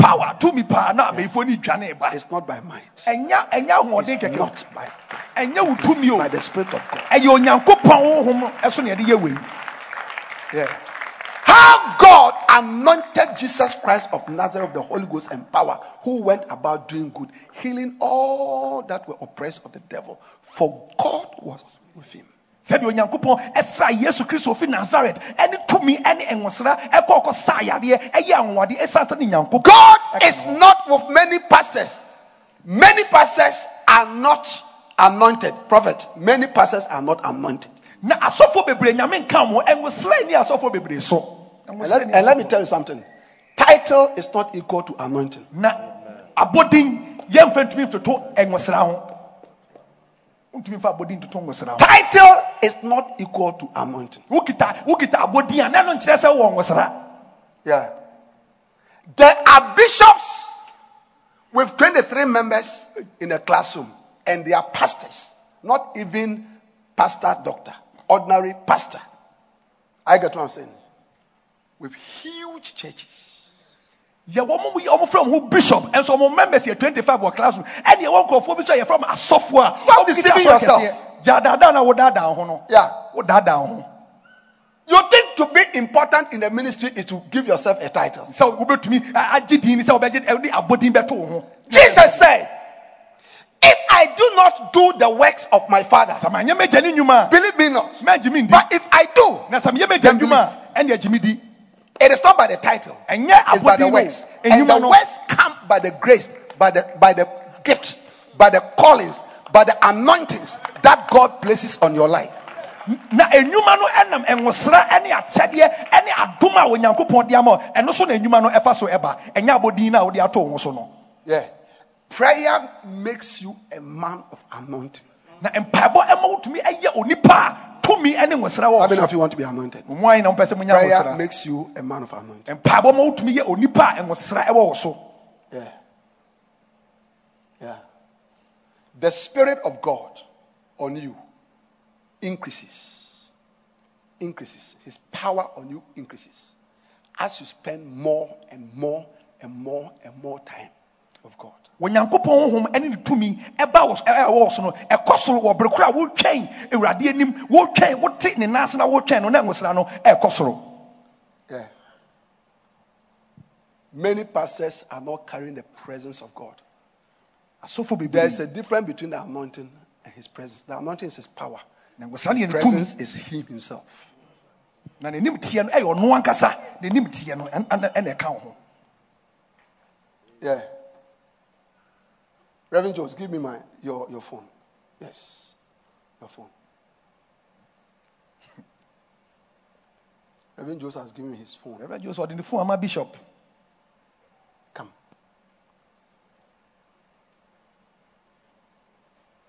power tumi paa na abɛyifoɔ no dwane ba It's not by might, ɛnya ahoɔden it's kɛkɛ not by, ɛnyɛ wo tumi o by the Spirit of God. ɛyɛ onyankopɔn honhom ɛso na yɛde yɛ wei Yeah. How God anointed Jesus Christ of Nazareth of the Holy Ghost and power, who went about doing good, healing all that were oppressed of the devil. For God was with him. Sɛdeɛ onyankopɔn ɛsra yesu kristo fi nasaret ɛne tumi ɛne ɛnwosra ɛkɔ ɔkɔ sa yadeɛ ɛyɛ anwade ɛsiane sɛ ne nyankopɔn God is not with many pastors. Many pastors are not anointed. Prophet, many pastors are not anointed. na asɔfoɔ bebree nyame nka ho ɛnwosra ni asɔfoɔ bebree so And let, and let me tell you something. Title is not equal to anointing. na abɔden yɛmfa ntumi ntoto nwosra ho ntumi mfa abɔdin ntoto nwosra ho Title is not equal to anointing. wokita wokita abɔdin a na no nkyerɛ sɛ Yeah. There are bishops with 23 members in a classroom, and they are pastors, not even pastor doctor, ordinary pastor. I get what I'm saying. With huge churches. Yɛwɔ mo ɔmo frɛ mo ho bishop ɛnso ɔmo members yɛ 25 wɔ classroom ɛne yɛwɔ nkurɔfoɔ bi so a yɛfrɛ mo asɔfoɔ a Stop deceiving yourself. kɛseɛ. gya daadaa na wodaadaa ho no Yeah. wodaadaa ho You think to be important in the ministry is to give yourself a title. sɛ wobɛtumi agye din sɛ wobɛgye ɛde abɔdin bɛto wo ho Jesus said, If I do not do the works of my Father, sɛ manyɛ magya ne believe me not. But if I do, na sɛ meyɛ magya Then nnwuma it is not by the title. ɛnyɛ It's by the works. no And the works come by the grace, by the by the gift, by the callings, by the anointings that God places on your life. na enwuma no ɛnam ɛnwosra ɛne akyɛdeɛ ɛne adom a onyankopɔn de ama ɛno so na enwuma no ɛfa so ɛba ɛnyɛ abɔdin no a wode ato wo so no Yeah. Prayer makes you a man of anointing. na mpaebɔ ɛma wotumi ɛyɛ onipa a tumi ɛne nwosra How many of you want to be anointed? mo ayi na mpɛ Prayer makes you a man of anointing. mpaebɔ ma wotumi yɛ onipa a nwosra ɛwɔ wo so Yeah. Yeah. The Spirit of God on you increases. Increases. His power on you increases. As you spend more and more and more and more time with God. Onyankopɔn honhom ɛne ne tumi ɛba wɔ so- ɛ- ɛwɔ so no ɛkɔ soro wɔ bere koro a wotwɛn awurade anim wotwɛn wote ne nan ase na wotwɛn no na nwosra no ɛkɔ soro Many pastors are not carrying the presence of God. There bebree a difference between the anointing and his presence. The anointing is his power. na nwosra His yɛ ne tumi presence is him himself. na n'anim teɛ no ɛyɛ ɔno ankasa n'anim teɛ no ɛn- ɛn- ɛna ɛka ho Yeah. Reverend Jones, give me my your, your phone. Yes. Your phone. Reverend Jones has given me his phone. Reverend Joseph ɔde ne fon ama bishop Come.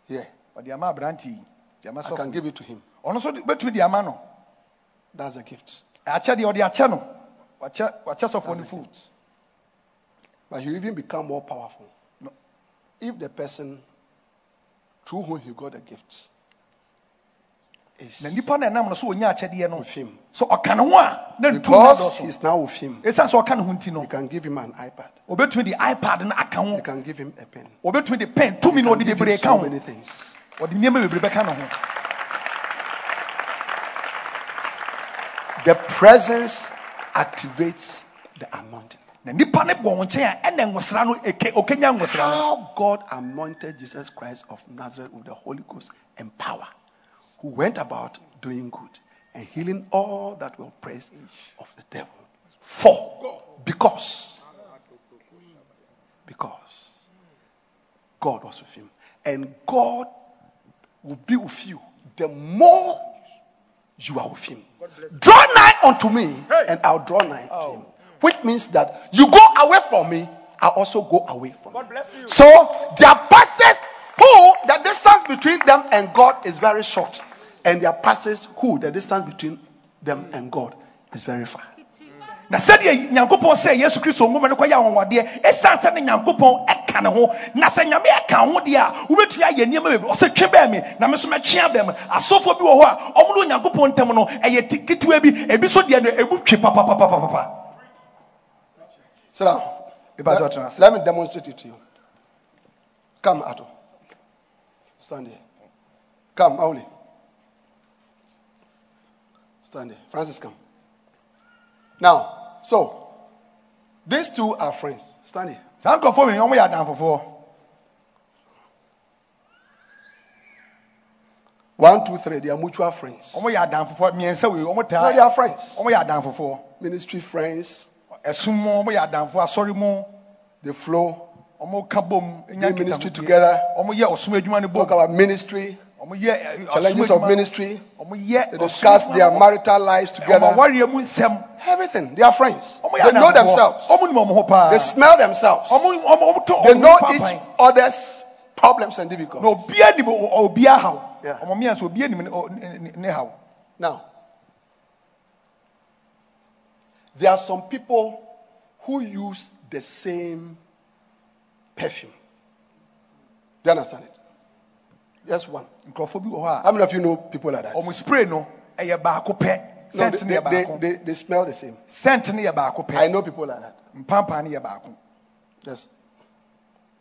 Here. ɔde ama aberante yi de ama I can give it to him. ɔno nso de- bɛtumi de ama no That's a gift. akyɛ deɛ ɔde akyɛ no wakyɛ wakyɛ sɔfo no That's a fo gift. But you even become more powerful. If the person through whom he got a gift is na nipa na ɛnam no so ɔnya akyɛdeɛ no with him. so ɔka ne ho a na Because he's now with him, ɛsiane sɛ ɔka ne ho nti no you can give him an iPad. obɛtumi de ipad no aka ho You can give him a pen. obɛtumi de pen tumi na You ɔde can give him ka so ho many things. ɔde nneɛma bebree bɛka ne ho The presence activates the anointing. Na nipa ne bɔ wo nkyɛn a ɛna nwosra no ɛke- ɔkɛnya nwosra no How God anointed Jesus Christ of Nazareth with the Holy Ghost and power, who went about doing good and healing all that were oppressed of the devil. For, because, because God was with him. And God will be with you the more you are with him. Draw nigh unto me, and I'll draw nigh to him. Which means that you go away from me, I also go away from you. So there are pastors who the distance between them and God is very short, and there are pastors who the distance between them and God is very far. na sɛdeɛ nyankopɔn sɛ yesu kristo nwoma no kɔyɛ anwanwadeɛ ɛsiane sɛ ne nyankopɔn ɛka ne ho na sɛ nyame ɛka ho deɛ a wobɛtumi ayɛ nneɛma bebree ɔsɛ twe bɛɛ me na me so mɛtwe abɛn mu asɔfoɔ bi wɔ hɔ a ɔmo ne onyankopɔn ntam no ɛyɛ ketewa bi ebi so deɛ no ɛmu twe papapapapapa Sit down. Let, let me demonstrate it to you. Come, Ato. Stand here. Come, Auli. Stand here. Francis, come. Now, so, these two are friends. Stand here. saa nkurɔfoɔ mi ɔmo yɛ adamfofoɔ One, two, three. They are mutual friends. ɔmo yɛ adamfofoɔ mmiɛnsa wei ɔmo No, they taa are friends. ɔmo yɛ adamfofoɔ Ministry friends. Ɛsum mu ɔmo yɛ adamfoɔ asɔre mu They flow. ɔmo ka bom nya Do ministry together. yɛ ɔsom adwuma no Talk about ministry. ɔmo yɛ ɛ, challenges of ministry. ɔmo yɛ They discuss their marital lives eh, ɔmo together. awareɛ mu nsɛm Everything. They are friends. yɛ They know themselves. ɔmo nim ɔmo ho paa They smell themselves. ɔmo ɔmo ɔmo tɔ They know each other's problems and difficulties. obiara nim o- o- obiara haw Yeah. ɔmo mmiɛnsa obiara nim ne- o- ne ne- ne haw Now, there are some people who use the same perfume. Do you understand it? Just one. nkurɔfoɔ bi wɔ hɔ How many of you know people like that? a ɔmo spray no ɛyɛ baako pɛ No, scent they, they, they, they smell the same. scent no yɛ baako I know people like that. mpampa no yɛ baako Yes.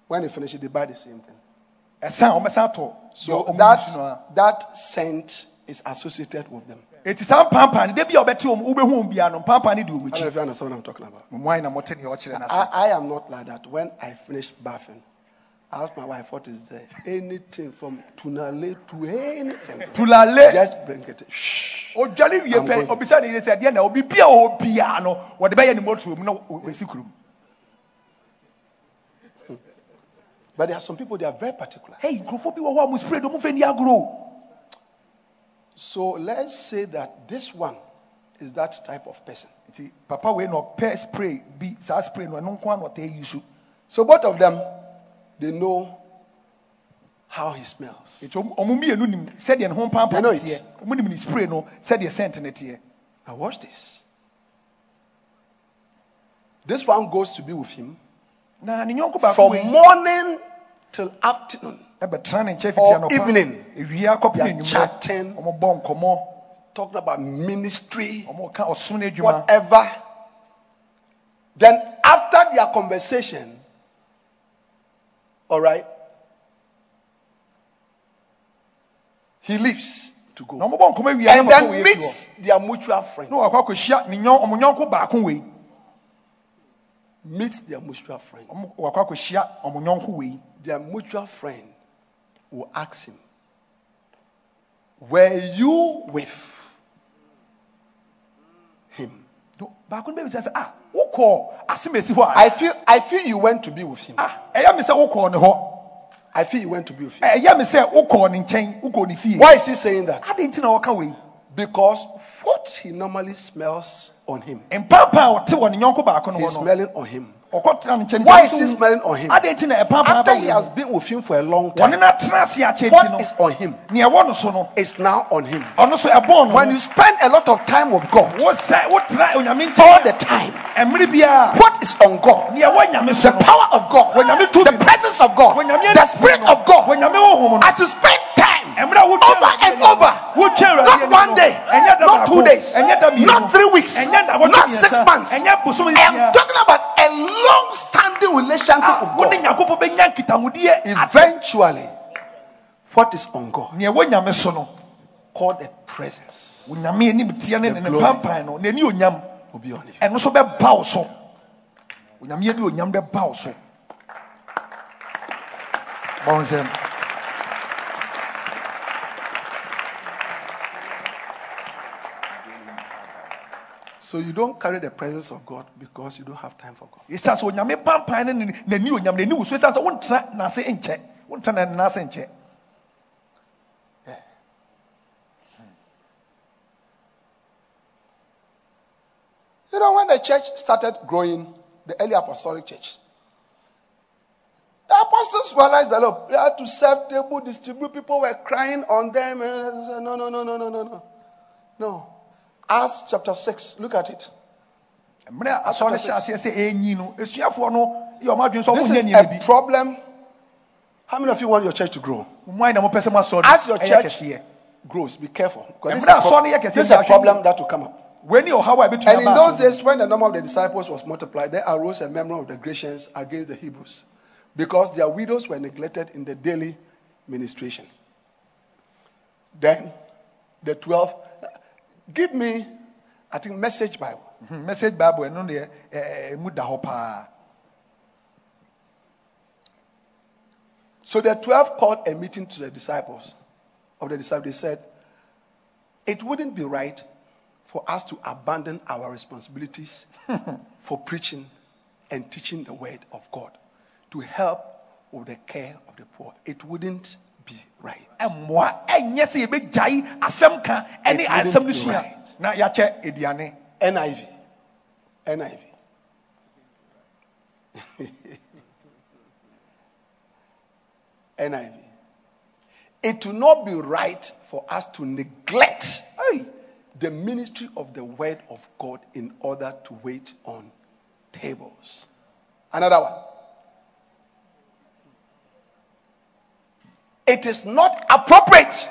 When they finish it, they buy the same thing. ɛsan ɔmo san to So deɛ ɔmo use no a that, that scent is associated with them. Eti saa mpampa no debi a ɔbɛte ɔmo wobɛhu wɔn biara no mpampa no di ɔmo I don't know if you understand what I'm talking about. wine na mo te deɛ ɔkyerɛ n'ase I, am not like that. When I finish bathing, I ask my wife, what is there? Anything from tunale to anything. tulale Just bring it. Shh. wie I'm pɛ going. obisa yere sɛ deɛ na obi bia wɔ hɔ biara no wɔde bɛyɛ ne motor mu na wɔsi kurom hmm. But there are some people, they are very particular. hey nkurɔfoɔ bi wɔ hɔ a mo spray do mo fɛ ni agorɔ So let's say that this one is that type of person. nti papa wei na ɔpɛ spray bi saa spray no ɛno nko na ɔtɛ yi so So both of them, they know how he smells. nti ɔmo mmienu nim sɛdeɛ ne ho mpampa no it. teɛ ɔmo nim ne spray no sɛdeɛ scent no teɛ Now watch this. This one goes to be with him na ne nyɔnko baako from morning till afternoon. Or evening. They are chatting. ɔmo bɔ nkɔmɔ Talking about ministry, ɔmo ka ɔsom no adwuma whatever. Then after their conversation, all right, he leaves to go. ɔmo bɔ nkɔmɔ awia And then meets their mutual friend. na wakɔ akɔhyia ne nyɔn ɔmo nyɔnko baako wei Meets their mutual friend. ɔmo wakɔ akɔhyia ɔmo nyɔnko wei Their mutual friend will ask him, Were you with him? Baako sɛ sɛ ah wokɔ asɛm esi hɔ a I feel I feel you went to be with him. ah ɛyɛ mi sɛ wokɔ ne hɔ I feel you went to be with him. ɛyɛ mi sɛ wokɔ ne nkyɛn wokɔ ne fie Why is he saying that? adi nti na wɔka wei Because what he normally smells on him, mpampa a ɔte wɔ ne nyɔnko baako no no smelling on him. Ɔkɔ tena ne nkyɛn Why is he smelling on him? adi nti na ɛpampa After he has been with him for a long time, na tena ase akyɛ nti what is on him? Nea ɛwɔ no so no. Is now on him. ɔno so ɛbɔn no When you spend a lot of time with God, wosɛ wotena onyame all the time, what is on God? nea ɛwɔ nyame so The power of God, the presence of God, the spirit of God. As you spend time ɛmira wotwa over and over, not one day, not two days, ɛnyɛ da mmienu, not three weeks, ɛnyɛ da wɔtwe not six months. I am talking about a long-standing relationship a wo with ne God. nyankopɔn bɛnya nkitahodie Eventually, what is on God? Nea ɛwɔ nyame so no called the presence. Onyame anim teɛ ne ne ne glory. pampan no. N'ani onyam. Will be on you. ɛno so bɛba wo so onyame ani onyam bɛba wo so bɔn nsɛm So you don't carry the presence of God because you don't have time for God. ɛsiane sɛ onyame no ne n'ani onyam n'ani wo so ɛsiane sɛ wontena n'ase nkyɛ wontena n'ase nkyɛ hmm. You know, when the church started growing, the early apostolic church, the apostles realized that look, they had to serve table, distribute. People were crying on them. And they said, no, no, no, no, no, no, no. No. Acts chapter 6, look at it. mmerɛ a asɔre hyɛ aseɛ sɛ ɛnyi no asuafoɔ no yɛ ɔmo adwene sɛ ɔmo This is a problem. How many of you want your church to grow? mo ayɛ na mopɛ sɛ moasɔre As your church grows, be careful. This is a, when I saw the pro- Yakes, this is a problem that will come up. wei ne ɔhaw a ɛbɛtumi And in those days, when the number of the disciples was multiplied, there arose a murmur of the Grecians against the Hebrews because their widows were neglected in the daily ministration. Then the 12, give me, I think, message Bible. Mhm, message bible da hɔ paa So the 12 called a meeting to the disciples of the disciples. They said, It wouldn't be right for us to abandon our responsibilities for preaching and teaching the word of God to help with the care of the poor. It wouldn't be right. ɛmmoa ɛnyɛ sɛ yɛbɛgyae asɛm ka ɛne It asɛm no be sua na yɛakyɛ aduane NIV. NIV. NIV. It will not be right for us to neglect hey, the ministry of the word of God in order to wait on tables. Another one. It is not appropriate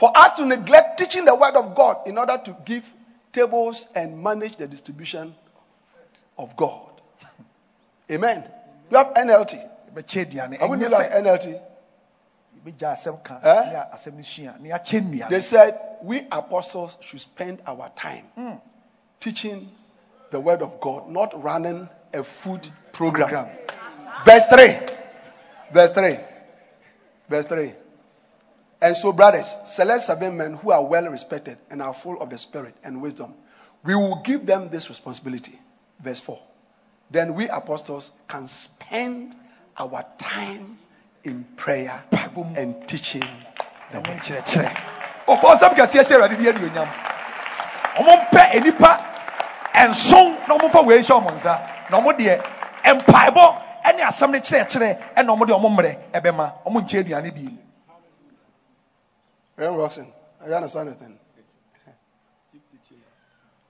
for us to neglect teaching the word of God in order to give tables and manage the distribution of God. Amen. You have NLT. I would ɛnyɛ you like NLT. yɛbɛgya asɛm ka Eh? ne asɛm no sua na yɛakyɛ They said we apostles should spend our time teaching the word of God, not running a food program. Program. Verse 3. Verse 3. Verse 3. And so, brothers, select seven men who are well respected and are full of the Spirit and wisdom. We will give them this responsibility. Verse 4. Then we apostles can spend our time in prayer and teaching the word. nkyerɛkyerɛ ɔbɔ nsɛm kɛseɛ hyɛ awurade de anuonyam ɔmo mpɛ anipa ɛnson na ɔmo fa wei hyɛ ɔmo nsa na ɔmo deɛ mpaebɔ ɛne asɛm no kyerɛkyerɛ ɛna ɔmo de ɔmo mmerɛ ɛbɛma ɔmo nkyɛ aduane bi Reverend Roxon, you understand anything?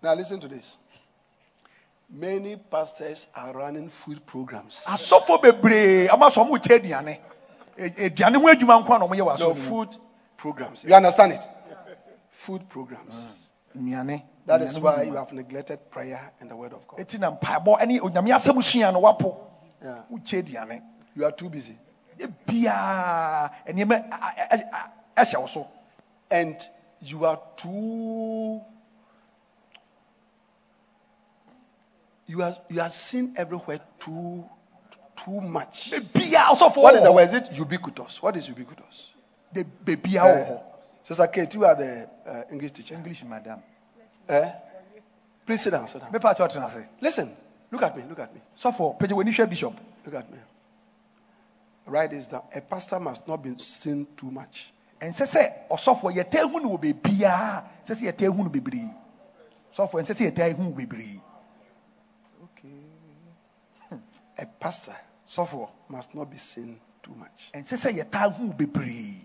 Now listen to this. Many pastors are running food programs. asɔfo bebree ama so ɔmo kyɛ aduane aduane ho adwuma nko a na ɔmo yɛ wɔ No asɔfo food programs. You understand it? Food programs. Mm, nnuane That is why you have neglected prayer and the word of God. eti na mpaebɔ ɛne onyame asɛm sua no wapo. Wokyɛ aduane You are too busy. biaa nneɛma a- a- a- a- ɛhyɛ wo so And you are too. You are you are seen everywhere too too much. biaa ɔsɔfo What is the word? Is it ubiquitous? What is ubiquitous? The bebia wɔ hɔ Sister Kate, you are the uh, English teacher. english madam Eh? Please sit down, sit down. mepa kyɛ ɔtena ase Listen, look at me, look at me, pagye w'ani hwɛ bishop look at me. Write this down. A pastor must not be seen too much. ɛnsɛ sɛ ɔsɔfo yɛtaa hu no wɔ beebiaa ɛnsɛ sɛ yɛtaa hu no bebree sɔfo ɛnsɛ sɛ yɛtaa hu wo bebree A pastor sɔfo must not be seen too much. ɛnsɛ sɛ yɛtaa hu wo bebree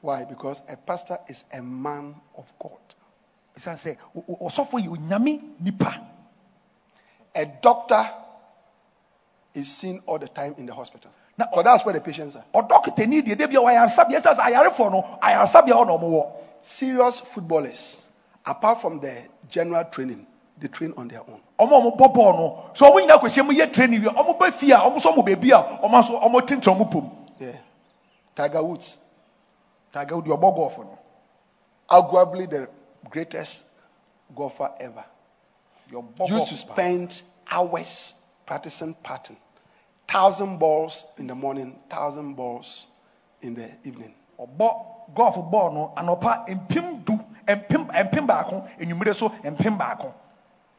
Why? Because a pastor is a man of God. ɛsiane sɛ o- o- ɔsɔfo yɛ onyame nipa A doctor is seen all the time in the hospital. Now- but that's where the patients are. ɔdɔketani deɛ da bia wɔ ayaresabea ɛsiane sɛ ayarefoɔ no ayaresabea hɔ na ɔmo wɔ Serious footballers, apart from the general training, they train on their own. ɔmo a ɔmo bɔ bɔɔl no so ɔmo nyinaa kɔhyia mu yɛ training wie ɔmo ba fie a ɔmo so ɔmo beebi a ɔmo nso ɔmo tentɛn ɔmo pom Yeah. Tiger Woods, taga deɛ ɔbɔ gɔɔfo no arguably the greatest golfer ever. Used to spend hours practicing pattern. Thousand balls in the morning, thousand balls in the evening. gɔɔfo bɔɔl no anɔpa mpem du mpem mpem baako enyimire so mpem baako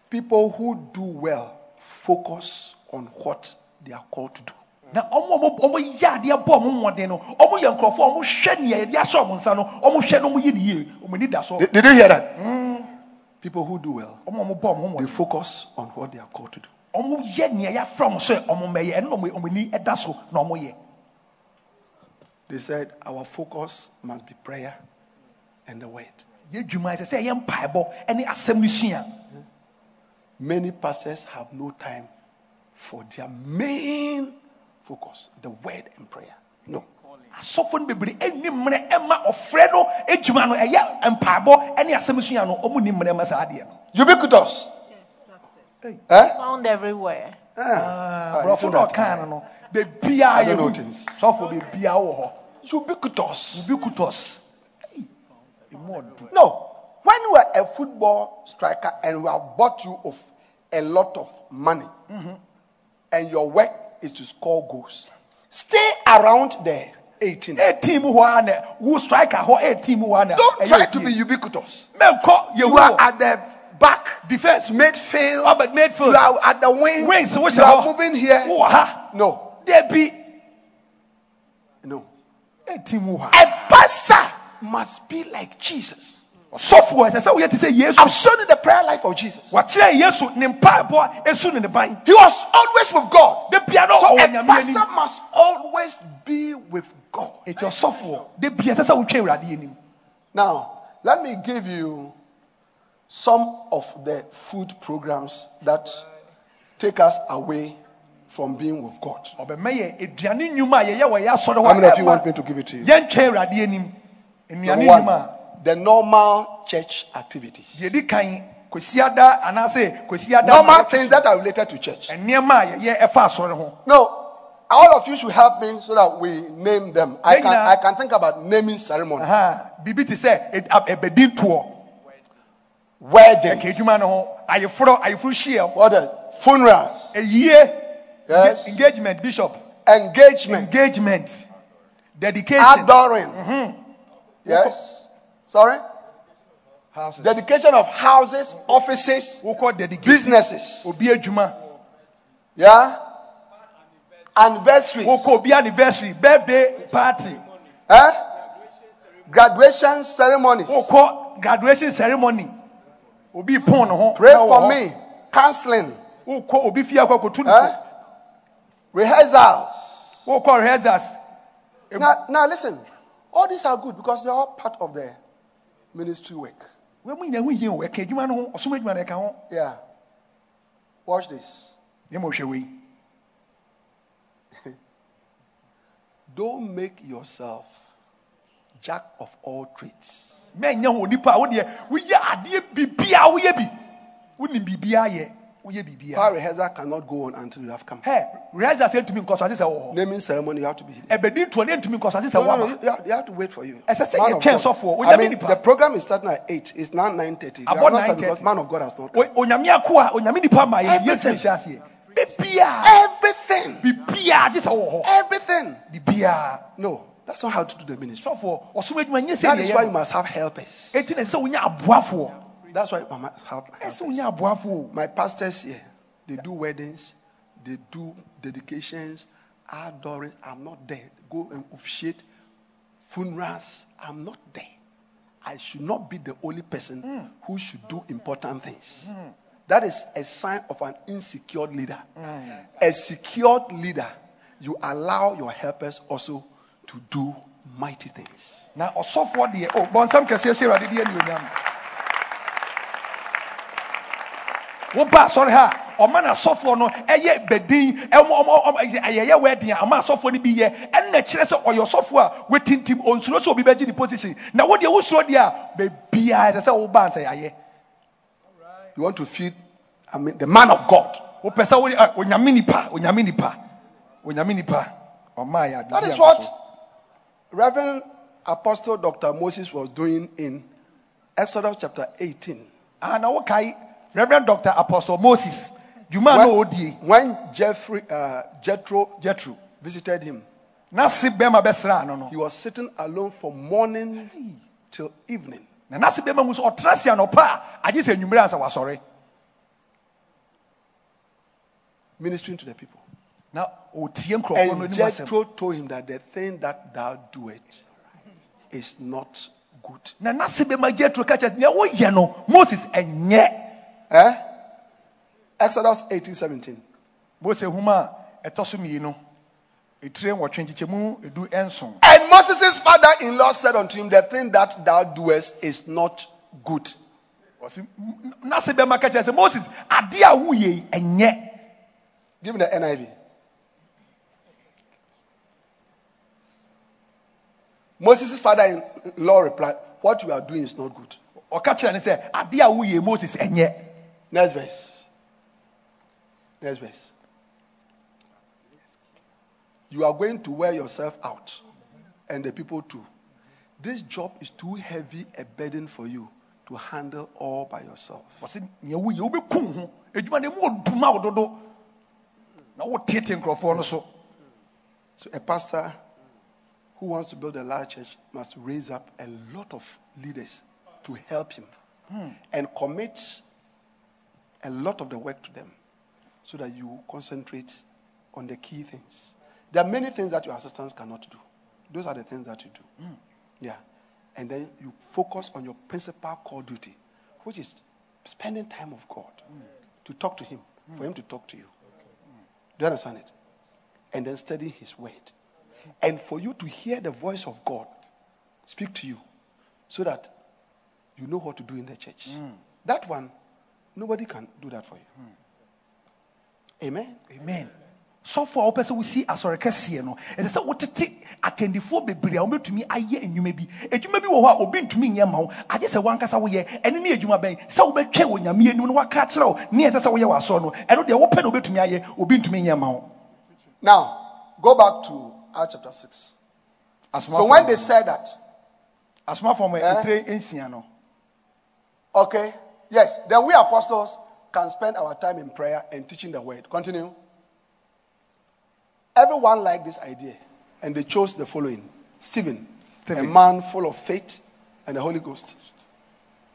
People who do well focus on what they are called to do. na ɔmo ɔmo ɔmo yɛ adeɛ bɔ ɔmo mmɔden no ɔmo yɛ nkurɔfoɔ ɔmo hwɛ nea yɛde ahyɛ ɔmo nsa no ɔmo hwɛ no ɔmo yɛ ne yie ɔmo ani da so Did, did you hear that? Hmm? People who do well, ɔmo a ɔmo bɔ ɔmo they focus on what they are called to do. ɔmo yɛ nea yɛafrɛ ɔmo sɛ ɔmo mɛyɛ ɛno na ɔmo ɔmo ani da so na ɔmo yɛ They said our focus must be prayer and the word. yɛ dwuma ɛsɛ sɛ ɛyɛ mpaebɔ ɛne asɛm no sua Many pastors have no time for their main focus, the word and prayer. No. Asɔfo no bebree ɛnni mmerɛ ɛma ɔfrɛ no adwuma no ɛyɛ mpaebɔ ɛne asɛm sua no ɔmo ni mmerɛ ma saa adeɛ no Ubiquitous. Hey. Eh? Found everywhere. Ah, you borɔfo see no that? ɔkaa no no bebiaa I don't yɛ know hu things. sɔfo bebiaa wɔ hɔ Ubiquitous. ubiquitous Hey, emu ɔdo No. When you are a football striker and we have bought you of a lot of money, and your work is to score goals, stay around the 18. ɛteam hɔ a na wo striker hɔ ɛteam hɔ a na Don't ɛyɛ try to be ubiquitous. You are at the back, defense midfield. Oh, but midfield. You are at the wing. wings you are moving here. ha No, dabi no. ɛtim wo A pastor must be like Jesus. Ɔsɔfoɔ ɛsɛ sɛ woyɛ te sɛ yesu I've shown the prayer life of Jesus. wakyerɛ yesu ne mpaebɔ esu ne ne ban He was always with God. de bia no So a pastor must always be with God. eti ɔsɔfoɔ de bia ɛsɛ sɛ wotwa awurade anim Now, let me give you some of the food programs that take us away from being with God. ɔbɛmɛ yɛ aduane nnwuma a yɛyɛ wɔ yɛ asɔre How many of you want me to give it to you? yɛntwa awurade anim Number one, nnwuma a the normal church activities. deɛ di kan kwasiada anaasɛ Normal things that are related to church. nneɛma a yɛyɛ ɛfa asɔre ho No, all of you should help me so that we name them. I can. I can think about naming ceremony. Te sɛ ɛbɛdi toɔ Wedding. adwuma no ho hyia What else? Funerals. Yes. engagement bishop Engagement. engagement dedication Adoring. Mm-hmm. Yes. Sorry? houses Dedication of houses, offices, businesses. Yeah? Obi anniversary birthday party Eh? Graduation ceremonies. graduation ceremony obi pon ne ho Pray for me. Counseling. wokɔ obi fie akɔ akɔtu ne Eh? Rehearsals. rehearsals Now, now listen. All these are good because they're all part of the ministry work. wɔn mu nyinaa ho hia o ɛka adwuma no ho ɔsom adwuma no ɛka ho Yeah. Watch this. yɛ ma ɔhwɛ wei Don't make yourself jack of all trades. mɛnyɛ ho nipa a wodeɛ woyɛ adeɛ bibia woyɛ bi wonim bibia yɛ woyɛ bibia Our rehearsal cannot go on until you have come. hɛ rehearsals yɛntumi nkɔ so ase sɛ wɔ hɔ Naming ceremony, you have to be here. ne ntumi nkɔ so ase sɛ No, no, no, you, have, you have to wait for you. Sɛ Man of God. I mean, the program is starting at 8. It's now 9.30. You Abɔ are not starting 9:30. because man of God has not come. O- onyame ako a onyame nipa ma Everything. Everything. bibia gye sɛ wɔ hɔ Everything. No, that's not how to do the ministry. sɔfoɔ ɔsom adwuma nyɛ sɛ That is why you must have helpers. Ɛti na ɛsɛ sɛ wonya aboafoɔ That's why you must have ɛsɛ helpers. wonya aboafoɔ My pastors here, they do weddings, they do dedications, adoring. I'm not there. Go and officiate funerals. I'm not there. I should not be the only person hmm. who should do important things. Hmm. That is a sign of an insecure leader. Hmm. A secured leader, you allow your helpers also to do mighty things. na ɔsɔfoɔ deɛ o bɔnsɛm kɛseɛ hyɛ awurade deɛ anuonyam woba asɔre ha ɔma na asɔfoɔ no ɛyɛ bɛdin ɛmɔ ɔmɔ ɔmɔ ɛyɛ- ɛyɛyɛ wɛdin a ɔma asɔfoɔ no bi yɛ ɛnna kyerɛ sɛ ɔyɛ ɔsɔfoɔ a wetintim onsuro sɛ obi bɛgye ne position na wodeɛ wosuro deɛ a beebiara ɛsɛ sɛ woba nsa yɛayɛ You want to feed, I mean, the man of God. wopɛ sɛ wode ɛ, ah, onyame nipa onyame nipa onyame nipa ɔma yɛ That adeɛ what Reverend Apostle Dr. Moses was doing in Exodus chapter 18. Ah, ana wokae reverend dr apostle moses dwuma a na When, ɔdie when Jeffrey, uh, Jethro jethro. visited him, na se bɛrima bɛsraa no no. he was sitting alone from morning till evening. na nase bɛrima mu nso ɔtena se anɔpa a agye sɛ anwummerɛ ansa wasɔre ministering to the people. na ɔtie nkurɔfoɔ no And Jethro told him that the thing that thou doest is not good. na nase bɛrima jethro ka kyerɛ nea woyɛ no moses ɛnyɛ Eh? Exodus 18 17. mose homa a ɛtɔ so mmienu ɛtire edu ɛnson And Moses' father in law said unto him, The thing that thou doest is not good. ɔse nase bɛrima ka kyerɛ sɛ moses adeɛ a woyɛ ɛnyɛ Give me the NIV. Moses' father in law replied, What you are doing is not good. ɔka kyerɛ ne sɛ adeɛ a woyɛ moses ɛnyɛ Next verse. Next verse. You are going to wear yourself out, and the people too. This job is too heavy a burden for you to handle all by yourself. ɔse nea woyɛ wobɛku wo ho adwuma no mu ɔduma wo dodo na wotete nkurɔfoɔ no so So, a pastor who wants to build a large church must raise up a lot of leaders to help him hmm. and commit a lot of the work to them so that you concentrate on the key things. There are many things that your assistants cannot do. Those are the things that you do. Hmm. Yeah. And then you focus on your principal core duty, which is spending time with God hmm. to talk to Him, hmm. for Him to talk to you. Do you understand it? And then study His Word. And for you to hear the voice of God speak to you so that you know what to do in the church. That one, nobody can do that for you. Amen. amen. So for our person, we see sɔfo a wopɛ sɛ wosi asɔre kɛseɛ no ɛsɛ sɛ wotete akandifoɔ bebree a wobɛtumi ayɛ nnwuma bi. Adwuma bi wɔ hɔ a obi ntumi nyɛ ma wo. Agye sɛ wankasa woyɛ ɛne ne adwuma bɛn? Sɛ wobɛtwɛ wɔ nyame anim no waka kyerɛ wo ne ɛsɛ sɛ woyɛ wɔ asɔre no ɛno deɛ wopɛ na wobɛtumi ayɛ obi ntumi nyɛ ma wo. Now, go back to Acts chapter 6. So when they said that, asomafoɔ mu Eh? ɛtire nsia no. Okay, yes, then we apostles can spend our time in prayer and teaching the word. Continue. Everyone liked this idea, and they chose the following Stephen, Stephen. a man full of faith and the Holy Ghost,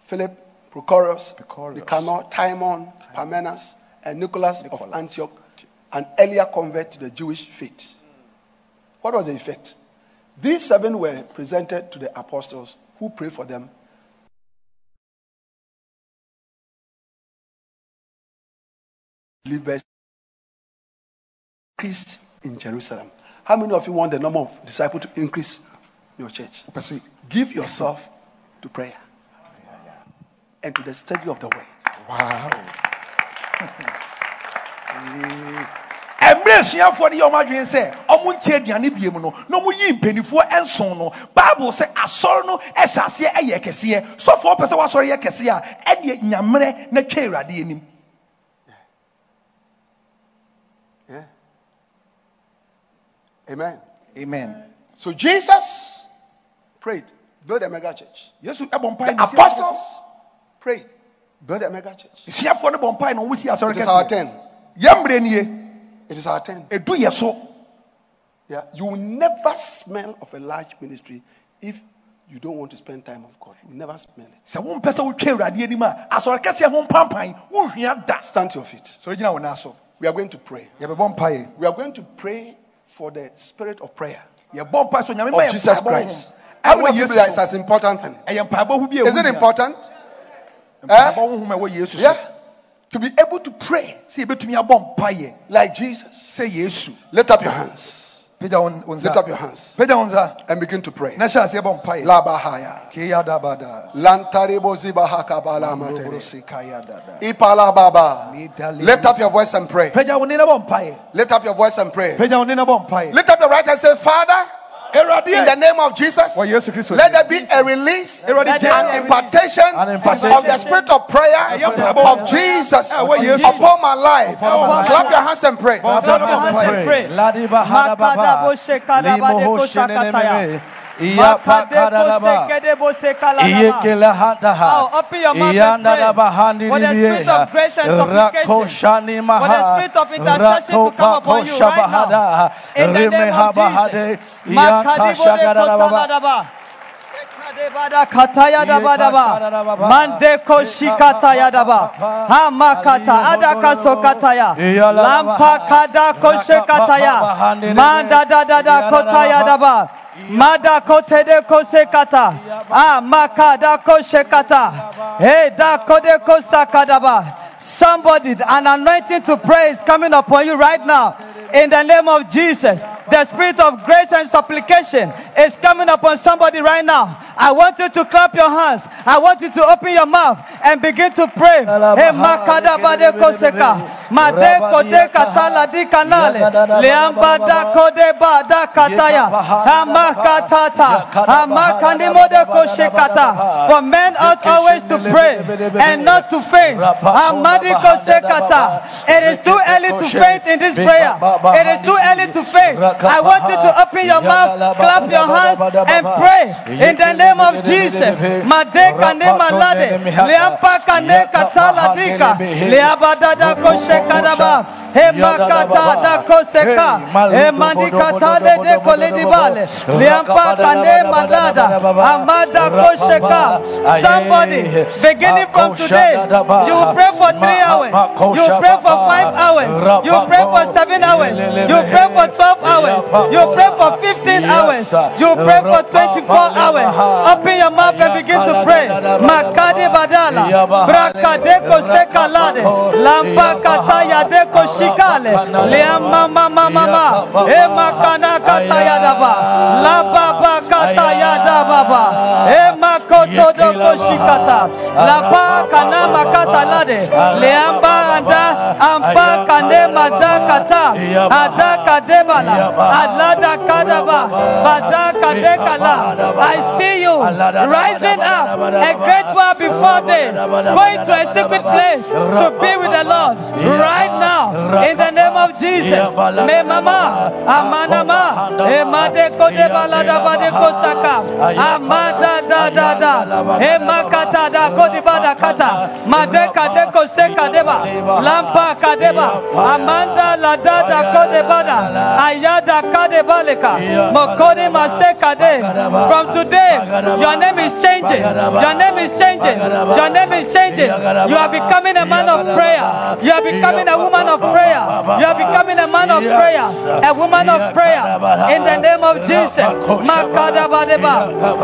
Philip, Prochorus. Nicanor, Timon, Parmenas, and Nicholas, of Antioch, an earlier convert to the Jewish faith. What was the effect? These seven were presented to the apostles who prayed for them believers increase in Jerusalem. How many of you want the number of disciples to increase your church? Give yourself to prayer and to the study of the word. wow ɛmmerɛ asuafoɔ no yɛ ɔmo adwene sɛ ɔmo nkyɛ aduane bie mu no na ɔmo yi mpanimfoɔ nson no bible sɛ asɔre no ɛhyɛ aseɛ ɛyɛ kɛseɛ sɔfoɔ pɛ sɛ wasɔre yɛ kɛseɛ a ɛdeɛ nyammerɛ na twa awurade anim Yeah. Amen. amen So Jesus prayed, build a mega church. The mpae na ɔsi apostles prayed, build a mega church. asɔre- asuafoɔ no bɔ mpae na ɔmo si asɔre It is our turn. It is our turn. edu yɛ so Yeah. You will never smell of a large ministry if you don't want to spend time with God. You will never smell it. sɛ wompɛ sɛ wotwa awurade anim a asɔre kɛseɛ ho mpampan wonhia da Stand to your feet. sɔre gyina wo nan so We are going to pray. yɛbɛbɔ mpaeɛ We are going to pray for the spirit of prayer yɛbɔ mpae so nyame ma of Jesus Christ. How many of you yesu believe it's so an important thing? ɛyɛ mpaebɔ ho bi a Is it important? mpaebɔ eh? honhom a ɛwɔ yesu so Yeah. To be able to pray sɛ yɛbɛtumi abɔ mpaeɛ like Jesus. Lift up your hands pagya wo wo Lift up your hands. pagya wo nsa and begin to pray. na hyɛ aseɛ bɔ mpaeɛ Labahaya. keyadabada Lantaribo zibahakabalamate. Dobrosikayadada. Ipalababa. Lift up your voice and pray. pagya wo ne na bɔ mpaeɛ Lift up your voice and pray. pagya wo ne na bɔ mpaeɛ Lift up your right and say, Father, in the name of Jesus, wɔ yesu kristo let there be a release Awurade and impartation of the spirit of prayer of Jesus what Jesus. upon my life. my life. Clap your hands and pray. Bɔ mpaeɛ na bɔ mpaeɛ. Pray. Ladi bahada baba. Makadabo shekada Limo badeko hoshenene shakataya. meme. Iya pakadadaba. Iye. Oh, open your mouth and pray. handi For the spirit of grace and supplication. Rako shani maha. For the spirit of intercession to come upon you right now. shabahada. In the name of. Jesus. Iya Makadibo de kashagadadaba. kotaladaba. Shekadebada katayadabadaba. Iye Mandeko. Hamakata adakasokataya. Iyalaba. Lampa koshekataya. Manda da da da kotayadaba. Mada kote de kosekata. Ah, makada koshekata. Hey, da kode kosakadaba. Somebody, an anointing to pray is coming upon you right now. In the name of Jesus. The spirit of grace and supplication is coming upon somebody right now. I want you to clap your hands. I want you to open your mouth and begin to pray. Hey, makada bade koseka. Made kode katala di kanale. Leamba da kode ba da kataya. Hamakatata. Hamakandi mode koshekata. For men ought always to pray and not to faint. Hamadi kosekata. It is too early to faint in this prayer. It is too early to faint. I want you to open your mouth, clap your hands, and pray in the name of Jesus. Made kane malade. Leampa kane katala dika. Leabadada koshe kadaba. E makata da koseka. E mandikata le de koledibale. Liampa kane madada. Amada kosheka. Somebody, beginning from today, you pray for three hours. You pray for five hours. You pray for seven hours. You pray for 12 hours. You pray for 15 hours. You pray for 24 hours. Open your mouth and begin to pray. Makade badala. Brakadeko sekalade. Lampa kataya deko shikale. Liama mama mama. E makana kataya daba. Laba ba kataya daba. E makoto doko shikata. Laba kana makata lade. Liamba anda ampa kane madakata. Adaka debala. Alada kadaba. Badaka dekala. I see you rising up a great while before day, going to a secret place to be with the Lord right now in the name of Jesus. Me mama, amanama, emade kode balada bade kosaka, amada da da da, emakata da kodi bada kata, made kade koseka deba, lampa kadeba, amanda la da da kode bada, ayada kade baleka, maseka de. From today, your name is changing. Your name is changing. Your name is changing. You are becoming a man of prayer. You are becoming a woman of prayer. You are becoming a man of prayer. A woman of prayer. In the name of Jesus. Makada badeba.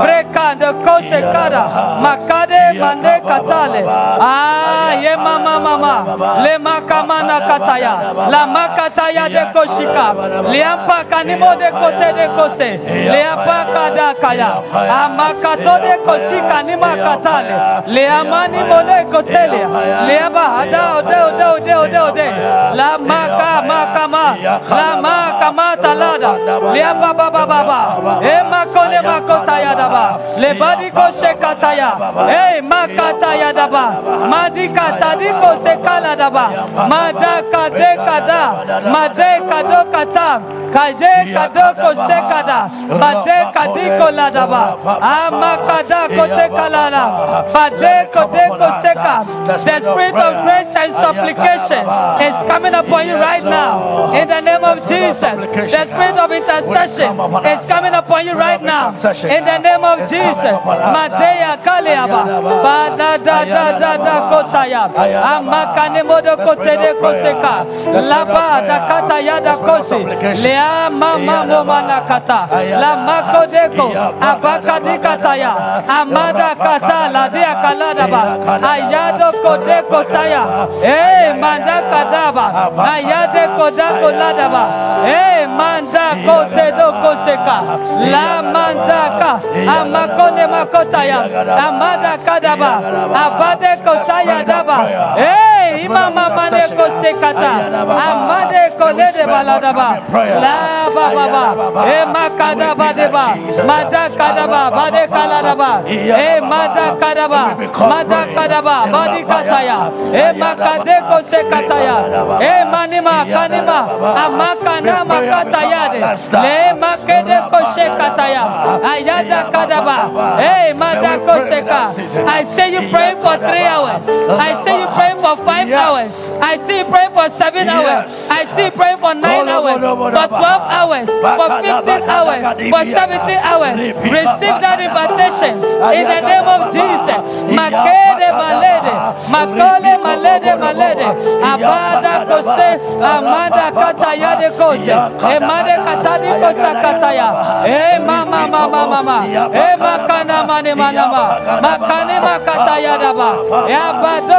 Breka de kose kada. Makade mande katale. Ah, ye mama mama. Le makamana kataya. La makataya de koshika. Liampa kanimo de kote de kose. Liampa kada kaya. Amakato de kosika ni makatale. Liamani mole kotele. Liamba hada ode ode ode ode ode. La maka makama. La makama talada. Liamba baba baba. E makone makotaya daba. Le badi koshe kataya. E makataya daba. Madika tadiko sekala daba. Madaka de kada. Madeka do kata. Kaje kadoko sekada. Made kadiko ladaba. Amakada ah, kote kalala. Bade kodeko seka. The spirit of grace and supplication is coming upon you right now. In the name of Jesus. The spirit of intercession is coming upon you right now. In the name of Jesus. Madeya kaleaba. Bada da da da da kotaya. Amakane modo kote de koseka. Laba da kata yada kosi. Lea mama mama kata. La mako deko. Abaka di kataya. Amada kata la dia kalada ba. Ayado kode kotaya. Eh manda kadaba. Ayade koda kolada. Eh manda kote do koseka. La mandaka. Amakone makotaya. Amada kadaba. Abade kotaya daba. Eh imama mane kosekata. Amade kolede baladaba. La baba ba. Eh makadaba deba. Mada kadaba. Bade kaladaba. Eh mada kadaba. Mada kadaba. Badi kataya. Eh makade kosekataya. Eh manima kanima. Amakana makataya de. Le makede kosekataya. Ayada kadaba. Eh mada koseka. I say you pray for three hours. I say you pray for five hours. I see praying for seven hours. I see praying for nine hours, for 12 hours, for 15 hours, for 17 hours. Receive that invitation. In the name of Jesus. Makede malede, makole malede malede, abada kose, amada kataya de kose, emade katadi kosa kataya, eh mama mama mama, eh makana mane manama, makane makataya daba, ya bado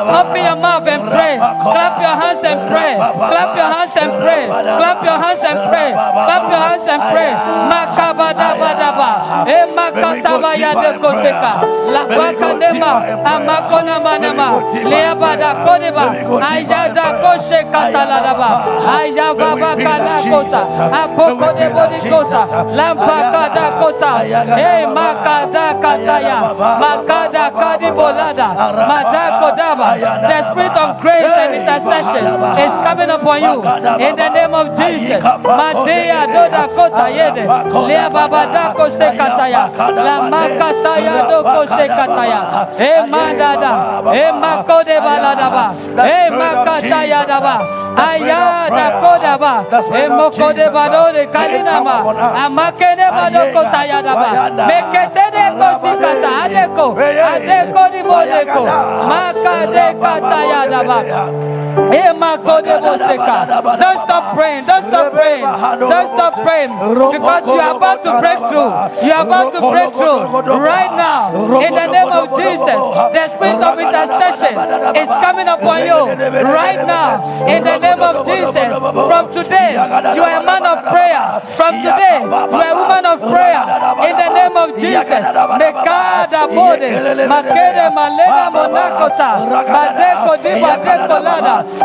Open your mouth and pray. Clap your hands and pray. Clap your hands and pray. Clap your hands and pray. Clap your hands and pray. Makabadabadaba. Eh, Emakataba yade koseka. La bakanema. Amakona manema. Leabada kodeba. Aya Ayada koshe kataladaba. Ayababa kada kosa. Apoko de bodi kosa. Lampa kada kosa. Hey eh, makada kataya. Makada kadi bolada. The spirit of grace and intercession is coming upon you. In the name of Jesus. Matea doda kota yede. Lea babada kose kataya. La makataya eh, eh, eh, do kose kataya. Hey madada. Hey makode baladaba. Hey makataya daba. Ayada kodaba. Hey mokode badode kalinama. Amakene badoko. Mekete de ah, kosikata. Adeko. Adeko di modeko. Makade katayadaba. Don't stop praying. Don't stop praying. Don't stop praying. Because you are about to break through. You are about to break through. Right now. In the name of Jesus. The spirit of intercession is coming upon you. Right now. In the name of Jesus. From today, you are a man of prayer. From today, you are a woman of prayer. In the name of Jesus. Mekada bode. Maleda monakota.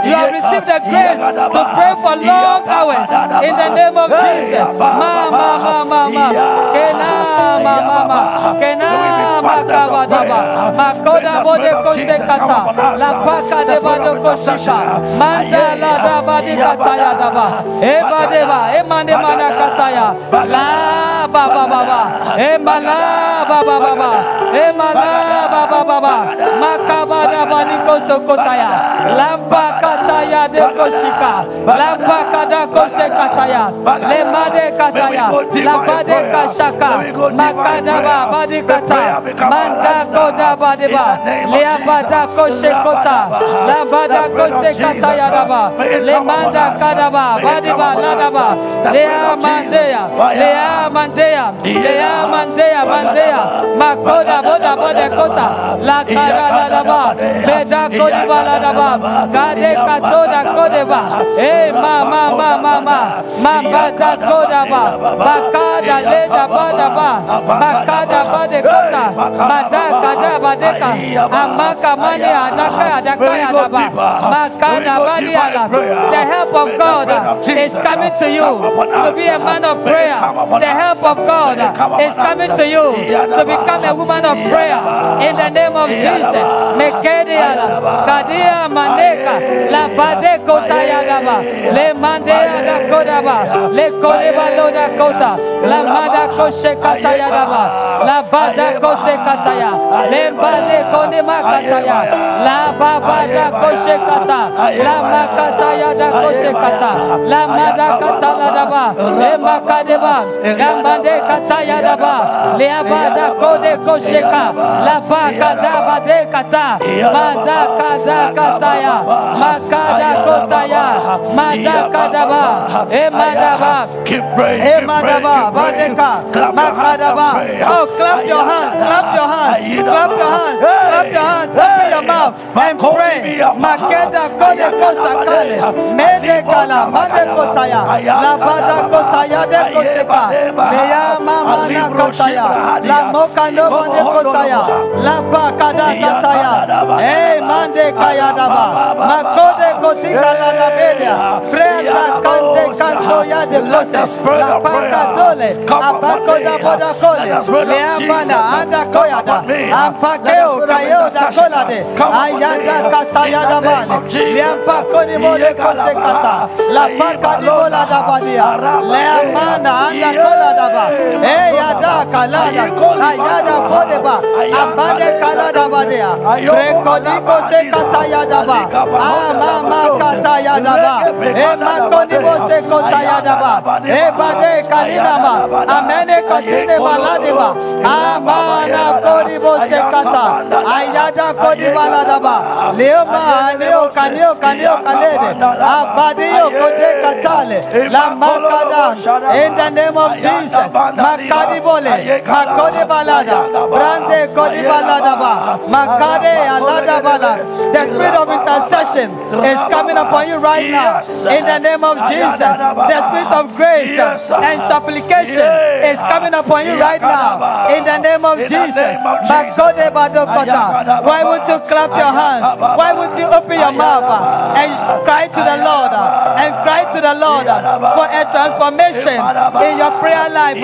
You have received the grace to pray for long hours in the name of Jesus. Ma ma ma ma ma. Kena ma ma ma. Kena ma kabadaba. Makoda bode kosekata. La paka de bado koshika. Manda la da badi kataya daba. Eba deba. Mana kataya. La ba ba ba ba. Emala ba ba ba ba. Emala ba ba ba ba. Makabada bani kosokotaya. Lampa kataya de koshika. Lampa kada kose kataya. Le made kataya. La bade kashaka. Makadaba badi kata. Manda koda badeba. Le abada koshe kota. La bada kose kataya daba. Le manda kadaba. Badiba ladaba. Le amandea. Le amandea. Le amandea mandea. Makoda boda boda kota. La kara ladaba. Beda kodiba ladaba. Kodeba. Eh ma ma ma ma ma. Mambada kodaba. Bakada leda bada ba. Bakada bade kota. Mada kada badeka. Amaka mani adaka adaka adaba. Makada badi ala. The help of God is coming to you to be a man of prayer. The help of God is coming to you to become a woman of prayer. In the name of Jesus. Mekedi ala. Kadia maneka. La bade kota yadaba. Le mandea da kodaba. Le kodeba loda kota. La mada koshe kata yadaba. La bada kose kataya. Le bade kone makataya. La baba da koshe kata. La makata yada kose kata. La mada kata la daba. Le makadeba. Gambande kata yadaba. Le abada kode koshe ka. La baka da bade kata. Mada kada kataya. Makada kotaya. Mada kadaba. E madaba. Keep praying. E keep praying, madaba. keep praying. Badeka. Clap your hands Makadaba. Oh, clap your hands. Clap your hands. Clap your hands. Clap your hands. Open your mouth and pray. Makeda kode kosakale. Mede kala. Made kotaya. Labada kotaya de koseka. Meya mama na kotaya. La moka no mande kotaya. La bakada kataya. Hey, eh, mande kaya Makode kosika la da bedia. Brenda kande kanto ya de kose. La paka dole. Abako da boda kole. Le abana anda koya da. Ampakeo kayo da kola de. Ayada kataya da bale. Le ampako di mole kose kata. La paka di bola da badia. Le amana anda kola da ba. Hey, yada kalada. Ayada bode ba. Abade kala da badia. Prekodiko se kata ya da ba. Amama kata ya da ba. E makoni bo se kota ya da ba. E bade kalina ma. Amene kotine balade. Amana kodi bo. Ayada kodi balada ba. Leo kaneo kaneo kalede. Abade kote katale. La makada. In the name of Jesus. Makadi bole. Makodi balada. Brande kodi balada ba. Makade alada bala. The spirit of intercession transformation is coming upon you right now. In the name of Jesus, the spirit of grace and supplication is coming upon you right now. In the name of Jesus. Why won't you clap your hands? Why won't you open your mouth and cry to the Lord and cry to the Lord for a transformation in your prayer life?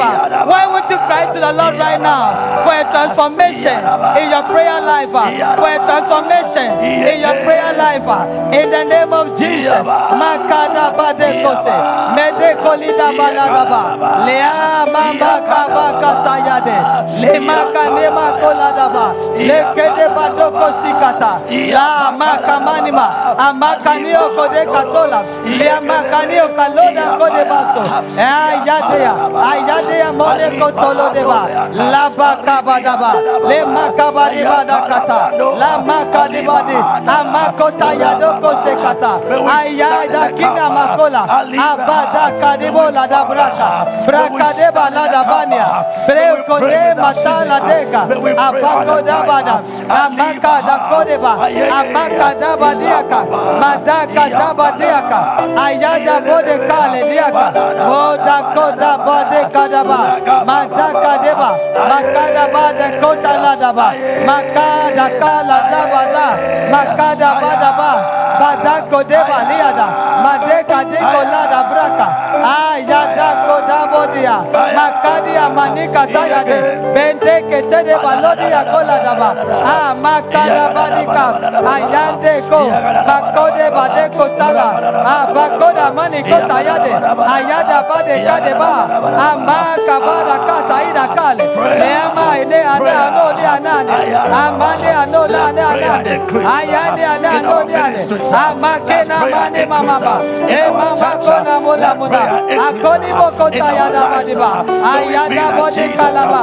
Why won't you cry to the Lord right now for a transformation in your prayer life? For a transformation in your prayer life. In the name of Jesus. Makada badekose. Medekolida baladaba. Lea mamba kaba katayade. Lemaka nema koladaba. Lekede badoko sikata. La makamanima. Amakanio kode katola. Lea makanio kaloda kode baso. Eh, ayadea. Ayadea mone kotolo deba. La bakabadaba. Le makabadiba dakata. La makadibadi. Yadoko sekata. Ayada kina makola. Abada kadibola da braka. Braka deba la da bania. Breko de masala deka. Abako da bada. Amaka da kodeba. Amaka da badiaka. Madaka da badiaka. Ayada bode kale diaka. Moda koda bode kadaba. Madaka deba. Makada bada kota la daba. Makada kala daba da. Makada bada ba. Badako deba liada. Madeka deko lada braka. Ayada koda bodia. Makadia manika tayade. Balodia kola daba. Ah makada badika. Ko. Bakode badeko tala. Ah bakoda maniko tayade. Ayada bade kade ba. Amaka ah, bada kata ida kale. Leama ine ana no ni anane. Ah, Amane ano la ne anane. Ayane ana no ni ane. Amakena ah, mane mama ba. Eh, mama kona mona mona. Akoni moko tayada Eh, eh, eh, Ayada bode kalaba.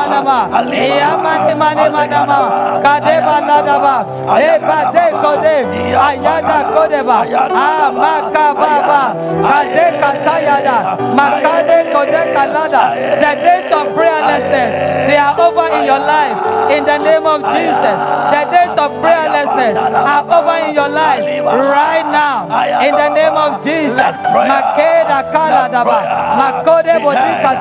Badaba. Bade mane kode. Ayada. Ah, Kade katayada. Makade kode kalada. The days of prayerlessness, they are over in your life. In the name of Jesus. The days of prayerlessness are over in your life right now. In the name of Jesus. Makeda kaladaba. Makode bodika.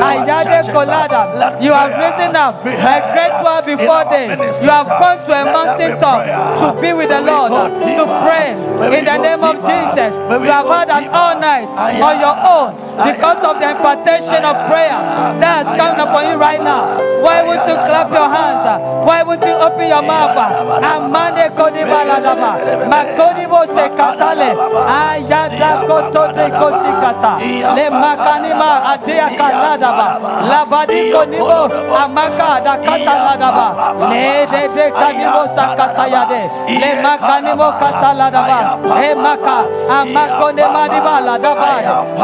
Ayade kolada. You have risen up a great while before them. You have gone to a mountain top to be with the Lord, uh, to pray. In the name of Jesus. You have had an all night on your own because of the impartation of prayer that has come upon you right now. Why would you clap your hands? Uh? Why would you open your mouth? Uh? Amane kodi baladaba. Makodi bo se katale. Ayada koto de kosikata. Le makanima adia kaladaba. Labadi konibo amaka da kata ladaba. Le de de kanimo sakata yade. Le makanimo kata ladaba. E maka amakone madiba ladaba.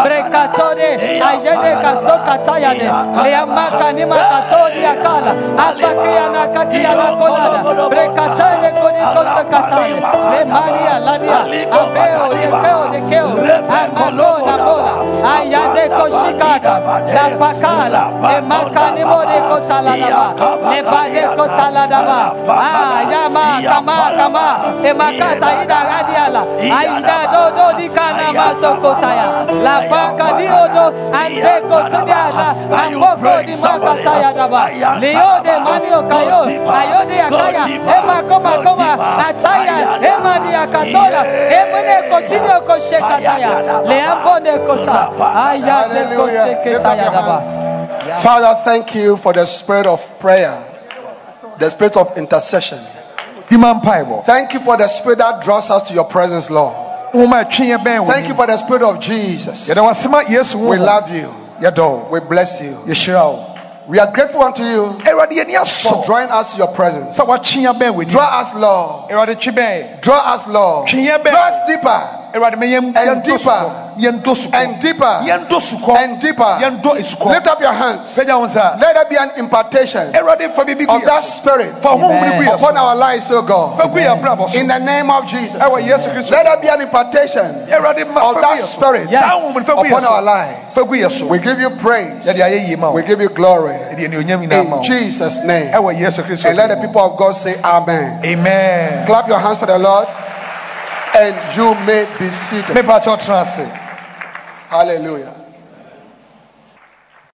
Brekatode ayede kasokata yade. Le amaka nima katodi akala. Apakia na katia na kolada. Brekatane koni kosakata. Le maria ladia. Abeo de de keo. Amalo na. Ayade koshikata. La pakala. Makani mode kotala daba. Le bade kotala daba. Ayama ah, kama kama. Ida radiala. Aida do do di kana maso kotaya. La paka di odo. Ande kotudiada. Amboko di makata daba. Leo de manio kayo. Ayode akaya. Ema koma koma. Ataya. Ema di akatola. Emene kotinio koshekataya. Le ambone kota. Ayade Hallelujah. Lift up koshekataya daba. Father, thank you for the spirit of prayer, the spirit of intercession. Dima mpaebɔ. Thank you for the spirit that draws us to your presence, Lord. Nwoma atwe yɛn bɛn wɔ Thank you for the spirit of Jesus. Yɛda wasema Yesu We love you. We bless you. We are grateful unto you for drawing us to your presence. sɛ watwe yɛn bɛn wɔ. Draw us, Lord. Draw us, Lord. Twe yɛn bɛn. Draw us deeper awurade ma yɛn And yɛntɔ sukɔ yɛntɔ and deeper. And deeper. Lift up your hands. pɛgya wo nsa Let there be an impartation awurade fa biribi of that spirit fa honhom no gu yɛ upon our lives, oh God. fa gu yɛ abrabɔ so In the name of Jesus. ɛwɔ Let there be an impartation of that spirit saa honhom no fa gu yɛ upon our lives. fa gu yɛ so We give you praise. yɛde ayɛ yie ma. Wo We give you glory. yɛde anuonyam nyinaa ma In Jesus' name. ɛwɔ yesu kristo And let the people of God say Amen. amen. Clap your hands for the Lord. And you may be seated. mepa kyɛ ɔtena ase Hallelujah.